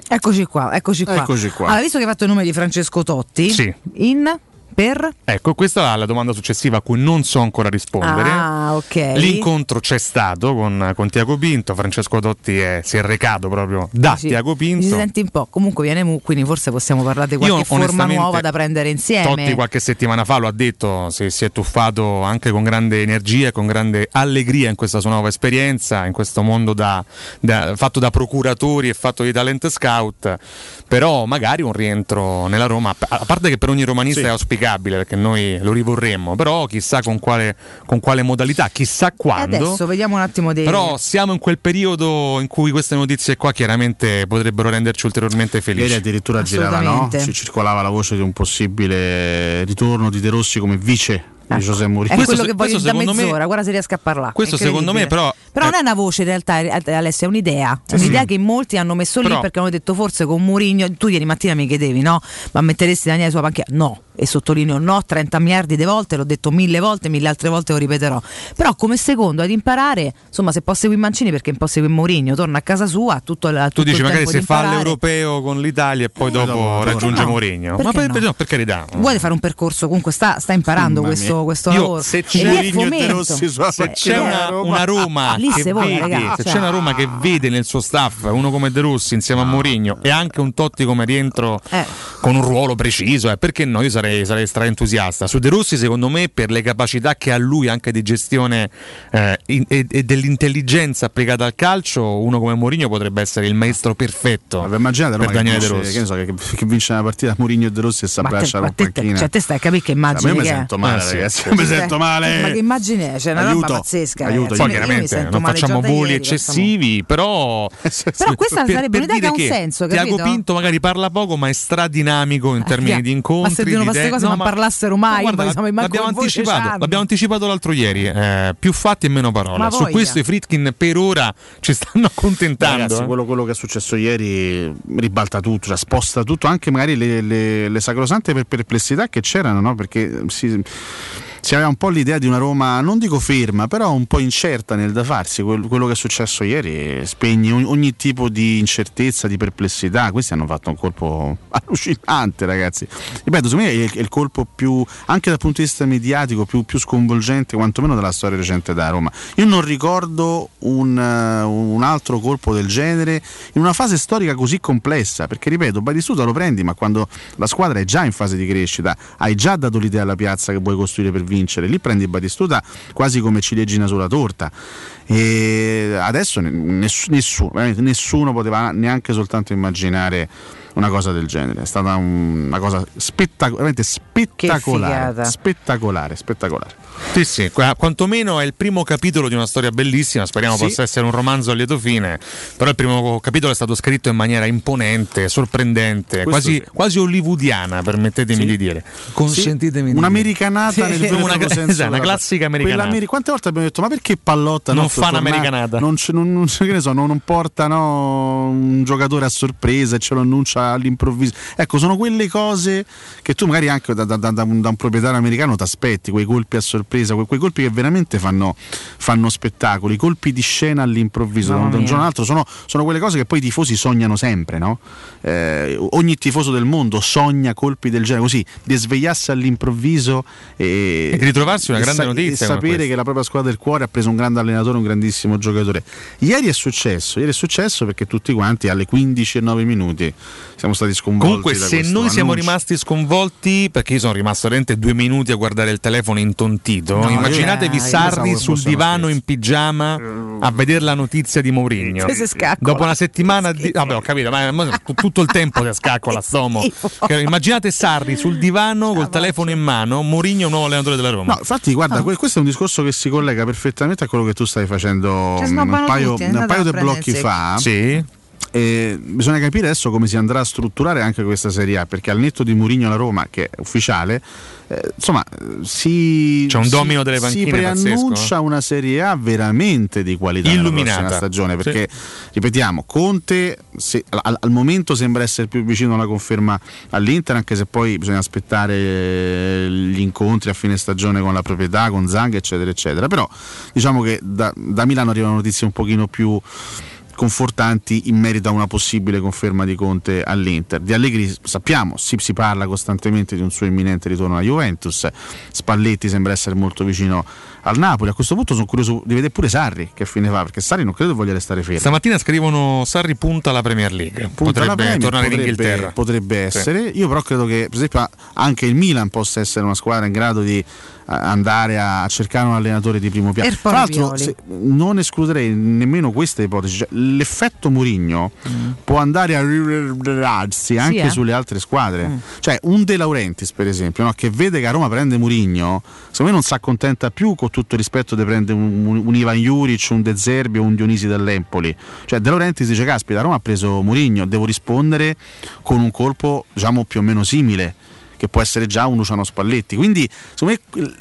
Eccoci qua, eccoci qua. Eccoci qua. Allora, visto che hai fatto il nome di Francesco Totti, Sì. in per Ecco, questa è la domanda successiva a cui non so ancora rispondere. Ah, ok. L'incontro c'è stato con, con Tiago Pinto, Francesco Totti è- si è recato proprio da Sì. Tiago Mi si Pinto. senti un po'. Comunque viene Mu, quindi forse possiamo parlare di qualche Io, forma nuova da prendere insieme. Totti qualche settimana fa lo ha detto, si, si è tuffato anche con grande energia e con grande allegria in questa sua nuova esperienza, in questo mondo da- da- fatto da procuratori e fatto di talent scout, però magari un rientro nella Roma, a a parte che per ogni romanista Sì. è auspicabile perché noi lo rivorremmo, però chissà con quale, con quale modalità, chissà E quando. adesso vediamo un attimo dei. Però siamo in quel periodo in cui queste notizie qua chiaramente potrebbero renderci ulteriormente felici. Ieri addirittura girava, no? Ci circolava la voce di un possibile ritorno di De Rossi come vice di José Mourinho. È quello che voglio da mezz'ora, guarda se riesco a parlare. questo secondo me però Però non è una voce in realtà, eh, Alessia, è un'idea. È un'idea sì. che molti hanno messo lì Però- perché hanno detto forse con Mourinho. Tu ieri mattina mi chiedevi, no? Ma metteresti Daniele sulla panchina? No. E sottolineo no 30 miliardi di volte, l'ho detto mille volte, mille altre volte lo ripeterò. Però come secondo ad imparare, insomma, se può seguire Mancini perché un po' segue Mourinho, torna a casa sua, tutto, la- Tu tutto dici magari se fa l'europeo con l'Italia e poi dopo dopo raggiunge no. Mourinho. Perché Ma per, no? per- no, per carità. Vuole fare un percorso, comunque sta, sta imparando Mamma questo, questo Io, lavoro. se c'è e Se C'è una, una Roma, Lì che se vuole, vede, ragazzi. se c'è una Roma che vede nel suo staff uno come De Rossi insieme a Mourinho e anche un Totti come rientro Eh. con un ruolo preciso, eh, perché no? Io sarei, sarei straentusiasta. Su De Rossi, secondo me, per le capacità che ha lui anche di gestione eh, in- e, e dell'intelligenza applicata al calcio, uno come Mourinho potrebbe essere il maestro perfetto Ma immaginate per Roma Daniele De che, Rossi. vince, che, ne so, che, che vince una partita Mourinho e De Rossi e si abbraccia te- panchina. cioè, te stai a capire che Ma immagine io mi sento male, Eh, sì. Ragazzi. Mi sento male. Ma che immagine è? C'è una Aiuto, roba pazzesca. aiuto. Poi chiaramente non facciamo voli eccessivi, però. Però questa sarebbe un'idea che ha un senso, Tiago? Pinto magari parla poco, ma è stradinamico in termini via. di Ma incontri. servivano di queste idee. cose, No, ma parlassero mai, l'abbiamo, anticipato, c'hanno. l'abbiamo anticipato l'altro ieri. eh, più fatti e meno Ma parole. Su questo i Fritkin per ora ci stanno accontentando. Ragazzi, eh. quello, quello che è successo ieri ribalta tutto, cioè sposta tutto, anche magari le, le- le sacrosante per- perplessità che c'erano, no? perché si, si aveva un po' l'idea di una Roma, non dico ferma, però un po' incerta nel da farsi. Quel- quello che è successo ieri spegne ogni, tipo di incertezza, di perplessità. Questi hanno fatto un colpo [laughs] allucinante, ragazzi. Ripeto, secondo me è il, è il colpo più, anche dal punto di vista mediatico, più, più sconvolgente, quantomeno della storia recente da Roma. Io non ricordo un, eh, un altro colpo del genere in una fase storica così complessa, perché ripeto, Batistuta lo prendi, ma quando la squadra è già in fase di crescita, hai già dato l'idea alla piazza che vuoi costruire per vincere, lì prendi Batistuta quasi come ciliegina sulla torta. E adesso ne- ness- nessuno, nessuno poteva neanche soltanto immaginare una cosa del genere. È stata un- una cosa spettac- veramente spettacolare. Spettacolare, spettacolare. Sì, sì, qua- quantomeno è il primo capitolo di una storia bellissima, speriamo Sì. possa essere un romanzo a lieto fine, però il primo capitolo è stato scritto in maniera imponente, sorprendente, quasi, sì. quasi hollywoodiana, permettetemi Sì. di dire. Consentitemi di dire. Un'americanata nel Sì, vero una, senso esatto, una classica americanata. Quell'ameri- Quante volte abbiamo detto, ma perché Pallotta Non no, fa un'americanata? Non, ce- non- non- che ne so, non, non porta no, un giocatore a sorpresa e ce lo annuncia all'improvviso. Ecco, sono quelle cose che tu magari anche da, da- da- un, un proprietario americano ti aspetti, quei colpi a sorpresa, que- quei, colpi che veramente fanno, fanno spettacoli, colpi di scena all'improvviso da un, giorno all'altro. Sono, sono quelle cose che poi i tifosi sognano sempre, no? Eh, ogni tifoso del mondo sogna colpi del genere, così, di svegliarsi all'improvviso e, E ritrovarsi una e grande sa- notizia E sapere che la propria squadra del cuore ha preso un grande allenatore, un grandissimo giocatore. Ieri è successo, ieri è successo perché tutti quanti alle 15 e 9 minuti siamo stati sconvolti. Comunque, da se noi siamo annuncio. rimasti sconvolti, perché io sono rimasto veramente due minuti a guardare il telefono intontito, No, immaginatevi io Sarri sul divano in pigiama a vedere la notizia di Mourinho. Dopo una settimana di... Vabbè, ho capito, ma, [laughs] tutto il tempo si scaccola stomo. Che- Immaginate Sarri sul divano col telefono in mano, Mourinho nuovo allenatore della Roma. No, infatti, guarda, que- questo è un discorso che si collega perfettamente a quello che tu stai facendo Ci snobbano un paio, un paio di blocchi fa. Sì. E bisogna capire adesso come si andrà a strutturare anche questa Serie A, perché al netto di Mourinho alla Roma, che è ufficiale, eh, insomma, eh, si, C'è un si- domino delle si panchine preannuncia pazzesco, eh. una Serie A veramente di qualità nella Illuminata. prossima stagione, perché ripetiamo, Conte se- al, al momento sembra essere più vicino alla conferma all'Inter, anche se poi bisogna aspettare eh, gli incontri a fine stagione con la proprietà, con Zang, eccetera, eccetera. Però diciamo che da, da Milano arrivano notizie un pochino più confortanti in merito a una possibile conferma di Conte all'Inter. Di Allegri sappiamo, si, si parla costantemente di un suo imminente ritorno alla Juventus, Spalletti sembra essere molto vicino al Napoli, a questo punto sono curioso di vedere pure Sarri che fine fa, perché Sarri non credo voglia restare fermo. Stamattina scrivono Sarri punta alla Premier League. Punta potrebbe Premier, tornare in potrebbe- Inghilterra. Potrebbe Sì. essere. Io però credo che, per esempio, anche il Milan possa essere una squadra in grado di andare a cercare un allenatore di primo piano. Tra l'altro, se- non escluderei nemmeno questa ipotesi. Cioè, l'effetto Murigno può andare a rivelarsi anche Mm. eh. sulle altre squadre. Mm. Cioè, un De Laurentiis, per esempio, no, che vede che a Roma prende Murigno, secondo me non si accontenta più, con tutto il rispetto, di prendere un, un- un Ivan Juric, un De Zerbi o un Dionisi dell'Empoli. Cioè, De Laurentiis dice: Caspita, Roma ha preso Murigno, devo rispondere con un colpo, diciamo, più o meno simile. Che può essere già un Luciano Spalletti. Quindi, secondo me,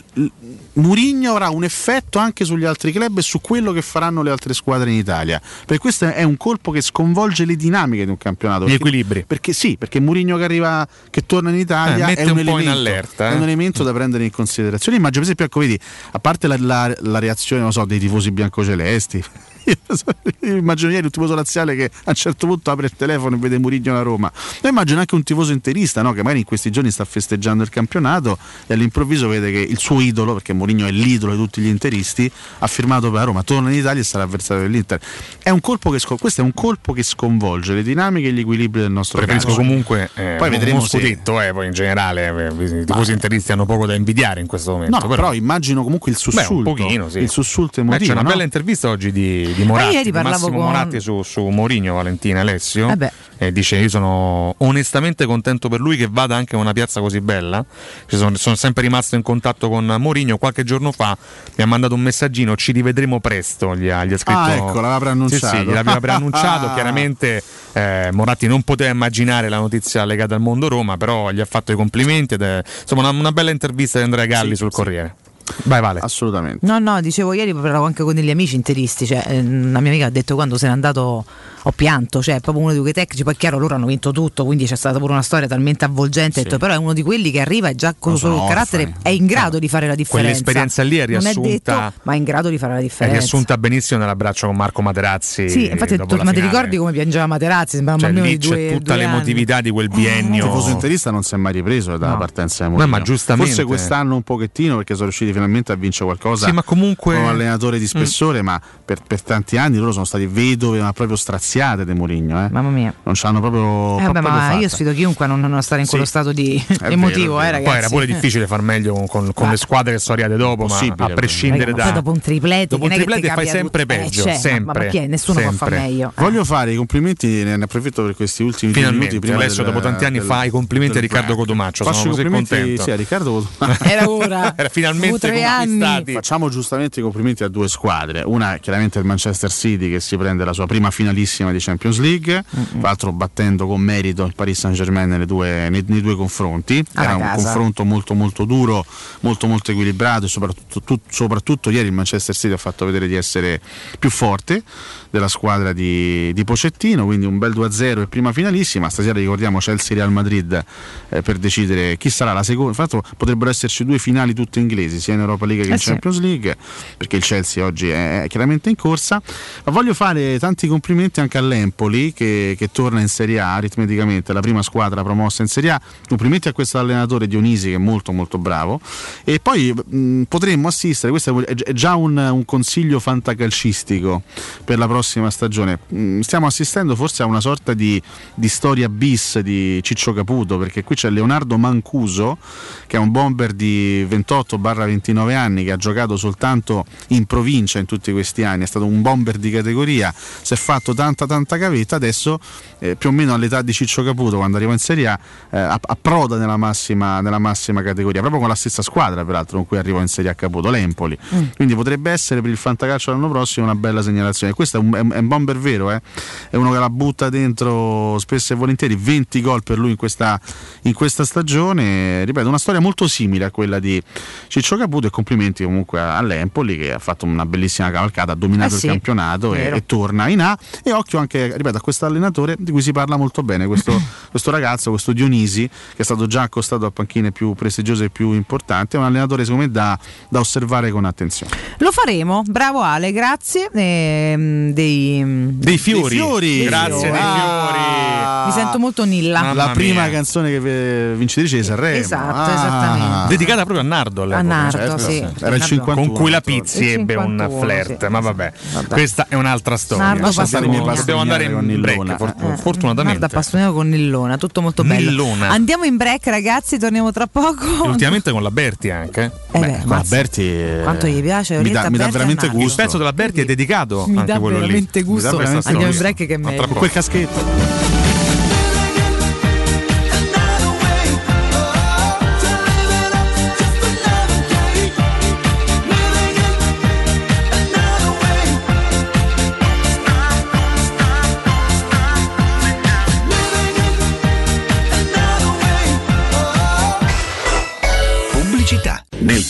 Murigno avrà un effetto anche sugli altri club e su quello che faranno le altre squadre in Italia. Perché questo è un colpo che sconvolge le dinamiche di un campionato. Gli Perché- equilibri. Perché sì, perché Murigno che arriva, che torna in Italia Eh, è un, un elemento, allerta, è eh. un elemento da prendere in considerazione. Immagino, per esempio, ecco, vedi, a parte la, la- la reazione, non so, dei tifosi biancocelesti. [laughs] Io immagino ieri un tifoso laziale che a un certo punto apre il telefono e vede Murigno alla Roma. Ma immagino anche un tifoso interista no? che magari in questi giorni sta festeggiando il campionato e all'improvviso vede che il suo idolo, perché Murigno è l'idolo di tutti gli interisti, ha firmato per la Roma, torna in Italia e sarà avversario dell'Inter. È un colpo che scol- questo è un colpo che sconvolge le dinamiche e gli equilibri del nostro Preferisco calcio. comunque eh, Poi un- vedremo uno se- scudetto, eh, poi in generale eh, i tifosi interisti hanno poco da invidiare in questo momento. No, no, però, immagino comunque il Beh, sussulto. un pochino, sì. Il sussulto Beh, emotivo. c'è una no? bella intervista oggi di, di Moratti, Ah, ieri di parlavo Massimo con- Moratti su, su Mourinho, Valentina Alessio. Eh beh. E dice: Io sono onestamente contento per lui che vada anche a una piazza così bella. Ci sono, sono sempre rimasto in contatto con Mourinho qualche giorno fa mi ha mandato un messaggino, ci rivedremo presto, gli ha, gli ha scritto. Ah, ecco, l'aveva preannunciato. Sì, sì, l'aveva preannunciato, [laughs] chiaramente eh, Moratti non poteva immaginare la notizia legata al mondo Roma, però gli ha fatto i complimenti ed è insomma una, una bella intervista di Andrea Galli sul Corriere. Vai Vale. Assolutamente. No, no, dicevo ieri parlavo anche con degli amici interisti, cioè eh, una mia amica ha detto quando se n'è andato ho pianto, cioè è proprio uno di quei tecnici, poi è chiaro loro hanno vinto tutto, quindi c'è stata pure una storia talmente avvolgente, Sì. detto, però è uno di quelli che arriva e già con No, il carattere orfani. è in grado di fare la differenza. Quell'esperienza lì è Non riassunta- detto, ma è in grado di fare la È differenza. riassunta benissimo nell'abbraccio con Marco Materazzi. Sì, infatti dopo tu- la ma ti ricordi come piangeva Materazzi? Sembrava Cioè, lì di c'è due, tutta due anni. l'emotività di quel biennio. Il tifoso interista non si è mai ripreso dalla No. partenza di Mourinho. ma giustamente. Forse quest'anno un pochettino perché sono riusciti finalmente a vincere qualcosa Sì, ma comunque- un allenatore di spessore, ma per, per tanti anni loro sono stati vedove, ma proprio straziate di Mourinho. Eh. Mamma mia. Non ci hanno proprio, Eh, vabbè, proprio ma fatta. io sfido chiunque a non, non stare in quello Sì. stato di [laughs] È emotivo, vero, eh. Poi era pure difficile far meglio con, con- con Ma- le squadre che sono arrivate dopo, ma a prescindere ma da. poi dopo un triplete, dopo un triplete fai sempre tutto. Eh, peggio. cioè, ma- sempre, ma chi è? Nessuno può sempre. far meglio. Voglio fare i complimenti, ne approfitto per questi ultimi Finalmente, minuti. Prima Alessio, del- dopo tanti anni fa i complimenti a Riccardo. Faccio Sono i così complimenti contento. sì, a Riccardo. [laughs] Era ora. [laughs] Era finalmente Dopo tre anni. conquistati. Facciamo giustamente i complimenti a due squadre. Una chiaramente il Manchester City che si prende la sua prima finalissima di Champions League, tra l'altro battendo con merito il Paris Saint Germain nelle due- nei, nei due confronti. Alla Era un casa. confronto molto molto duro, molto molto equilibrato e soprattutto, tu- soprattutto ieri il Manchester City ha fatto vedere di essere più forte della squadra di, di Pocettino, quindi un bel 2-0 e prima finalissima. Stasera ricordiamo Chelsea-Real Madrid eh, per decidere chi sarà la seconda. Fra l'altro potrebbero esserci due finali tutte inglesi, sia in Europa League che Eh in sì. Champions League, perché il Chelsea oggi è chiaramente in corsa. Ma voglio fare tanti complimenti anche all'Empoli che, che torna in Serie A aritmeticamente, la prima squadra promossa in Serie A. Complimenti a questo allenatore Dionisi che è molto molto bravo. E poi mh, potremmo assistere, questo è già un, un consiglio fantacalcistico per la prossima stagione. Mh, Stiamo assistendo forse a una sorta di, di storia bis di Ciccio Caputo, perché qui c'è Leonardo Mancuso, che è un bomber di 28-29 anni, che ha giocato soltanto in provincia in tutti questi anni, è stato un bomber di categoria, si è fatto tanta tanta cavetta, adesso eh, più o meno all'età di Ciccio Caputo, quando arriva in Serie A, eh, app- approda nella massima, nella massima categoria, proprio con la stessa squadra peraltro con cui arrivò in Serie A Caputo, l'Empoli. Mm. Quindi potrebbe essere per il fantacalcio l'anno prossimo una bella segnalazione. Questo è un, è un- bomber vero, eh? è uno che la butta dentro spesso e volentieri, 20 gol per lui in questa, in questa stagione. Ripeto, una storia molto simile a quella di Ciccio Caputo e complimenti comunque all'Empoli che ha fatto una bellissima cavalcata, ha dominato Eh sì, il campionato e, e torna in A. E occhio anche, ripeto, a questo allenatore di cui si parla molto bene, questo, [laughs] questo ragazzo, questo Dionisi, che è stato già accostato a panchine più prestigiose e più importanti, è un allenatore secondo me da, da osservare con attenzione. Lo faremo, bravo Ale, grazie. Ehm, dei, Dei fiori. Dei fiori. Grazie dei Ah. Mi sento molto Nilla. Mamma la prima mia. canzone che vincitrice di Sanremo. Esatto, Ah. esattamente. Dedicata proprio a Nardo. A Nardo, certo, sì. Era il 51. Con cui la Pizzi Il ebbe un 51, flirt, sì. ma vabbè, Vabbè. questa è un'altra storia. Nardo Adesso Pastrana. dobbiamo, Dobbiamo dobbiamo andare con in break, for- Eh, Guarda, fortunatamente. appassioniamo con Nillona, tutto molto bello. Nillona. Andiamo in break, ragazzi, torniamo tra poco. E ultimamente con la Berti anche. Eh beh, Ma mazza, Berti eh, quanto gli piace mi dà, mi dà veramente Nardo. Il gusto. pezzo della Berti è dedicato Mi anche dà quello lì. veramente gusto. Mi dà veramente Andiamo in gusto. break che è Ma tra meglio. con quel caschetto. Pubblicità.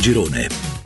girone.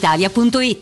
Corri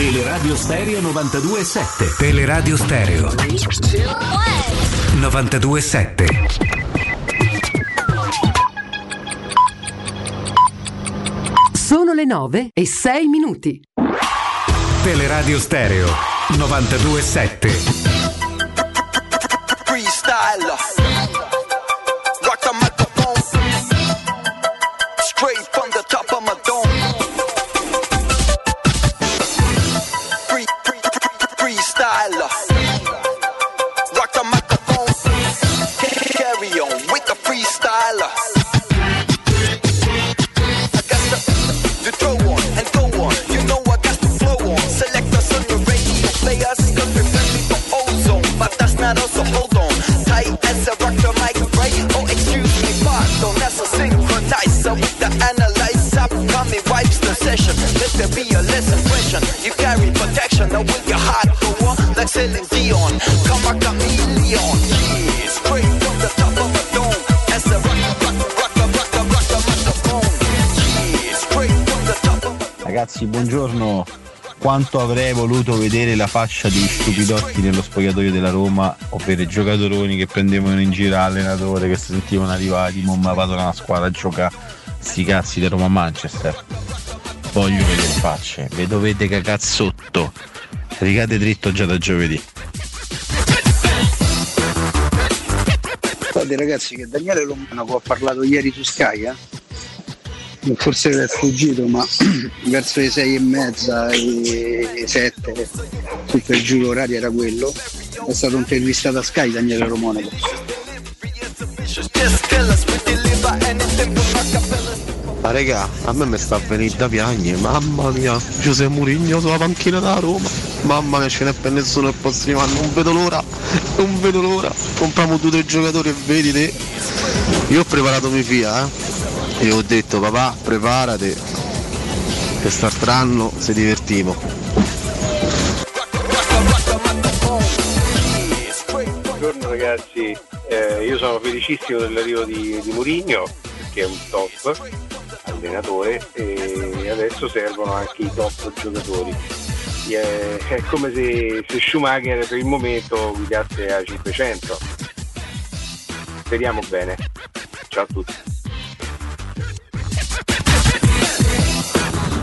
Teleradio Stereo 92.7 Teleradio Stereo. 92.7 Sono le 9 e 6 minuti. Teleradio Stereo 92.7 Quanto avrei voluto vedere la faccia di stupidotti nello spogliatoio della Roma, ovvero i giocatoroni che prendevano in giro l'allenatore che si sentivano arrivati, mi vado nella squadra a giocare sti cazzi di Roma Manchester. Voglio vedere facce, ve dovete cagare. Rigate dritto già da giovedì. Guardate ragazzi che Daniele Lombanaco ha parlato ieri su Sky, eh? Forse è fuggito, ma [clears throat] verso le sei e mezza e sette, su per giù l'orario era quello. È stato intervistato a Sky Daniele Romonaco. Ma regà, a me mi sta venire da piagne, mamma mia, Giuseppe Murigno sulla panchina da Roma, mamma mia ce n'è per nessuno il prossimo anno, non vedo l'ora, non vedo l'ora, compriamo due tre giocatori e vedi te. Io ho preparato mia figlia, eh, e ho detto papà preparate, quest'altro anno se divertiamo. Buongiorno ragazzi, Eh, io sono felicissimo dell'arrivo di, di Mourinho perché è un top allenatore e adesso servono anche i top giocatori. Eh, È come se, se Schumacher per il momento guidasse a 500. Speriamo bene. Ciao a tutti.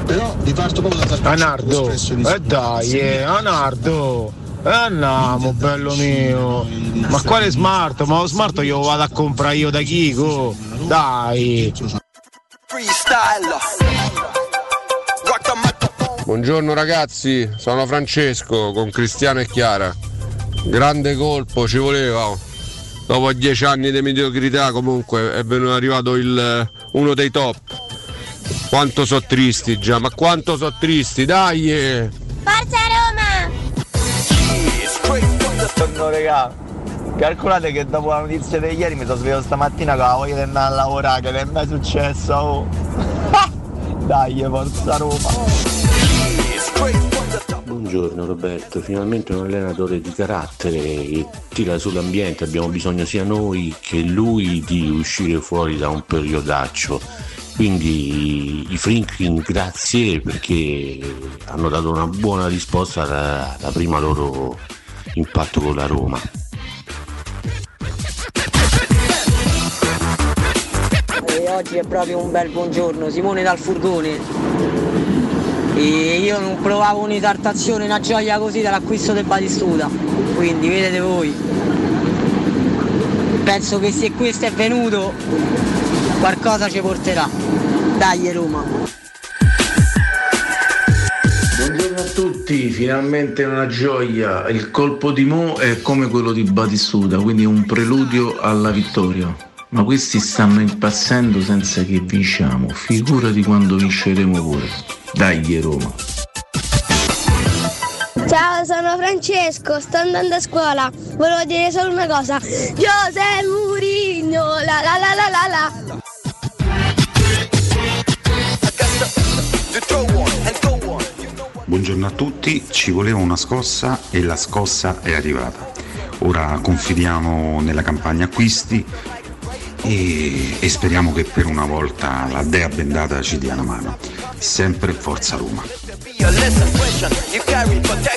Però vi parto proprio da Anardo, eh dai, eh, Anardo, eh andiamo bello mio, ma quale smart? Ma lo smart io lo vado a comprare io da Kiko, dai. Buongiorno ragazzi, sono Francesco con Cristiano e Chiara. Grande colpo, ci voleva. Dopo dieci anni di mediocrità comunque è venuto arrivato il, uno dei top. Quanto so tristi già, ma quanto so tristi, dai! Forza Roma! Buongiorno regà, calcolate che dopo la notizia di ieri mi sono svegliato stamattina con la voglia di andare a lavorare, che non è mai successo. Oh. [laughs] Dai, forza Roma! Buongiorno Roberto, finalmente un allenatore di carattere che tira sull'ambiente, abbiamo bisogno sia noi che lui di uscire fuori da un periodaccio. Quindi i Franklin grazie perché hanno dato una buona risposta alla, alla prima loro impatto con la Roma. E oggi è proprio un bel buongiorno, Simone dal furgone. E io non provavo un'esaltazione, una gioia così dall'acquisto del Batistuta. Quindi vedete voi. Penso che se questo è venuto qualcosa ci porterà. Dai Roma. Buongiorno a tutti, finalmente una gioia. Il colpo di Mo è come quello di Batistuta, quindi un preludio alla vittoria. Ma questi stanno impazzendo senza che vinciamo. Figurati quando vinceremo pure. Dai Roma. Ciao, sono Francesco, sto andando a scuola. Volevo dire solo una cosa. Giuseppe Murigno, la la la la la la. Buongiorno a tutti, ci voleva una scossa e la scossa è arrivata. Ora confidiamo nella campagna acquisti e, e speriamo che per una volta la dea bendata ci dia una mano. Sempre Forza Roma.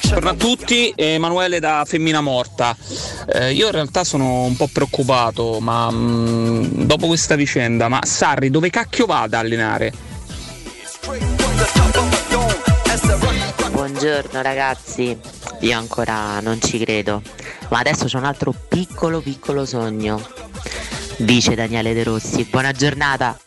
Buongiorno a tutti, Emanuele da Femmina Morta. Eh, io in realtà sono un po' preoccupato, ma mh, dopo questa vicenda, ma Sarri dove cacchio va ad allenare? Buongiorno ragazzi, io ancora non ci credo, ma adesso c'è un altro piccolo piccolo sogno. Dice Daniele De Rossi, buona giornata.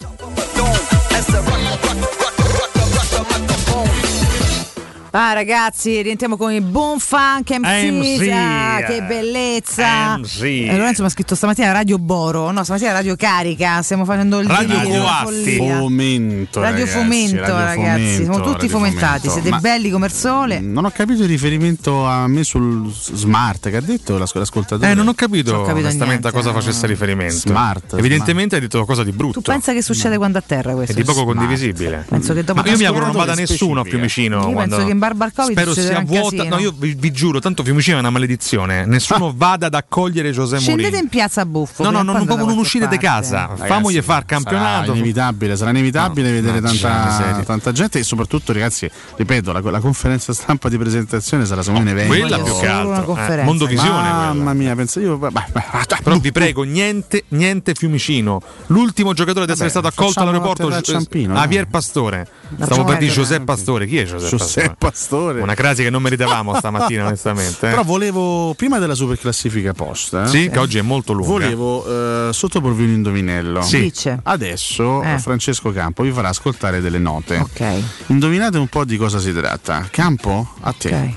Ah ragazzi, rientriamo con i Boom Funk MC, MC. Ah, che bellezza! MC. Eh, Lorenzo mi ha scritto stamattina Radio Boro, no stamattina Radio Carica, stiamo facendo il Radio Coatti. Fomento, Radio ragazzi, Fomento, Radio ragazzi, siamo tutti Radio fomentati, Fomento. siete Ma- belli come il sole. Non ho capito il riferimento a me sul smart che ha detto l'as- l'ascoltatore. Eh, non ho capito, Non ho capito onestamente a cosa no. facesse riferimento. Smart, Evidentemente hai detto qualcosa di brutto. Tu pensa che succede quando a terra È questo? di poco Smart. condivisibile. Penso che dopo Ma io mi auguro non vada nessuno a Fiumicino. Io quando- penso che al Covid Spero sia vuota. No, io vi, vi giuro, tanto Fiumicino è una maledizione. Nessuno vada ad accogliere José Scendete Mourinho. in piazza Buffo. No, no, non, proprio non da uscite di casa. Famogli far campionato. Sarà inevitabile, sarà inevitabile No, vedere tanta, miseria. tanta gente e soprattutto, ragazzi, ripeto, la, la conferenza stampa di presentazione sarà secondo me un evento. Quella più che altro. Eh. Mondovisione. Mamma mia, penso io. Però vi prego, niente, niente Fiumicino. L'ultimo giocatore ad essere stato accolto all'aeroporto Ciampino, Javier Pastore. Stavo per dire Giuseppe Pastore. Chi è Giuseppe Giuseppe Pastore. Una crasi che non meritavamo [laughs] stamattina, onestamente. eh. Però volevo, prima della super classifica post, eh, Sì, che oggi è molto lunga. volevo eh, sottoporvi un indovinello. Sì. Dice. Adesso Eh. Francesco Campo vi farà ascoltare delle note. Ok. Indovinate un po' di cosa si tratta. Campo, a te. Ok.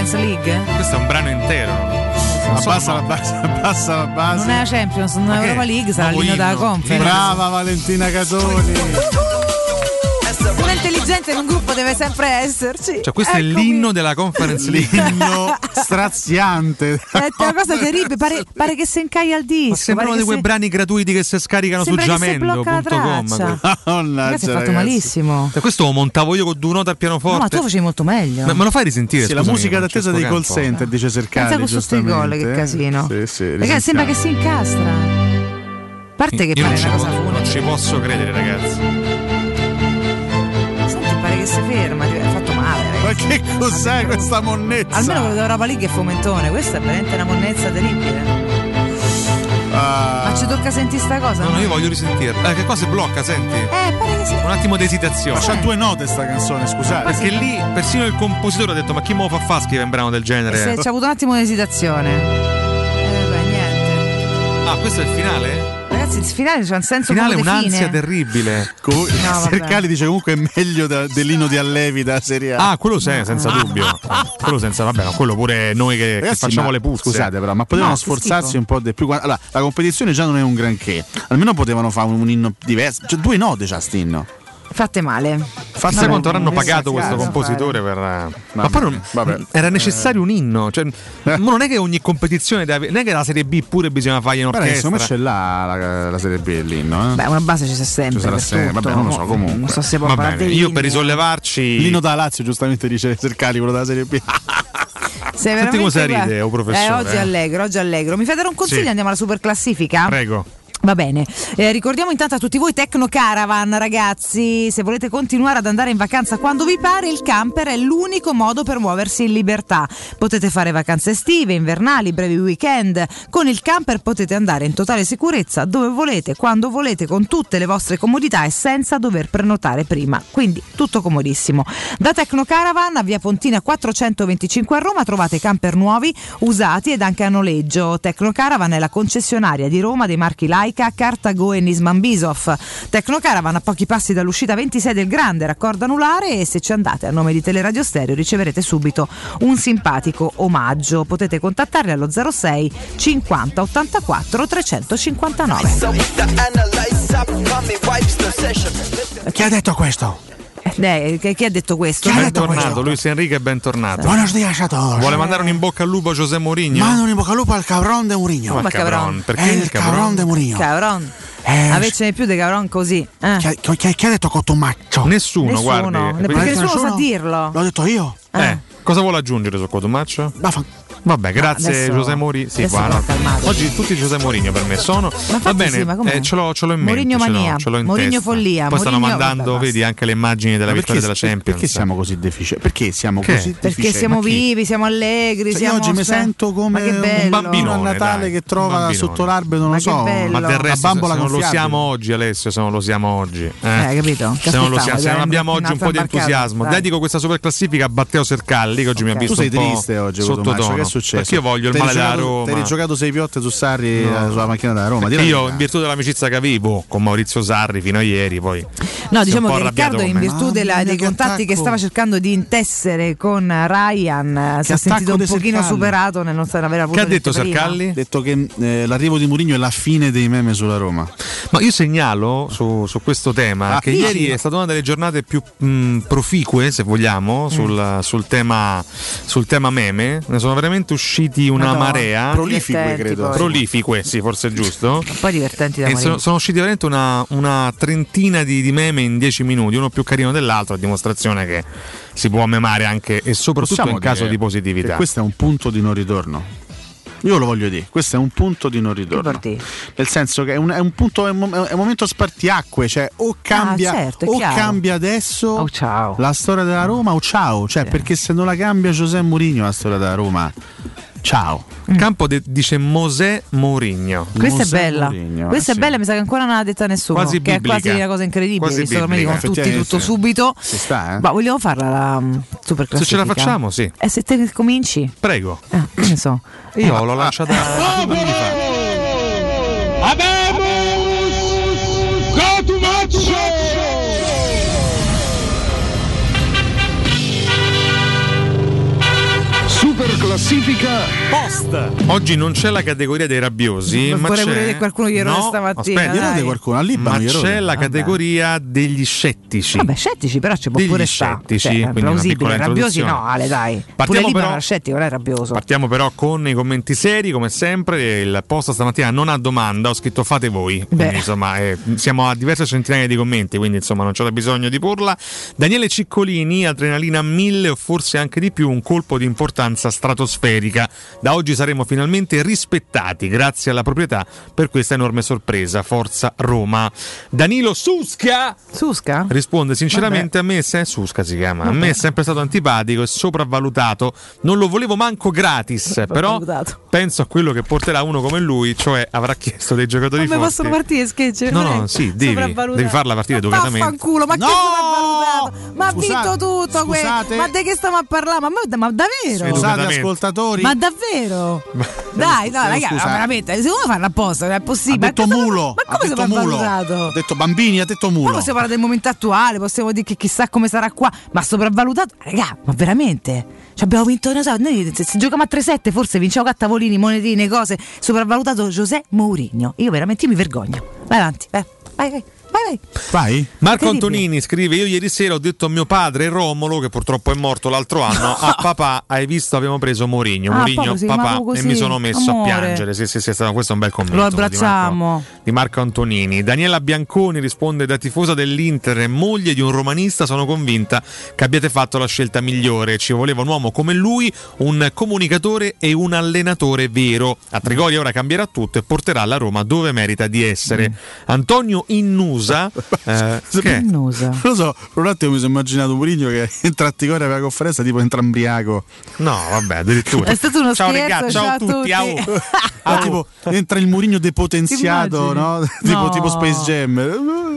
Conference League? Questo è un brano intero. Abbassa la base, [laughs] abbassa la base. Non è la Champions, non è che- Europa League, sarà l'inno della. Conference. Brava Valentina Casoni. Intelligente in un gruppo deve sempre esserci. Cioè, questo è Eccomi. l'inno della Conference League. [laughs] L'inno straziante. [laughs] È una cosa terribile, pare, pare che si incaglia al disco. Ma sembrano pare di quei si- brani gratuiti che si scaricano su Sembra jamendo.com. traccia. Mannaggia, Ragazzi, è fatto malissimo. Cioè, questo lo montavo io con due note al No, ma pianoforte. tu facevi molto meglio. Ma me lo fai risentire? Sì, la musica d'attesa dei call center, dice Sercali. Pensa con sotto i gol, che casino. Sì, sì, Ragazzi, sembra che si incastra. A parte che Io non pare ci, una cosa po- non ci posso credere, ragazzi. Che si ferma. ti- È fatto male, Ma ragazzi. che cos'è questa monnezza? Almeno quello d'Europa League è fomentone. Questa è veramente una monnezza terribile. Ah, Ma ci tocca sentire sta cosa? No, no, io voglio risentirla. Eh, che qua si blocca, senti. Eh, pare che si. Un attimo di esitazione. ma c'ha due note sta canzone, scusate. Perché lì persino il compositore ha detto: Ma chi me lo fa fa scrivere un brano del Se genere? c'è avuto un attimo di esitazione. Ah, questo è il finale? Ragazzi, il finale c'è un senso Il finale è un'ansia fine. terribile. Com- No. [laughs] Sercali dice comunque è meglio da- dell'ino di Allevi da Serie A. Ah, quello sì, senza dubbio. quello senza, vabbè, no, quello pure noi che, che Ragazzi, facciamo ma- le puzze. Scusate, però, ma potevano No, che sforzarsi un po' di più. Allora, la competizione già non è un granché. Almeno potevano fare un inno diverso. Cioè, due note già st'inno. Fatte male. Chissà Vabbè, quanto avranno pagato questo fare. compositore per. Ma poi non- vabbè. era necessario un inno. Cioè, ma non è che ogni competizione deve. Non è che la Serie B pure bisogna fargli in Guarda, che secondo me orchestra. c'è là la, la Serie B l'inno. Eh? Beh, una base ci sta sempre. Ci sarà per sempre, tutto. vabbè, non lo so, Mo- comunque. Non so se può io per risollevarci. L'inno da Lazio, giustamente dice Sercali, quello della Serie B. Sei Senti si ride, oh, professore, Eh, oggi eh. allegro, oggi allegro. Mi fate dare un consiglio? Sì. Andiamo alla super classifica? Prego. Va bene, Eh, ricordiamo intanto a tutti voi Tecno Caravan ragazzi, se volete continuare ad andare in vacanza quando vi pare il camper è l'unico modo per muoversi in libertà. Potete fare vacanze estive, invernali, brevi weekend, con il camper potete andare in totale sicurezza dove volete, quando volete, con tutte le vostre comodità e senza dover prenotare prima, quindi tutto comodissimo. Da Tecno Caravan a via Pontina 425 a Roma trovate camper nuovi, usati ed anche a noleggio. Tecno Caravan è la concessionaria di Roma dei marchi Laika, Cartago e Nisman Bisov. Tecno Caravan a pochi passi dall'uscita 26 del grande raccordo anulare e se ci andate a nome di Teleradio Stereo riceverete subito un simpatico omaggio. Potete contattarli allo 06 50 84 359. Chi ha detto questo? Che- chi ha detto questo? Bentornato, Luis Enrique è bentornato. Buenos días a todos. Vuole mandare un in bocca al lupo a José Mourinho? Mando un in bocca al lupo al cabrón de Mourinho. Ma Come cabron? cabron? Perché È il il cabron? cabron de Mourinho. Cabron. Eh, Avecene più di cabron così. eh. Chi ha, chi- chi ha detto Cotumaccio? Nessuno, Nessuno, guardi. perché nessuno sa dirlo. L'ho detto io. Eh, cosa vuole aggiungere su Cotumaccio? Vabbè, grazie adesso- José Mourinho. Sì, guarda. Oggi tutti José Mourinho per me sono. Va bene, sì, eh, ce, l'ho, ce l'ho in mente. Mourinho ce l'ho, mania, ce l'ho Mourinho follia, Poi stanno Mourinho- mandando, vabbè, vedi, anche le immagini della vittoria perché, della Champions. Perché siamo così deficienti? Perché siamo Che? così Perché deficienti? siamo Ma chi? vivi, siamo allegri, Cioè, io siamo oggi mi sento come un bambino. a Natale dai. che trova Bambinone. sotto l'albero, non lo so, bello. Ma del resto, se, non lo siamo oggi, Alessio, se non lo siamo oggi. Eh, capito? Che Se non, siamo, abbiamo oggi un po' di entusiasmo, dedico questa super classifica a Matteo Sercalli, che oggi mi ha visto un po' sottotono. Che successo? Perché io voglio il male della giocato- Roma. T'eri giocato sei piotte su Sarri No. eh, sulla macchina da Roma. Perché io, in virtù dell'amicizia che avevo con Maurizio Sarri fino a ieri, poi No, diciamo che Riccardo, in virtù della- dei che contatti che stava cercando di intessere con Ryan, eh, si è sentito un pochino Sercalli. superato nel non aver avuto Che ha detto. Sercalli? Ha detto che eh, l'arrivo di Mourinho è la fine dei meme sulla Roma. Ma io segnalo su, su questo tema Ah, che ieri è stata una delle giornate più mh, proficue, se vogliamo, Mm. sul, sul tema, sul tema meme. Ne sono veramente usciti una Madonna. marea. Prolifique, Divertenti credo. poi. Prolifique, sì, forse è giusto. Poi divertenti da E morire. sono, sono usciti veramente una, una trentina di, di meme in dieci minuti, uno più carino dell'altro, a dimostrazione che si può memare anche e soprattutto Possiamo in caso di positività. questo è un punto di non ritorno. Io lo voglio dire, questo è un punto di non ritorno. Nel senso che è un, è un punto, è un, mom- è un momento spartiacque, cioè o cambia, certo, è o cambia adesso Oh, la storia della Roma o ciao. Cioè, perché se non la cambia José Mourinho la storia della Roma, ciao. Campo de- dice Mosè Mourinho. Questa è Mosè bella, Mourinho, questa eh è sì. bella, mi sa che ancora non l'ha detta nessuno. Quasi che è biblica. quasi una cosa incredibile. Quasi visto che ormai biblica. dicono tutti tutto subito. Si sta, eh? Ma vogliamo farla la mm, super Se ce la facciamo, sì. E se te cominci? Prego. Eh, che ne so. Io l'ho lanciata due classifica Post. Oggi non c'è la categoria dei rabbiosi, Ma ma c'è qualcuno gli erode no, stamattina, aspetta, dai. Qualcuno a Libano, ma c'è la Vabbè. categoria degli scettici. Vabbè, scettici, però ci può Degli pure scettici, Cioè, quindi una plausibile. piccola Rabbiosi no, Ale, dai. Partiamo pure però- scettico, non è rabbioso. Partiamo però con i commenti seri, come sempre. Il post stamattina non ha domanda, ho scritto fate voi. Quindi, insomma, eh, siamo a diverse centinaia di commenti, quindi insomma non c'era bisogno di porla. Daniele Ciccolini, adrenalina 1000 o forse anche di più, un colpo di importanza stratosferica. Da oggi saremo finalmente rispettati grazie alla proprietà per questa enorme sorpresa. Forza Roma. Danilo Susca! Susca? risponde sinceramente a me se Susca si chiama. A me è sempre stato antipatico e sopravvalutato. Non lo volevo manco gratis però penso a quello che porterà uno come lui cioè avrà chiesto dei giocatori Come possono partire sketch? no no sì devi, devi farla partire educatamente Vaffanculo, ma che Ma ha vinto tutto questo. Ma di che stiamo a parlare? Ma, ma- ma davvero? Scusate ascoltatori. Ma davvero? Dai, no, ragazzi, ma veramente, secondo me fanno apposta, non è ha possibile. detto Ma mulo. Ma ha come detto mulo. sopravvalutato? Ha detto bambini, ha detto Ma mulo. possiamo parlare del momento attuale, possiamo dire che chissà come sarà qua, ma sopravvalutato, raga, ma veramente? Cioè abbiamo vinto, non so, noi se, se giochiamo a 3-7 forse vinciamo a tavolini, monetine, cose, sopravvalutato José Mourinho. Io veramente io mi vergogno. Vai avanti, vai, vai, vai, vai. vai. Marco. Antonini scrive: Io ieri sera ho detto a mio padre Romolo, che purtroppo è morto l'altro anno, [laughs] a papà, hai visto, abbiamo preso Mourinho. Ah, Mourinho, papà, chiamava e così. mi sono messo Amore. a piangere. Sì, sì, sì, è stato- questo è un bel commento. Lo di Marco- abbracciamo. di Marco Antonini. Daniela Bianconi risponde da tifosa dell'Inter e moglie di un romanista, sono convinta che abbiate fatto la scelta migliore. Ci voleva un uomo come lui, un comunicatore e un allenatore vero. A Trigoria ora cambierà tutto e porterà la Roma dove merita di essere. Mm. Antonio Innusa, [laughs] eh, che lo so, per un attimo mi sono immaginato Mourinho che [laughs] entra a la conferenza tipo entra imbriaco. No, vabbè, addirittura. È stato uno ciao scherzo, ragazzi, ciao, ciao a a tutti. tutti. [laughs] Ah, tipo entra il Mourinho depotenziato, no? tipo, No. tipo Space Jam.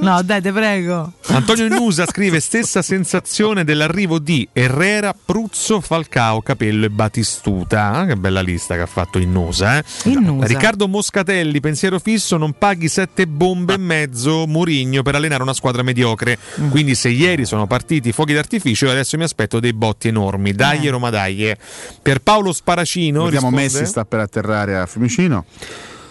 No, dai, te prego. Antonio Innusa scrive stessa sensazione dell'arrivo di Herrera, Pruzzo, Falcao, Capello e Batistuta. Ah, che bella lista che ha fatto Innusa. Eh? Innusa. Riccardo Moscatelli, pensiero fisso, non paghi sette bombe e mezzo Murigno per allenare una squadra mediocre. Mm. Quindi se ieri sono partiti i fuochi d'artificio, adesso mi aspetto dei botti enormi. Dai Eh. Roma dai. Per Paolo Sparacino Vediamo risponde- Messi sta per atterrare a Fiumicino.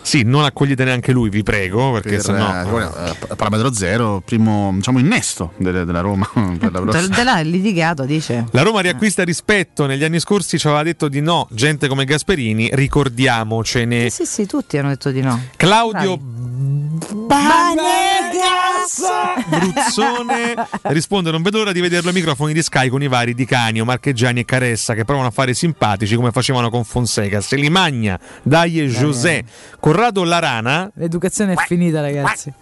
Sì, non accogliete neanche lui, vi prego, perché Per, sennò eh, eh, parametro zero, primo diciamo innesto delle- della Roma [laughs] per la Te, prossima. te l'ha litigato, dice. La Roma riacquista rispetto, negli anni scorsi ci aveva detto di no, gente come Gasperini, ricordiamocene. Sì, sì, tutti hanno detto di no. Claudio Banegas! Bruzzone risponde: Non vedo l'ora di vederlo ai microfoni di Sky con i vari Di Canio, Marcheggiani e Caressa che provano a fare simpatici come facevano con Fonseca. Se li magna, dai e José. Corrado Larana. L'educazione è finita, ragazzi.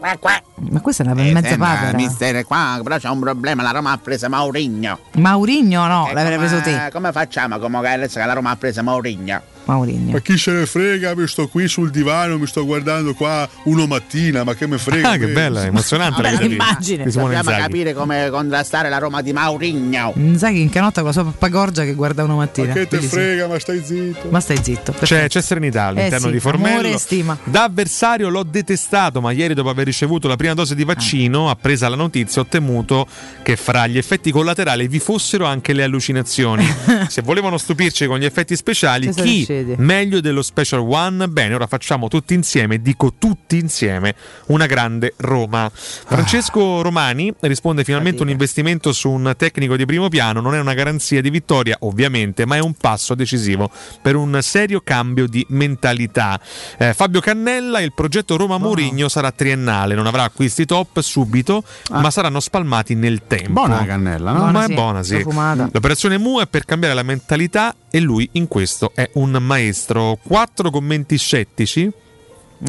Ma questa è una mezza papera. mister qua, però c'è un problema, la Roma ha preso Maurigno. Maurigno no, l'avrei come- preso te. Come facciamo come che adesso che la Roma ha preso Maurigno? Maurinho. Ma chi se ne frega, mi sto qui sul divano, mi sto guardando qua uno mattina, ma che me frega. Ah, che me. bella, emozionante la Vabbè, immagine. Simone Dobbiamo capire come contrastare la Roma di Maurigno. Inzaghi in canotta con la sua pappagorgia che guarda una mattina. Ma che te frega, ma stai zitto. Ma stai zitto. C'è, c'è serenità all'interno Eh sì, di Formello. amore e stima. Da avversario l'ho detestato, ma ieri dopo aver ricevuto la prima dose di vaccino, appresa la notizia, ho temuto che fra gli effetti collaterali vi fossero anche le allucinazioni. [laughs] Se volevano stupirci con gli effetti speciali, chi succede? meglio dello Special One? Bene, ora facciamo tutti insieme, dico tutti insieme, una grande Roma. Francesco Romani risponde finalmente un investimento su un tecnico di primo piano, non è una garanzia di vittoria ovviamente, ma è un passo decisivo per un serio cambio di mentalità. Eh, Fabio Cannella, il progetto Roma Mourinho sarà triennale, non avrà acquisti top subito, ma saranno spalmati nel tempo. Buona la cannella, no? ma Buona, è sì. buona, sì. L'operazione Mu è per cambiare la mentalità e lui in questo è un maestro. Quattro commenti scettici,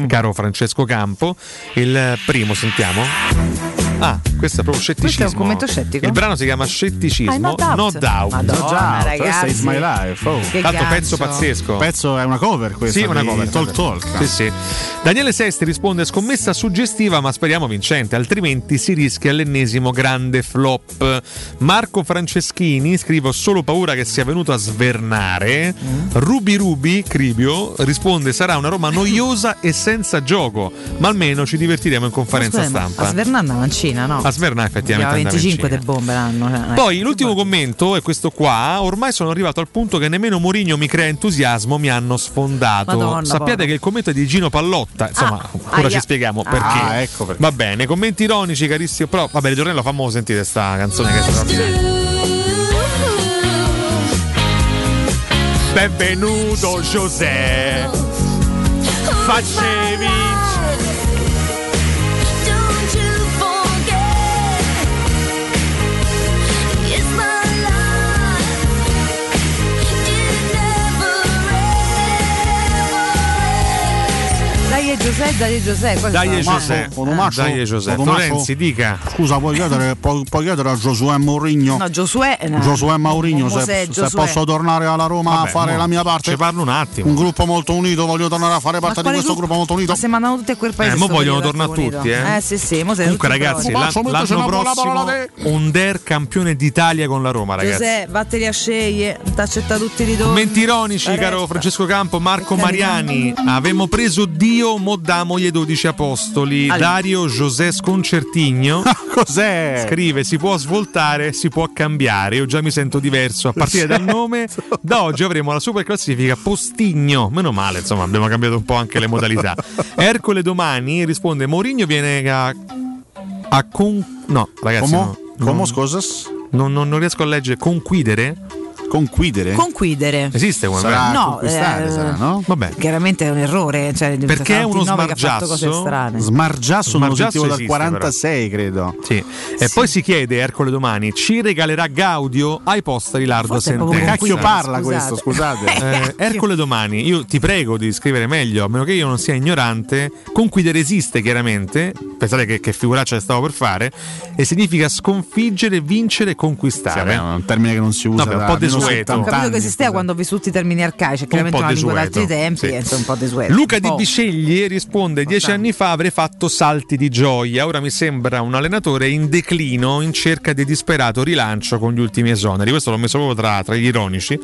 caro Francesco Campo. Il primo, sentiamo. Ah, questo è proprio scetticismo. Questo è un commento scettico? Il brano si chiama Scetticismo, Ah, no doubt. No doubt. Madonna, No doubt, ragazzi. is my life. Oh. Che Tanto gancio. pezzo pazzesco. Pezzo è una cover questa. Sì, una cover. Talk Talk. Sì, sì. Daniele Sesti risponde scommessa suggestiva ma speriamo vincente, altrimenti si rischia l'ennesimo grande flop. Marco Franceschini scrive "Ho solo paura che sia venuto a svernare. Mm. Rubi Rubi, Cribio, risponde sarà una Roma noiosa e senza gioco, ma almeno ci divertiremo in conferenza Scusa, ma stampa. A Svernanda mancina, no? A Svernà effettivamente Abbiamo andava in 25 Cina. de bombe l'anno. cioè, eh. Poi l'ultimo commento è questo qua. Ormai sono arrivato al punto che nemmeno Mourinho mi crea entusiasmo, mi hanno sfondato. Madonna, Sappiate povero. che il commento è di Gino Pallotta. Insomma, Ah, ora aia. ci spieghiamo Ah. perché. Ah, ecco perché. Va bene, commenti ironici, carissimo. Però, vabbè, il giornale fammo sentire questa canzone che è straordinaria. Benvenuto José. Facevi. Dai Giuseppe, dai Giuseppe. Dai e un masso- Dai e masso- Florenzi, dica. Scusa, puoi chiedere, puoi, puoi chiedere a Giosuè Mourinho? No, Giosuè. no. Giosuè Mourinho, Mo- se, se Giosuè. posso tornare alla Roma Vabbè, a fare mo- la mia parte. Ci parlo un attimo. Un gruppo molto unito, voglio tornare a fare parte di questo gruppo molto unito. Ma se mandano tutti a quel paese. Eh, mo vogliono tornare tutti, eh. Eh, sì, sì. Mo Comunque, ragazzi, l'anno buona prossimo un Der campione d'Italia con la Roma, ragazzi. Giuseppe, vatteli a scegliere. T'accetta tutti i ritorni. Commenti ironici, caro. Francesco Campo, Marco. Mariani. Avevamo preso Dio, mo damogli i 12 apostoli. Allora. Dario José Sconcertigno. Cos'è? Scrive: Si può svoltare, si può cambiare. Io già mi sento diverso. A partire dal nome, [laughs] da oggi avremo la super classifica Postigno. Meno male, insomma, abbiamo cambiato un po' anche le modalità. [laughs] Ercole domani risponde: Mourinho viene a. a con... No, ragazzi. Come? no, scusas? non, non- non riesco a leggere. Conquidere? Conquidere? Conquidere. Esiste come Sarà? No, conquistare, eh, sarà, no? Vabbè. Chiaramente è un errore. Cioè, Perché è uno smargiasso? Smargiasso non sentivo dal esiste, 46, credo. Sì. E poi si chiede, Ercole domani, ci regalerà Gaudio ai posteri Lardo Sentenza? Cacchio parla Scusate. questo, scusate. [laughs] Eh, Ercole domani, io ti prego di scrivere meglio, a meno che io non sia ignorante. Conquidere esiste chiaramente, pensate che, che figuraccia stavo per fare, e significa sconfiggere, vincere e Sì, conquistare. vabbè, è un termine che non si usa un po' almeno desueto. 70 Ho capito che esisteva quando ho vissuto i termini arcaici, chiaramente po' una lingua d'altri tempi, sì. e insomma, un po' desueto. Luca Di Un po'. Biscegli risponde: Dieci anni fa avrei fatto salti di gioia. Ora mi sembra un allenatore in declino in cerca di disperato rilancio con gli ultimi esoneri. Questo l'ho messo proprio tra, tra gli ironici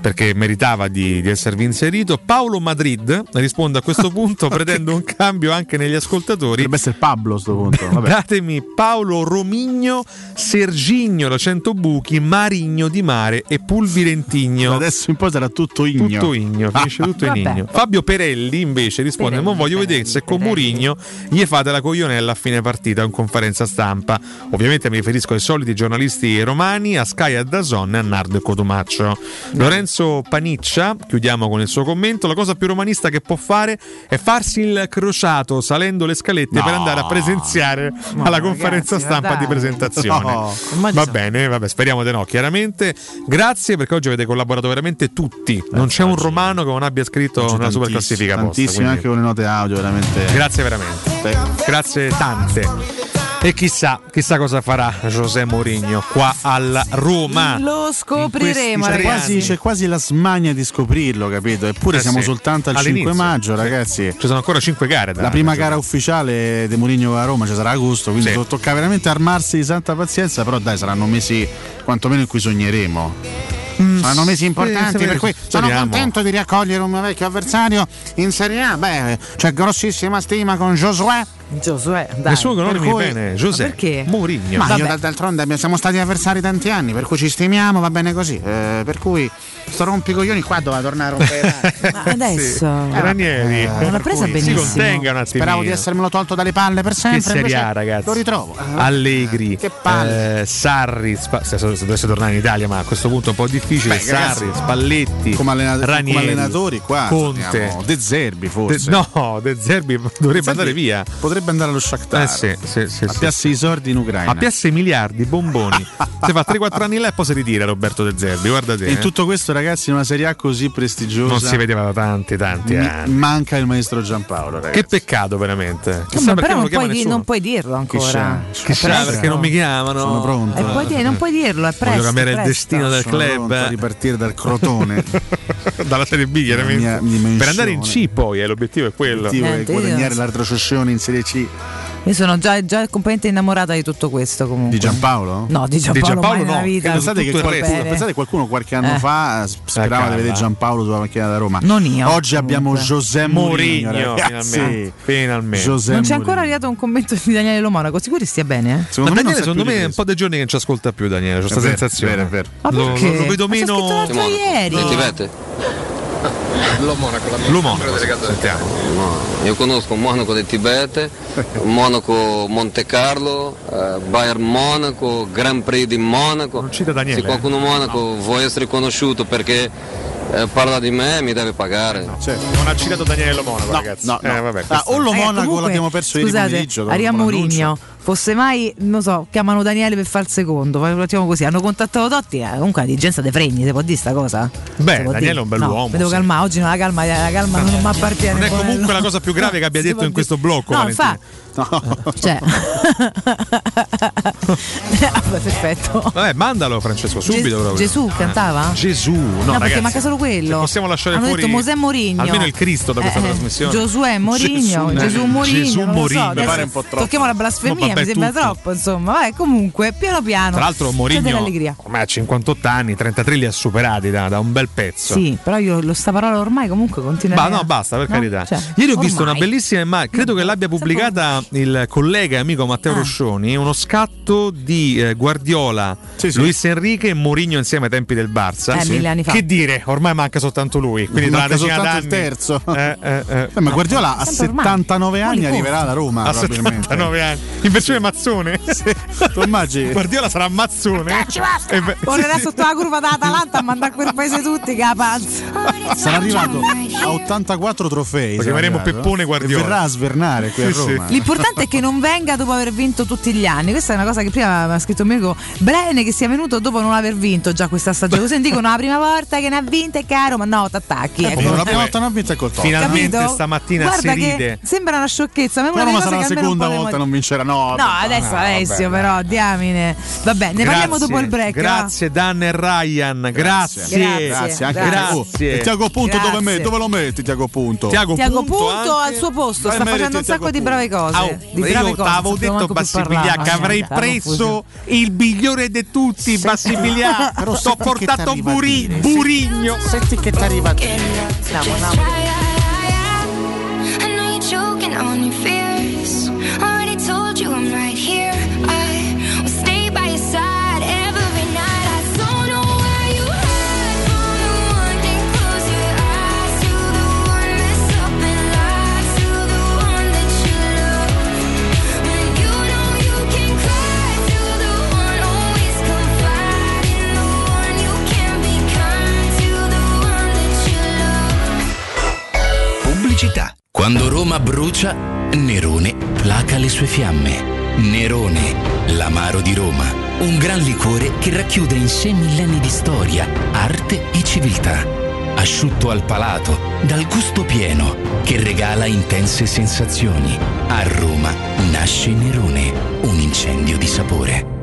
perché meritava di, di esservi inserito. Paolo Madrid risponde a questo [laughs] punto: pretendo un cambio anche negli ascoltatori. Dovrebbe essere Pablo a sto punto. Vabbè. Datemi Paolo Romigno, Sergigno da 100 buchi, Marigno di mare e Pulvirentigno. Adesso in poi sarà tutto igno. Tutto igno, finisce tutto in Vabbè. igno. Fabio Perelli invece risponde: Perelli, Ma voglio Perelli, vedere se con. Murigno gli fate la coglionella a fine partita in conferenza stampa. Ovviamente mi riferisco ai soliti giornalisti romani, a Sky, a Dazon e a Nardo e Cotumaccio. Lorenzo Paniccia, chiudiamo con il suo commento: la cosa più romanista che può fare è farsi il crociato salendo le scalette No. per andare a presenziare Ma alla ragazzi, conferenza ma stampa dai. di presentazione. No. Va bene, vabbè, speriamo di no, chiaramente. Grazie perché oggi avete collaborato veramente tutti. Non c'è un romano che non abbia scritto una super classifica posta. Tantissimi quindi- anche con le note audio, veramente. Grazie veramente. Sì. Grazie tante. E chissà, chissà cosa farà José Mourinho qua alla Roma. Lo scopriremo, C'è ragazzi. quasi, c'è quasi la smania di scoprirlo, capito? Eppure Eh siamo sì. soltanto al 5 All'inizio. maggio, ragazzi. Ci sono ancora 5 gare. da- La prima gara ufficiale di Mourinho a Roma ci sarà agosto, quindi to- tocca veramente armarsi di santa pazienza, però dai, saranno mesi quantomeno in cui sogneremo. Saranno mesi importanti, sì, per cui sono speriamo. contento di riaccogliere un mio vecchio avversario in Serie A. Beh, c'è grossissima stima con Josué. Josué, Il suo cui- bene, Ma perché? Mourinho. Ma io d- d'altronde siamo stati avversari tanti anni, per cui ci stimiamo, va bene così. Eh, per cui sto rompicoglioni qua doveva tornare a rompere. [laughs] Ma adesso Eh, Ranieri, non l'ha presa si benissimo. contenga un attimino. Speravo di essermelo tolto dalle palle per Che sempre. Serie invece A, ragazzi. Lo ritrovo. Allegri, Che palle. eh, Sarri, Spa- se, se dovesse tornare in Italia, ma a questo punto è un po' difficile. Beh, ragazzi, Sarri, Spalletti, come, allena- Ranieri, come allenatori qua Conte, abbiamo De Zerbi forse. De- no, De Zerbi [laughs] dovrebbe Zerbi andare via. Potrebbe andare allo Shakhtar. Eh sì, sì, sì, a sì. piazza i sordi in Ucraina. A piazza i miliardi, bomboni. [laughs] Se fa 3-4 anni là e poi si ritira Roberto De Zerbi, guarda te. E in eh. tutto questo, ragazzi, in una Serie A così prestigiosa Non si vedeva da tanti, tanti mi- anni. manca il maestro Giampaolo, ragazzi. Che peccato veramente. Chissà però non non puoi, non puoi dirlo ancora. Chissà perché non mi chiamano. Sono pronto. E puoi dire- non puoi dirlo, è presto. Voglio cambiare il presto. destino del Sono club. pronto a ripartire dal Crotone. [laughs] [laughs] Dalla Serie B, chiaramente. Per andare in C poi, eh, l'obiettivo è quello. L'obiettivo è io- guadagnare la retrocessione in Serie C. Io sono già, già completamente innamorata di tutto questo comunque. Di Giampaolo? No, di Giampaolo, mai nella vita. Pensate che, qualcuno, pensate che qualcuno qualche anno Eh. fa s- sperava di vedere Giampaolo sulla macchina da Roma. Non io, Oggi abbiamo José Mourinho, finalmente. Finalmente. José non c'è Mourinho. ancora arrivato un commento di Daniele Lomonaco, sicuri stia bene? Eh? Ma Secondo me, Daniele, secondo me di è un po' dei giorni che non ci ascolta più Daniele, c'ho È questa sensazione. vero, è vero. Ma Lo, perché? lo vedo Ma c'è meno. l'altro ieri. Ti vede? Lo Monaco, la Lo Monaco, sentiamo. No, io conosco Monaco del Tibete, Monaco Monte Carlo, eh, Bayern Monaco, Grand Prix di Monaco. Daniele, Se qualcuno a Monaco vuole essere conosciuto perché eh, parla di me mi deve pagare. Non ha citato Daniele Lo Monaco, ragazzi. no, no. Eh, vabbè, Ah, o lo Eh, Monaco comunque, l'abbiamo perso ieri Scusate, pomeriggio. dopo arriva l'annuncio. Mourinho. Fosse mai, non so, chiamano Daniele per fare il secondo, facciamo così. Hanno contattato Totti, eh, comunque la dirigenza dei fregni, si può dire sta cosa? Beh, Daniele dire? è un No, bell'uomo, Mi devo sì. calmare, oggi no, la calma, la calma non mi appartiene. Non è Bonello. comunque la cosa più grave che abbia [laughs] Si detto in questo blocco. No, Valentina. infatti. Cioè. [laughs] Vabbè, perfetto. Vabbè, mandalo Francesco, subito Ges- proprio. Gesù cantava? Gesù, no, No, perché ragazzi, manca solo quello. possiamo lasciare Hanno fuori detto Mosè Mourinho. almeno il Cristo da questa Eh, eh, trasmissione. Giosuè Mourinho, Gesù, Gesù eh, Mourinho. Gesù so, Mourinho. Mi pare un po' troppo. Tocchiamo la blasfemia, Vabbè, mi sembra tutto. troppo, insomma. Vabbè, comunque, piano piano. Tra l'altro Mourinho dell'allegria. ormai ha 58 anni, 33 li ha superati da, da un bel pezzo. Sì, però io lo sta parola ormai comunque continua Ma no, basta, per No? carità. Cioè, Ieri ho visto una bellissima immagine, credo che l'abbia pubblicata il collega e amico Ah. Matteo Roscioni, uno scatto di eh, Guardiola, Luis Enrique e Mourinho insieme ai tempi del Barça. Eh, mille anni fa. Che dire, ormai manca soltanto lui, quindi tra una Manca decina soltanto d'anni. il terzo. Eh, eh, eh. Eh, ma Guardiola a Sempre ormai. 79 anni arriverà alla Roma. A probabilmente. 79 anni, in versione mazzone. [laughs] Tu immagini? Guardiola sarà mazzone. E beh, Correrà sotto la curva dell'Atalanta a mandare a quel paese tutti che la panza. Sarà arrivato a 84 trofei. Lo chiameremo arrivato, Peppone eh? Guardiola. E verrà a svernare qui a Sì, sì. L'importante è che non venga dopo aver vinto tutti gli anni. Questa è una cosa che prima mi ha scritto amico. Bene che sia venuto dopo non aver vinto già questa stagione. Così dicono la prima volta che ne ha vinte, caro, ma no, t'attacchi. Eh, ecco. la prima volta non ha vinto è col Tottenham. Finalmente Capito? stamattina Guarda si ride. Sembra una sciocchezza, ma è una Roma delle sarà la seconda volta non vincerà. No, No, adesso Alessio, però, diamine. Vabbè, ne parliamo dopo il break. va? Grazie Dan e Ryan, grazie. Grazie. Grazie, anche Grazie. a te. Oh, e Tiago Punto Grazie. dove, metti? dove lo metti Tiago Punto? Tiago Tiago Punto Punto anche. al suo posto, Dai, sta meriti facendo un Tiago sacco di Punto. brave cose. Au, di brave io t'avevo detto che avrei preso il migliore di tutti Bassibiglià [laughs] Però t'ho portato. Burigno Senti che ti arriva. Andiamo, andiamo. I know you're choking on your fears. pubblicità. Quando Roma brucia, Nerone placa le sue fiamme. Nerone, l'amaro di Roma. Un gran liquore che racchiude in sé millenni di storia, arte e civiltà. Asciutto al palato, dal gusto pieno, che regala intense sensazioni. A Roma nasce Nerone, un incendio di sapore.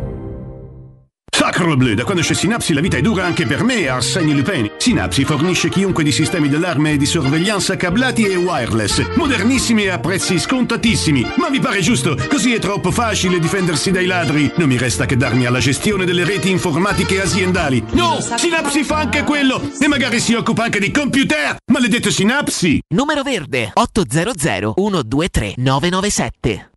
Sacro bleu, da quando c'è Sinapsi la vita è dura anche per me, Arsenio Lupeni. Synapsi fornisce chiunque di sistemi d'allarme e di sorveglianza cablati e wireless, modernissimi e a prezzi scontatissimi. Ma vi pare giusto? Così è troppo facile difendersi dai ladri. Non mi resta che darmi alla gestione delle reti informatiche aziendali. No, Synapsi fa anche quello e magari si occupa anche di computer. Maledetto Synapsi! Numero verde 800 123 997.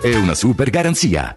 e una super garanzia.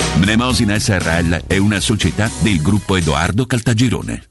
Mnemosina SRL è una società del gruppo Edoardo Caltagirone.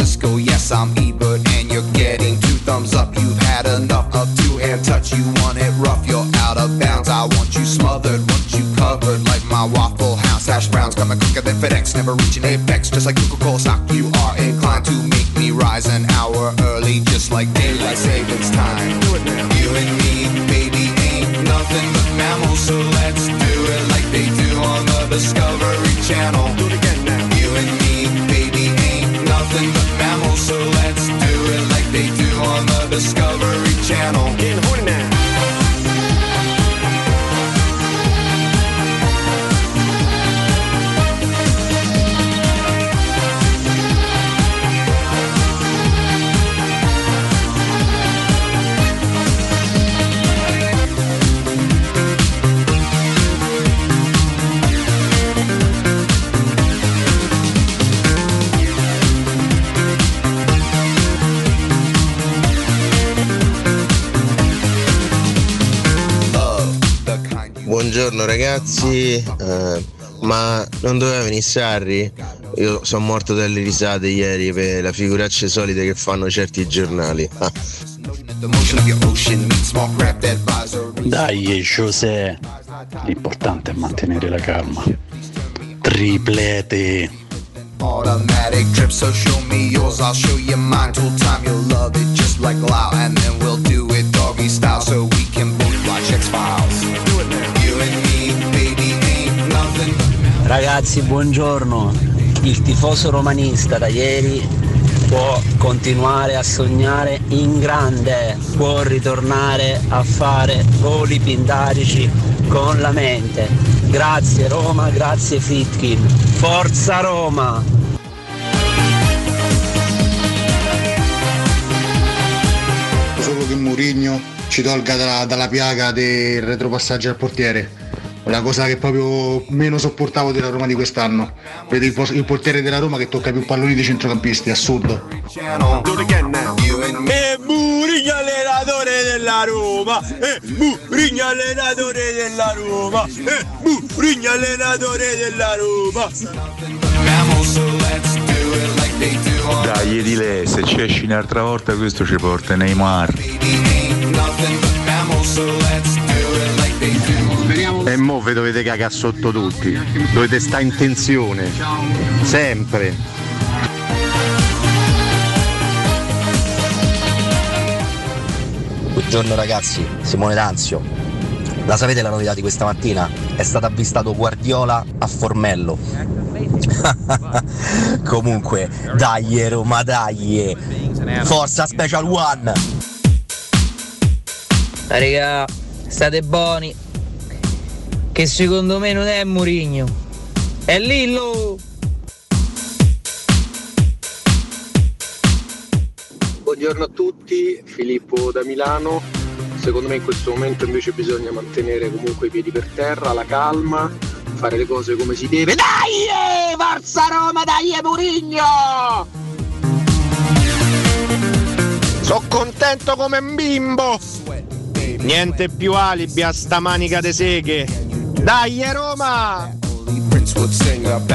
Yes, I'm Cisco, yes, I'm Ebert, and you're getting two thumbs up. You've had enough of two hand touch. You want it rough, you're out of bounds. I want you smothered, want you covered like my Waffle House hash browns. Coming quicker than FedEx, never reaching apex. Just like Coca-Cola stock, you are inclined to make me rise an hour early, just like daylight savings time. You and me, baby, ain't nothing but mammals, so let's do it like they do on the Discovery ragazzi, Eh, ma non doveva venire Sarri? Io sono morto dalle risate ieri per le figuracce solite che fanno certi giornali. Ah. Dai José, l'importante è mantenere la calma. Triplete. Automatic trip, so show me yours, I'll show you mine. Tool time, you'll love it just like Lao, and then we'll do it doggy style, so we can both watch X Files. Ragazzi, buongiorno. Il tifoso romanista da ieri può continuare a sognare in grande, può ritornare a fare voli pindarici con la mente. Grazie Roma, grazie Fitkin. Forza Roma! Solo che Mourinho ci tolga dalla, dalla piaga del retropassaggio al portiere. È la cosa che proprio meno sopportavo della Roma di quest'anno. Vedo il, il portiere della Roma che tocca più palloni dei centrocampisti, assurdo. E Murigno allenatore della Roma! E Murigno allenatore della Roma! E Murigno allenatore della Roma! Dai Edile, se ci esci un'altra volta questo ci porta Neymar. E mo vi dovete cagare sotto tutti. Dovete stare in tensione. Sempre. Buongiorno ragazzi, Simone D'Anzio. La sapete la novità di questa mattina? È stato avvistato Guardiola a Formello. [laughs] Comunque, dai Roma, dai! Forza Special One! Raga, state buoni. Che secondo me non è Murigno. È Lillo! Buongiorno a tutti, Filippo da Milano. Secondo me in questo momento invece bisogna mantenere comunque i piedi per terra, la calma, fare le cose come si deve. Dai! Forza Roma, dai Murigno! Sono contento come un bimbo! Niente più alibi a sta manica de seghe! Dai Roma!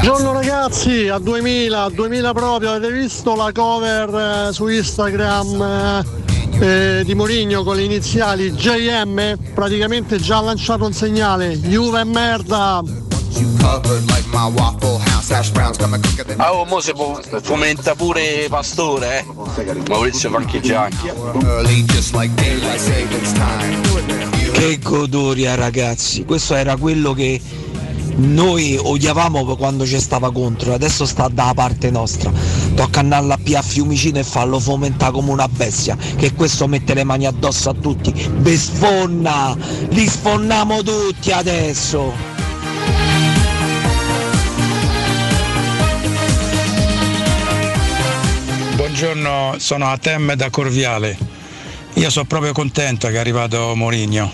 Buongiorno ragazzi, a 2000, a 2000 proprio, avete visto la cover eh, su Instagram eh, eh, di Mourinho con le iniziali JM? Praticamente già ha lanciato un segnale, Juve è merda! Ah, oh, mo se fu- fomenta pure Pastore, eh. Maurizio Fanchigianchi. Che godoria ragazzi, questo era quello che noi odiavamo quando ci stava contro, adesso sta dalla parte nostra. Tocca andare a P a Fiumicino e farlo fomentare come una bestia, che questo mette le mani addosso a tutti. Ve sfonna! Li sfonniamo tutti adesso! Buongiorno, sono Atem da Corviale. Io sono proprio contento che è arrivato Mourinho.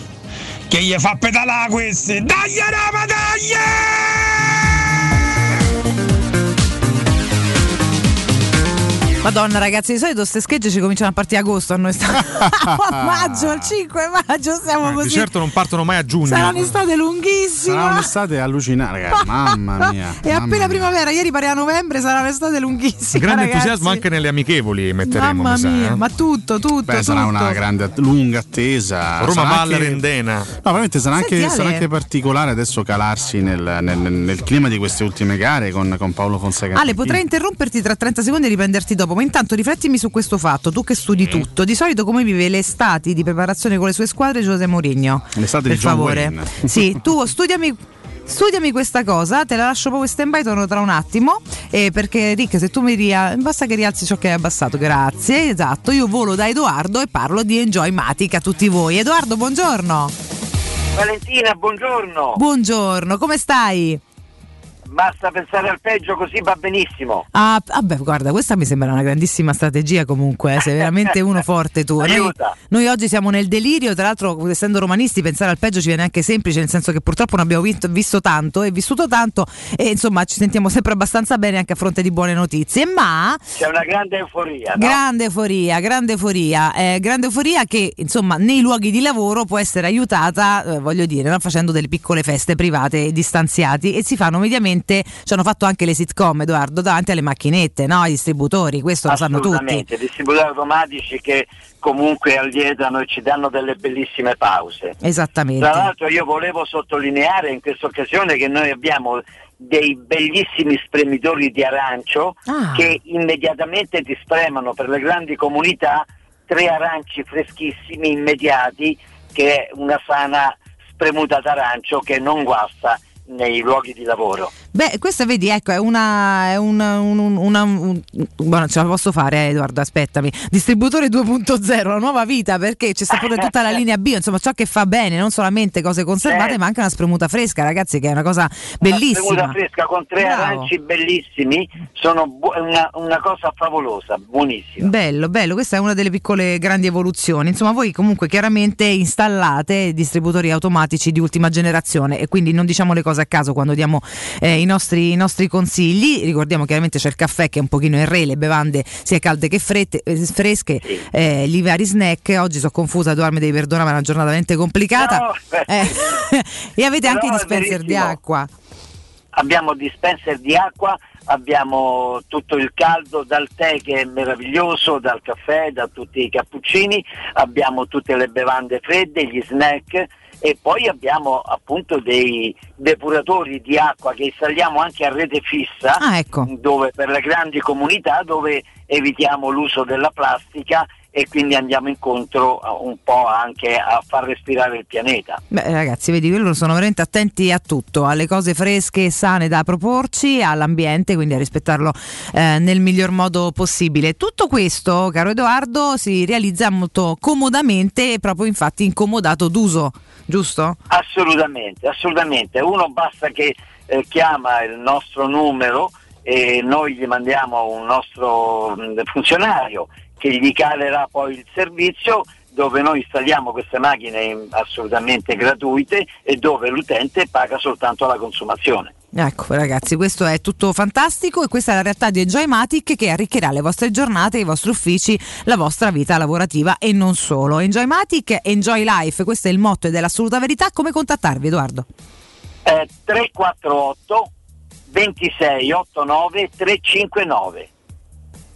Che gli fa pedalare questi! Dai Roma, dai! Madonna ragazzi, di solito queste schegge ci cominciano a partire a agosto, a noi sta... [laughs] a maggio, il 5 maggio siamo Di così. certo non partono mai a giugno. Sarà un'estate lunghissima. Sarà un'estate allucinante, ragazzi. [laughs] Mamma mia. E mamma appena mia. primavera, ieri pare a novembre, sarà un'estate lunghissima. Grande ragazzi. entusiasmo anche nelle amichevoli metteremo, Mamma mi sa, mia, eh. ma tutto, tutto. Beh, sarà tutto. una grande, lunga attesa. Roma Sarà Valle anche- Rendena. No, veramente sarà anche, sarà anche particolare adesso calarsi nel, nel- nel clima di queste ultime gare con, con Paolo Fonseca. Ale, potrei interromperti tra 30 secondi e riprenderti dopo, ma intanto riflettimi su questo fatto, tu che studi tutto. Di solito come vive le estati di preparazione con le sue squadre Giuseppe Mourinho? L'estate per di John favore. Wayne. [laughs] Sì, tu studiami Studiami questa cosa, te la lascio proprio in stand by, torno tra un attimo. eh, perché Rick, se tu mi ria... basta che rialzi ciò che hai abbassato, grazie. Esatto, io volo da Edoardo e parlo di Enjoy Matic a tutti voi. Edoardo, buongiorno. Valentina, buongiorno. Buongiorno, come stai? Basta pensare al peggio così va benissimo. Ah, vabbè, guarda, questa mi sembra una grandissima strategia comunque, eh, sei veramente [laughs] uno forte tu. Noi, noi oggi siamo nel delirio, tra l'altro essendo romanisti pensare al peggio ci viene anche semplice, nel senso che purtroppo non abbiamo vinto- visto tanto e vissuto tanto e insomma ci sentiamo sempre abbastanza bene anche a fronte di buone notizie, ma C'è una grande euforia. no? Grande euforia, grande euforia, eh, grande euforia che insomma nei luoghi di lavoro può essere aiutata, eh, voglio dire, no? facendo delle piccole feste private distanziati e si fanno mediamente, ci hanno fatto anche le sitcom Edoardo davanti alle macchinette, no? ai distributori, questo lo sanno tutti. Assolutamente, distributori automatici che comunque allietano e ci danno delle bellissime pause. Esattamente. Tra l'altro io volevo sottolineare in questa occasione che noi abbiamo dei bellissimi spremitori di arancio Ah. che immediatamente ti spremano per le grandi comunità tre aranci freschissimi immediati che è una sana spremuta d'arancio che non guasta nei luoghi di lavoro. Beh, questa vedi, ecco, è una. È una, un- un- una- un- buono, ce la posso fare, eh, Edoardo, aspettami. Distributore 2.0, la nuova vita, perché c'è sta pure tutta la [laughs] linea B, insomma, ciò che fa bene, non solamente cose conservate, Certo. ma anche una spremuta fresca, ragazzi, che è una cosa Una bellissima. spremuta fresca con tre Bravo. aranci bellissimi sono bu- una, una cosa favolosa, buonissima. Bello, bello, questa è una delle piccole grandi evoluzioni. Insomma, voi comunque chiaramente installate distributori automatici di ultima generazione e quindi non diciamo le cose a caso quando diamo eh, i, nostri, i nostri consigli. Ricordiamo chiaramente c'è il caffè che è un pochino in re, le bevande sia calde che frette- eh, fresche, eh, gli vari snack. Oggi sono confusa, mi devi perdonare, ma è una giornata veramente complicata. No, Eh, [laughs] e avete Però anche i dispenser di acqua. Abbiamo dispenser di acqua, abbiamo tutto il caldo dal tè che è meraviglioso, dal caffè, da tutti i cappuccini, abbiamo tutte le bevande fredde, gli snack e poi abbiamo appunto dei depuratori di acqua che installiamo anche a rete fissa Ah, ecco. dove per le grandi comunità dove evitiamo l'uso della plastica e quindi andiamo incontro un po' anche a far respirare il pianeta. Beh, ragazzi, vedi, loro sono veramente attenti a tutto, alle cose fresche e sane da proporci, all'ambiente, quindi a rispettarlo eh, nel miglior modo possibile. Tutto questo, caro Edoardo, si realizza molto comodamente e proprio infatti incomodato d'uso, giusto? Assolutamente, assolutamente. Uno basta che eh, chiama il nostro numero e noi gli mandiamo un nostro mh, funzionario che gli calerà poi il servizio dove noi installiamo queste macchine in- assolutamente gratuite e dove l'utente paga soltanto la consumazione. Ecco ragazzi, questo è tutto fantastico e questa è la realtà di Enjoymatic che arricchirà le vostre giornate, i vostri uffici, la vostra vita lavorativa e non solo. Enjoymatic, Enjoy Life, questo è il motto ed è l'assoluta verità. Come contattarvi Edoardo? Eh, 348 26 89 359.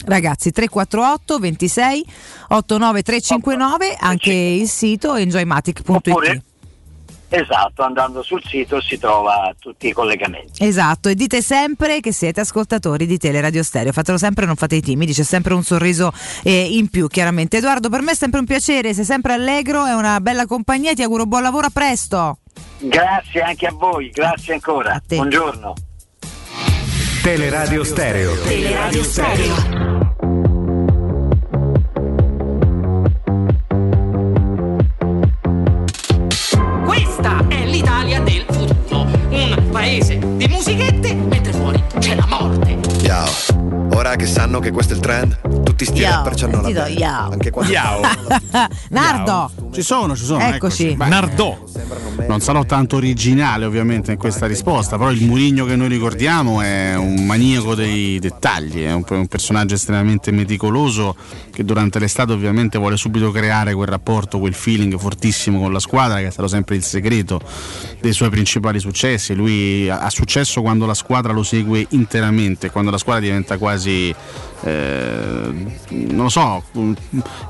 Ragazzi 348 26 89 359 anche il sito enjoymatic.it Esatto, andando sul sito si trova tutti i collegamenti. Esatto, e dite sempre che siete ascoltatori di Teleradio Stereo. Fatelo sempre, non fate i timidi, c'è sempre un sorriso eh, in più, chiaramente. Edoardo, per me è sempre un piacere, sei sempre allegro, è una bella compagnia, ti auguro buon lavoro, a presto. Grazie anche a voi, grazie ancora. Buongiorno. Teleradio Stereo. Teleradio Stereo. Questa è l'Italia del futuro. Un paese di musichette, mentre fuori c'è la morte. Ciao. Ora che sanno che questo è il trend, tutti sti rapper c'hanno la do yo. Anche quando [laughs] Nardo, Ci sono, ci sono. Eccoci. Beh, Non sarò tanto originale ovviamente in questa risposta, però il Murigno che noi ricordiamo è un maniaco dei dettagli, è un, un personaggio estremamente meticoloso che durante l'estate ovviamente vuole subito creare quel rapporto, quel feeling fortissimo con la squadra che è stato sempre il segreto dei suoi principali successi. Lui ha successo quando la squadra lo segue interamente, quando la squadra diventa quasi y eh, non lo so, mm,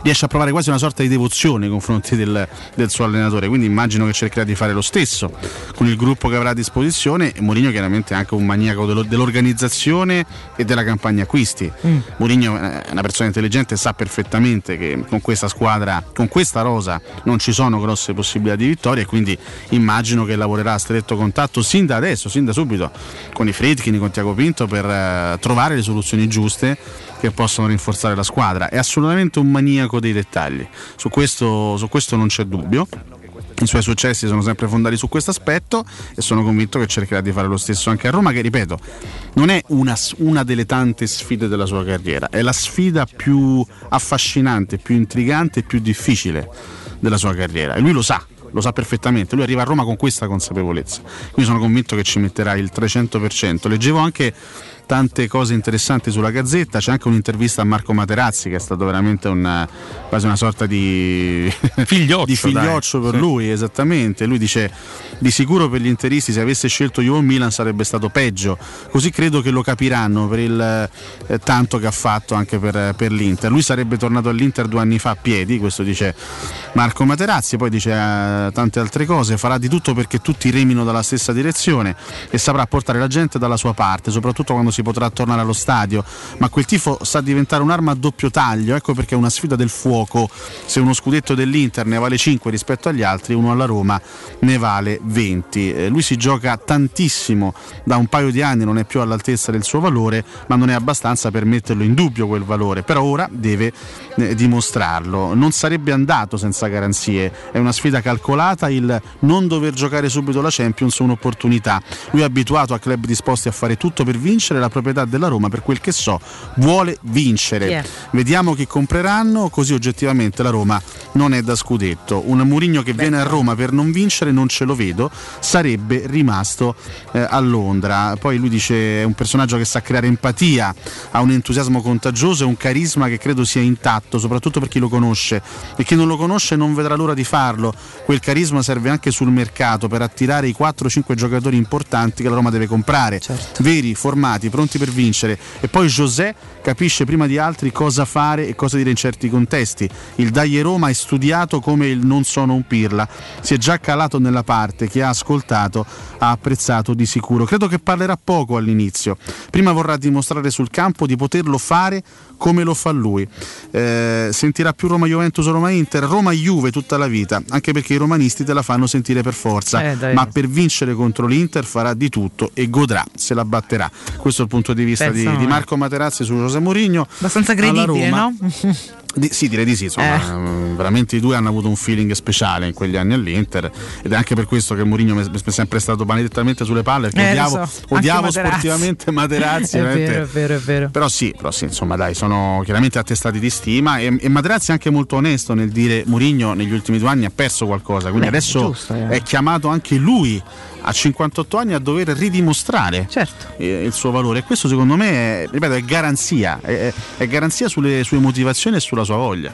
riesce a provare quasi una sorta di devozione nei confronti del, del suo allenatore. Quindi immagino che cercherà di fare lo stesso con il gruppo che avrà a disposizione. E Mourinho chiaramente è anche un maniaco dello- dell'organizzazione e della campagna acquisti. Mm. Mourinho è una persona intelligente e sa perfettamente che con questa squadra, con questa rosa, non ci sono grosse possibilità di vittoria e quindi immagino che lavorerà a stretto contatto sin da adesso, sin da subito, con i Fredkin, con Tiago Pinto per eh, trovare le soluzioni giuste che possono rinforzare la squadra. È assolutamente un maniaco dei dettagli, su questo, su questo non c'è dubbio. I suoi successi sono sempre fondati su questo aspetto e sono convinto che cercherà di fare lo stesso anche a Roma, che ripeto, non è una, una delle tante sfide della sua carriera, è la sfida più affascinante, più intrigante e più difficile della sua carriera. E lui lo sa, lo sa perfettamente, lui arriva a Roma con questa consapevolezza. Quindi sono convinto che ci metterà il 300%. Leggevo anche tante cose interessanti sulla Gazzetta, c'è anche un'intervista a Marco Materazzi che è stato veramente una, quasi una sorta di [laughs] figlioccio, di figlioccio dai. per Sì. lui, esattamente. Lui dice di sicuro per gli interisti se avesse scelto Juve Milan sarebbe stato peggio, così credo che lo capiranno per il eh, tanto che ha fatto anche per, per l'Inter. Lui sarebbe tornato all'Inter due anni fa a piedi, questo dice Marco Materazzi, poi dice eh, tante altre cose, farà di tutto perché tutti remino dalla stessa direzione e saprà portare la gente dalla sua parte, soprattutto quando si potrà tornare allo stadio, ma quel tifo sa diventare un'arma a doppio taglio, ecco perché è una sfida del fuoco, se uno scudetto dell'Inter ne vale 5 rispetto agli altri, uno alla Roma ne vale 20. Eh, lui si gioca tantissimo da un paio di anni, non è più all'altezza del suo valore, ma non è abbastanza per metterlo in dubbio quel valore, però ora deve eh, dimostrarlo. Non sarebbe andato senza garanzie, è una sfida calcolata, il non dover giocare subito la Champions un'opportunità. Lui è abituato a club disposti a fare tutto per vincere, la proprietà della Roma, per quel che so, vuole vincere. Yeah. Vediamo chi compreranno, così oggettivamente la Roma non è da scudetto. Un Murigno che viene a Roma per non vincere non ce lo vedo, sarebbe rimasto eh, a Londra. Poi lui dice è un personaggio che sa creare empatia, ha un entusiasmo contagioso e un carisma che credo sia intatto, soprattutto per chi lo conosce. E chi non lo conosce non vedrà l'ora di farlo. Quel carisma serve anche sul mercato per attirare i 4-5 giocatori importanti che la Roma deve comprare. Veri, formati, pronti per vincere. E poi José capisce prima di altri cosa fare e cosa dire in certi contesti. Il Dai Roma è studiato come il non sono un pirla. Si è già calato nella parte, chi ha ascoltato ha apprezzato di sicuro. Credo che parlerà poco all'inizio. Prima vorrà dimostrare sul campo di poterlo fare come lo fa lui. Eh, sentirà più Roma Juventus o Roma Inter, Roma Juve tutta la vita, anche perché i romanisti te la fanno sentire per forza, Eh, ma per vincere contro l'Inter farà di tutto e godrà, se la batterà. Questo il punto di vista di, di eh. Marco Materazzi su José Mourinho. Abbastanza credibile, no? [laughs] Di- sì, direi di sì, insomma, Eh. mm, veramente i due hanno avuto un feeling speciale in quegli anni all'Inter ed è anche per questo che Mourinho è sempre stato maledettamente sulle palle perché Eh, odiavo, so, odiavo sportivamente [laughs] Materazzi. È vero, è vero, è vero. Però sì, però sì, insomma dai, sono chiaramente attestati di stima e, e Materazzi è anche molto onesto nel dire Mourinho negli ultimi due anni ha perso qualcosa, quindi Beh, adesso giusto, eh. è chiamato anche lui a 58 anni a dover ridimostrare Certo. eh, il suo valore e questo secondo me è, ripeto, è garanzia, è, è- è garanzia sulle sue motivazioni e sulla sua voglia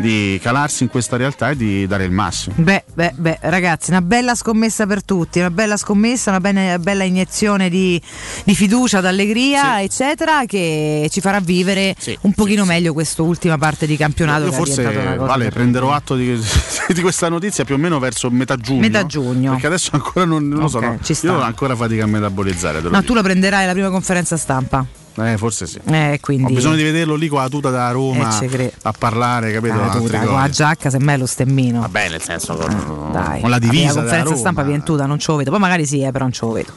di calarsi in questa realtà e di dare il massimo. Beh, beh, beh, ragazzi, una bella scommessa per tutti, una bella scommessa, una bella, bella iniezione di, di fiducia, d'allegria, eccetera, che ci farà vivere un pochino meglio quest'ultima parte di campionato. Io forse diventata una cosa vale, prenderò atto di, [laughs] di questa notizia più o meno verso metà giugno. Metà giugno. Perché adesso ancora non, non lo so, no. io ho ancora fatica a metabolizzare. No, dico. tu lo prenderai alla prima conferenza stampa. Eh, forse sì. Eh, quindi. Ho bisogno di vederlo lì con la tuta da Roma Eh, a parlare, capito? Ah, tu, Altre dai, con la giacca, semmai lo stemmino. Vabbè, nel senso con, Dai, con la divisa la conferenza Roma. stampa vientuta, non ce lo vedo. Poi magari sì, eh, però non ce lo vedo.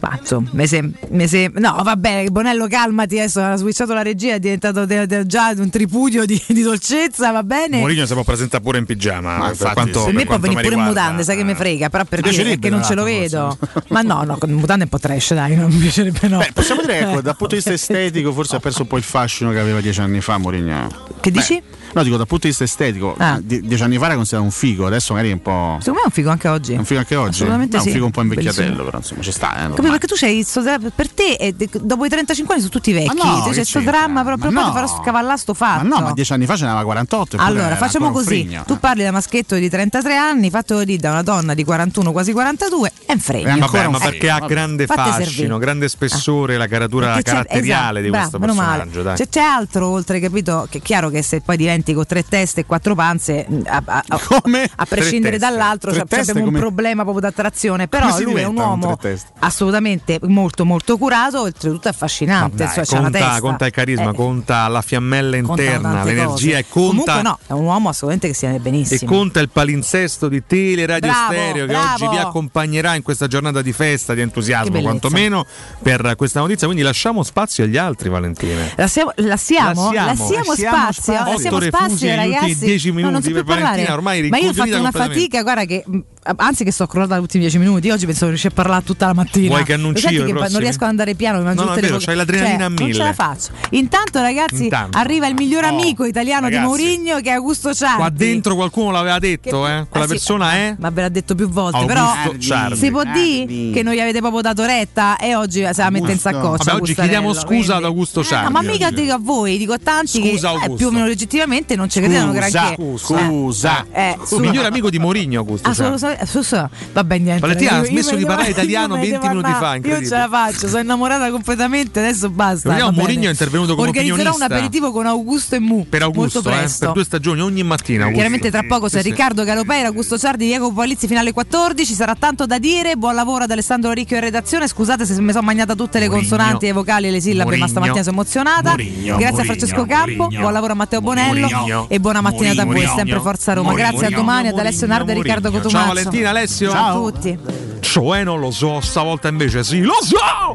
Ma insomma, mi sem- mi sem- no, vabbè, Bonello, calmati. Adesso ha switchato la regia, è diventato de- de- già un tripudio di, di dolcezza, va bene. Mourinho si può presentare pure in pigiama. per infatti quanto, per me può venire pure in mutande, sai che mi frega, però per dire che non ce lo vedo. Ma no, no, con mutande è un po' trash, dai, non mi piacerebbe no. Beh, possiamo dire ecco, [laughs] dal punto di vista estetico forse ha perso un po' il fascino che aveva dieci anni fa Mourinho. Che dici? No, dico dal punto di vista estetico, Ah. die- dieci anni fa era considerato un figo, adesso magari è un po'. Secondo me è un figo anche oggi. È un figo anche oggi? Assolutamente No, sì. un figo un po' invecchiatello, Bellissimo. però insomma ci sta. Eh, Capito? Perché tu c'hai sto per te e de- dopo i 35 anni sono tutti vecchi. Ma no, tu che c'hai sto c'entra? dramma proprio no. ti farò scavallare sto fatto. Ma no, ma dieci anni fa ce n'aveva 48. eppure Allora, facciamo così: frigno. tu parli da maschetto di 33 anni, fatto lì da una donna di 41, quasi 42, è un fregno. Eh, vabbè, ma perché ha grande fascino, grande spessore, la caratura c'è- caratteriale di esatto, questo bravo, personaggio. Dai. C'è, c'è altro oltre, capito? Che è chiaro che se poi diventi con tre teste e quattro panze, mh, a, a- a- prescindere dall'altro, Tre cioè, teste abbiamo un come- problema proprio d'attrazione. Però lui è un uomo teste? assolutamente molto, molto curato, oltretutto affascinante. Dai, cioè, c'ha una conta, conta il carisma, Eh, conta la fiammella interna, l'energia cose. e conta, Comunque no, è un uomo assolutamente che si tiene e benissimo. conta il palinsesto di Tele Radio Bravo, Stereo che bravo. oggi vi accompagnerà in questa giornata di festa, di entusiasmo quantomeno per questa notizia. Quindi lasciamo spazio agli altri, Valentina. La siamo, la siamo? La siamo. La siamo Lasciamo spazio? Spazio. Ultimi 10 no, non minuti si per parlare. Valentina ormai Ma io ho fatto una fatica, guarda che anzi che sto crollata gli ultimi 10 minuti, oggi penso di riuscire a parlare tutta la mattina. Vuoi che annuncio io che non riesco ad andare piano, mi mangio No, no, tutte è le vero, c'hai l'adrenalina a Cioè, Non ce mille. la faccio. Intanto ragazzi, Intanto. arriva il miglior Oh, amico italiano ragazzi. di Mourinho che è Augusto Ciardi. Qua dentro qualcuno l'aveva detto, eh? Quella Ah, sì. persona è Ma ve l'ha detto più volte, Augusto però Ciardi. si può dire che non gli avete proprio dato retta e oggi se la mette in saccoccia. Vabbè, oggi chiediamo scusa quindi- ad Augusto Eh, Ciardi. ma mica dico a voi, dico a tanti che Scusa, eh, più o meno legittimamente non ci credevano granché. Scusa. Eh, Il su- migliore amico di Mourinho, Augusto. Ah, Ciardi. Solo, solo- vabbè niente Valentina ha smesso me di parlare [laughs] italiano io me ne 20 minuti fa, io ce la faccio sono innamorata completamente adesso basta Vediamo. Mourinho è intervenuto come organizzerò un aperitivo con Augusto e Mu Per Augusto, eh, per due stagioni ogni mattina. Augusto. Chiaramente tra poco c'è Sì, sì. Riccardo Galopera, Augusto Ciardi, Diego Palizzi fino alle 14. Sarà tanto da dire. Buon lavoro ad Alessandro Ricchio in redazione. Scusate se mi sono mangiata tutte le Mourinho. consonanti e i vocali e le sillabe, ma Mourinho. stamattina sono emozionata. Mourinho. Grazie a. Francesco Campo. Buon lavoro a Matteo Bonello e buona mattinata a voi. Sempre Forza Roma. Grazie a domani ad Alessio Nardo e Riccardo. Cotumaccio. Valentina, Alessio. Ciao a tutti. Cioè, non lo so, stavolta invece sì, lo so!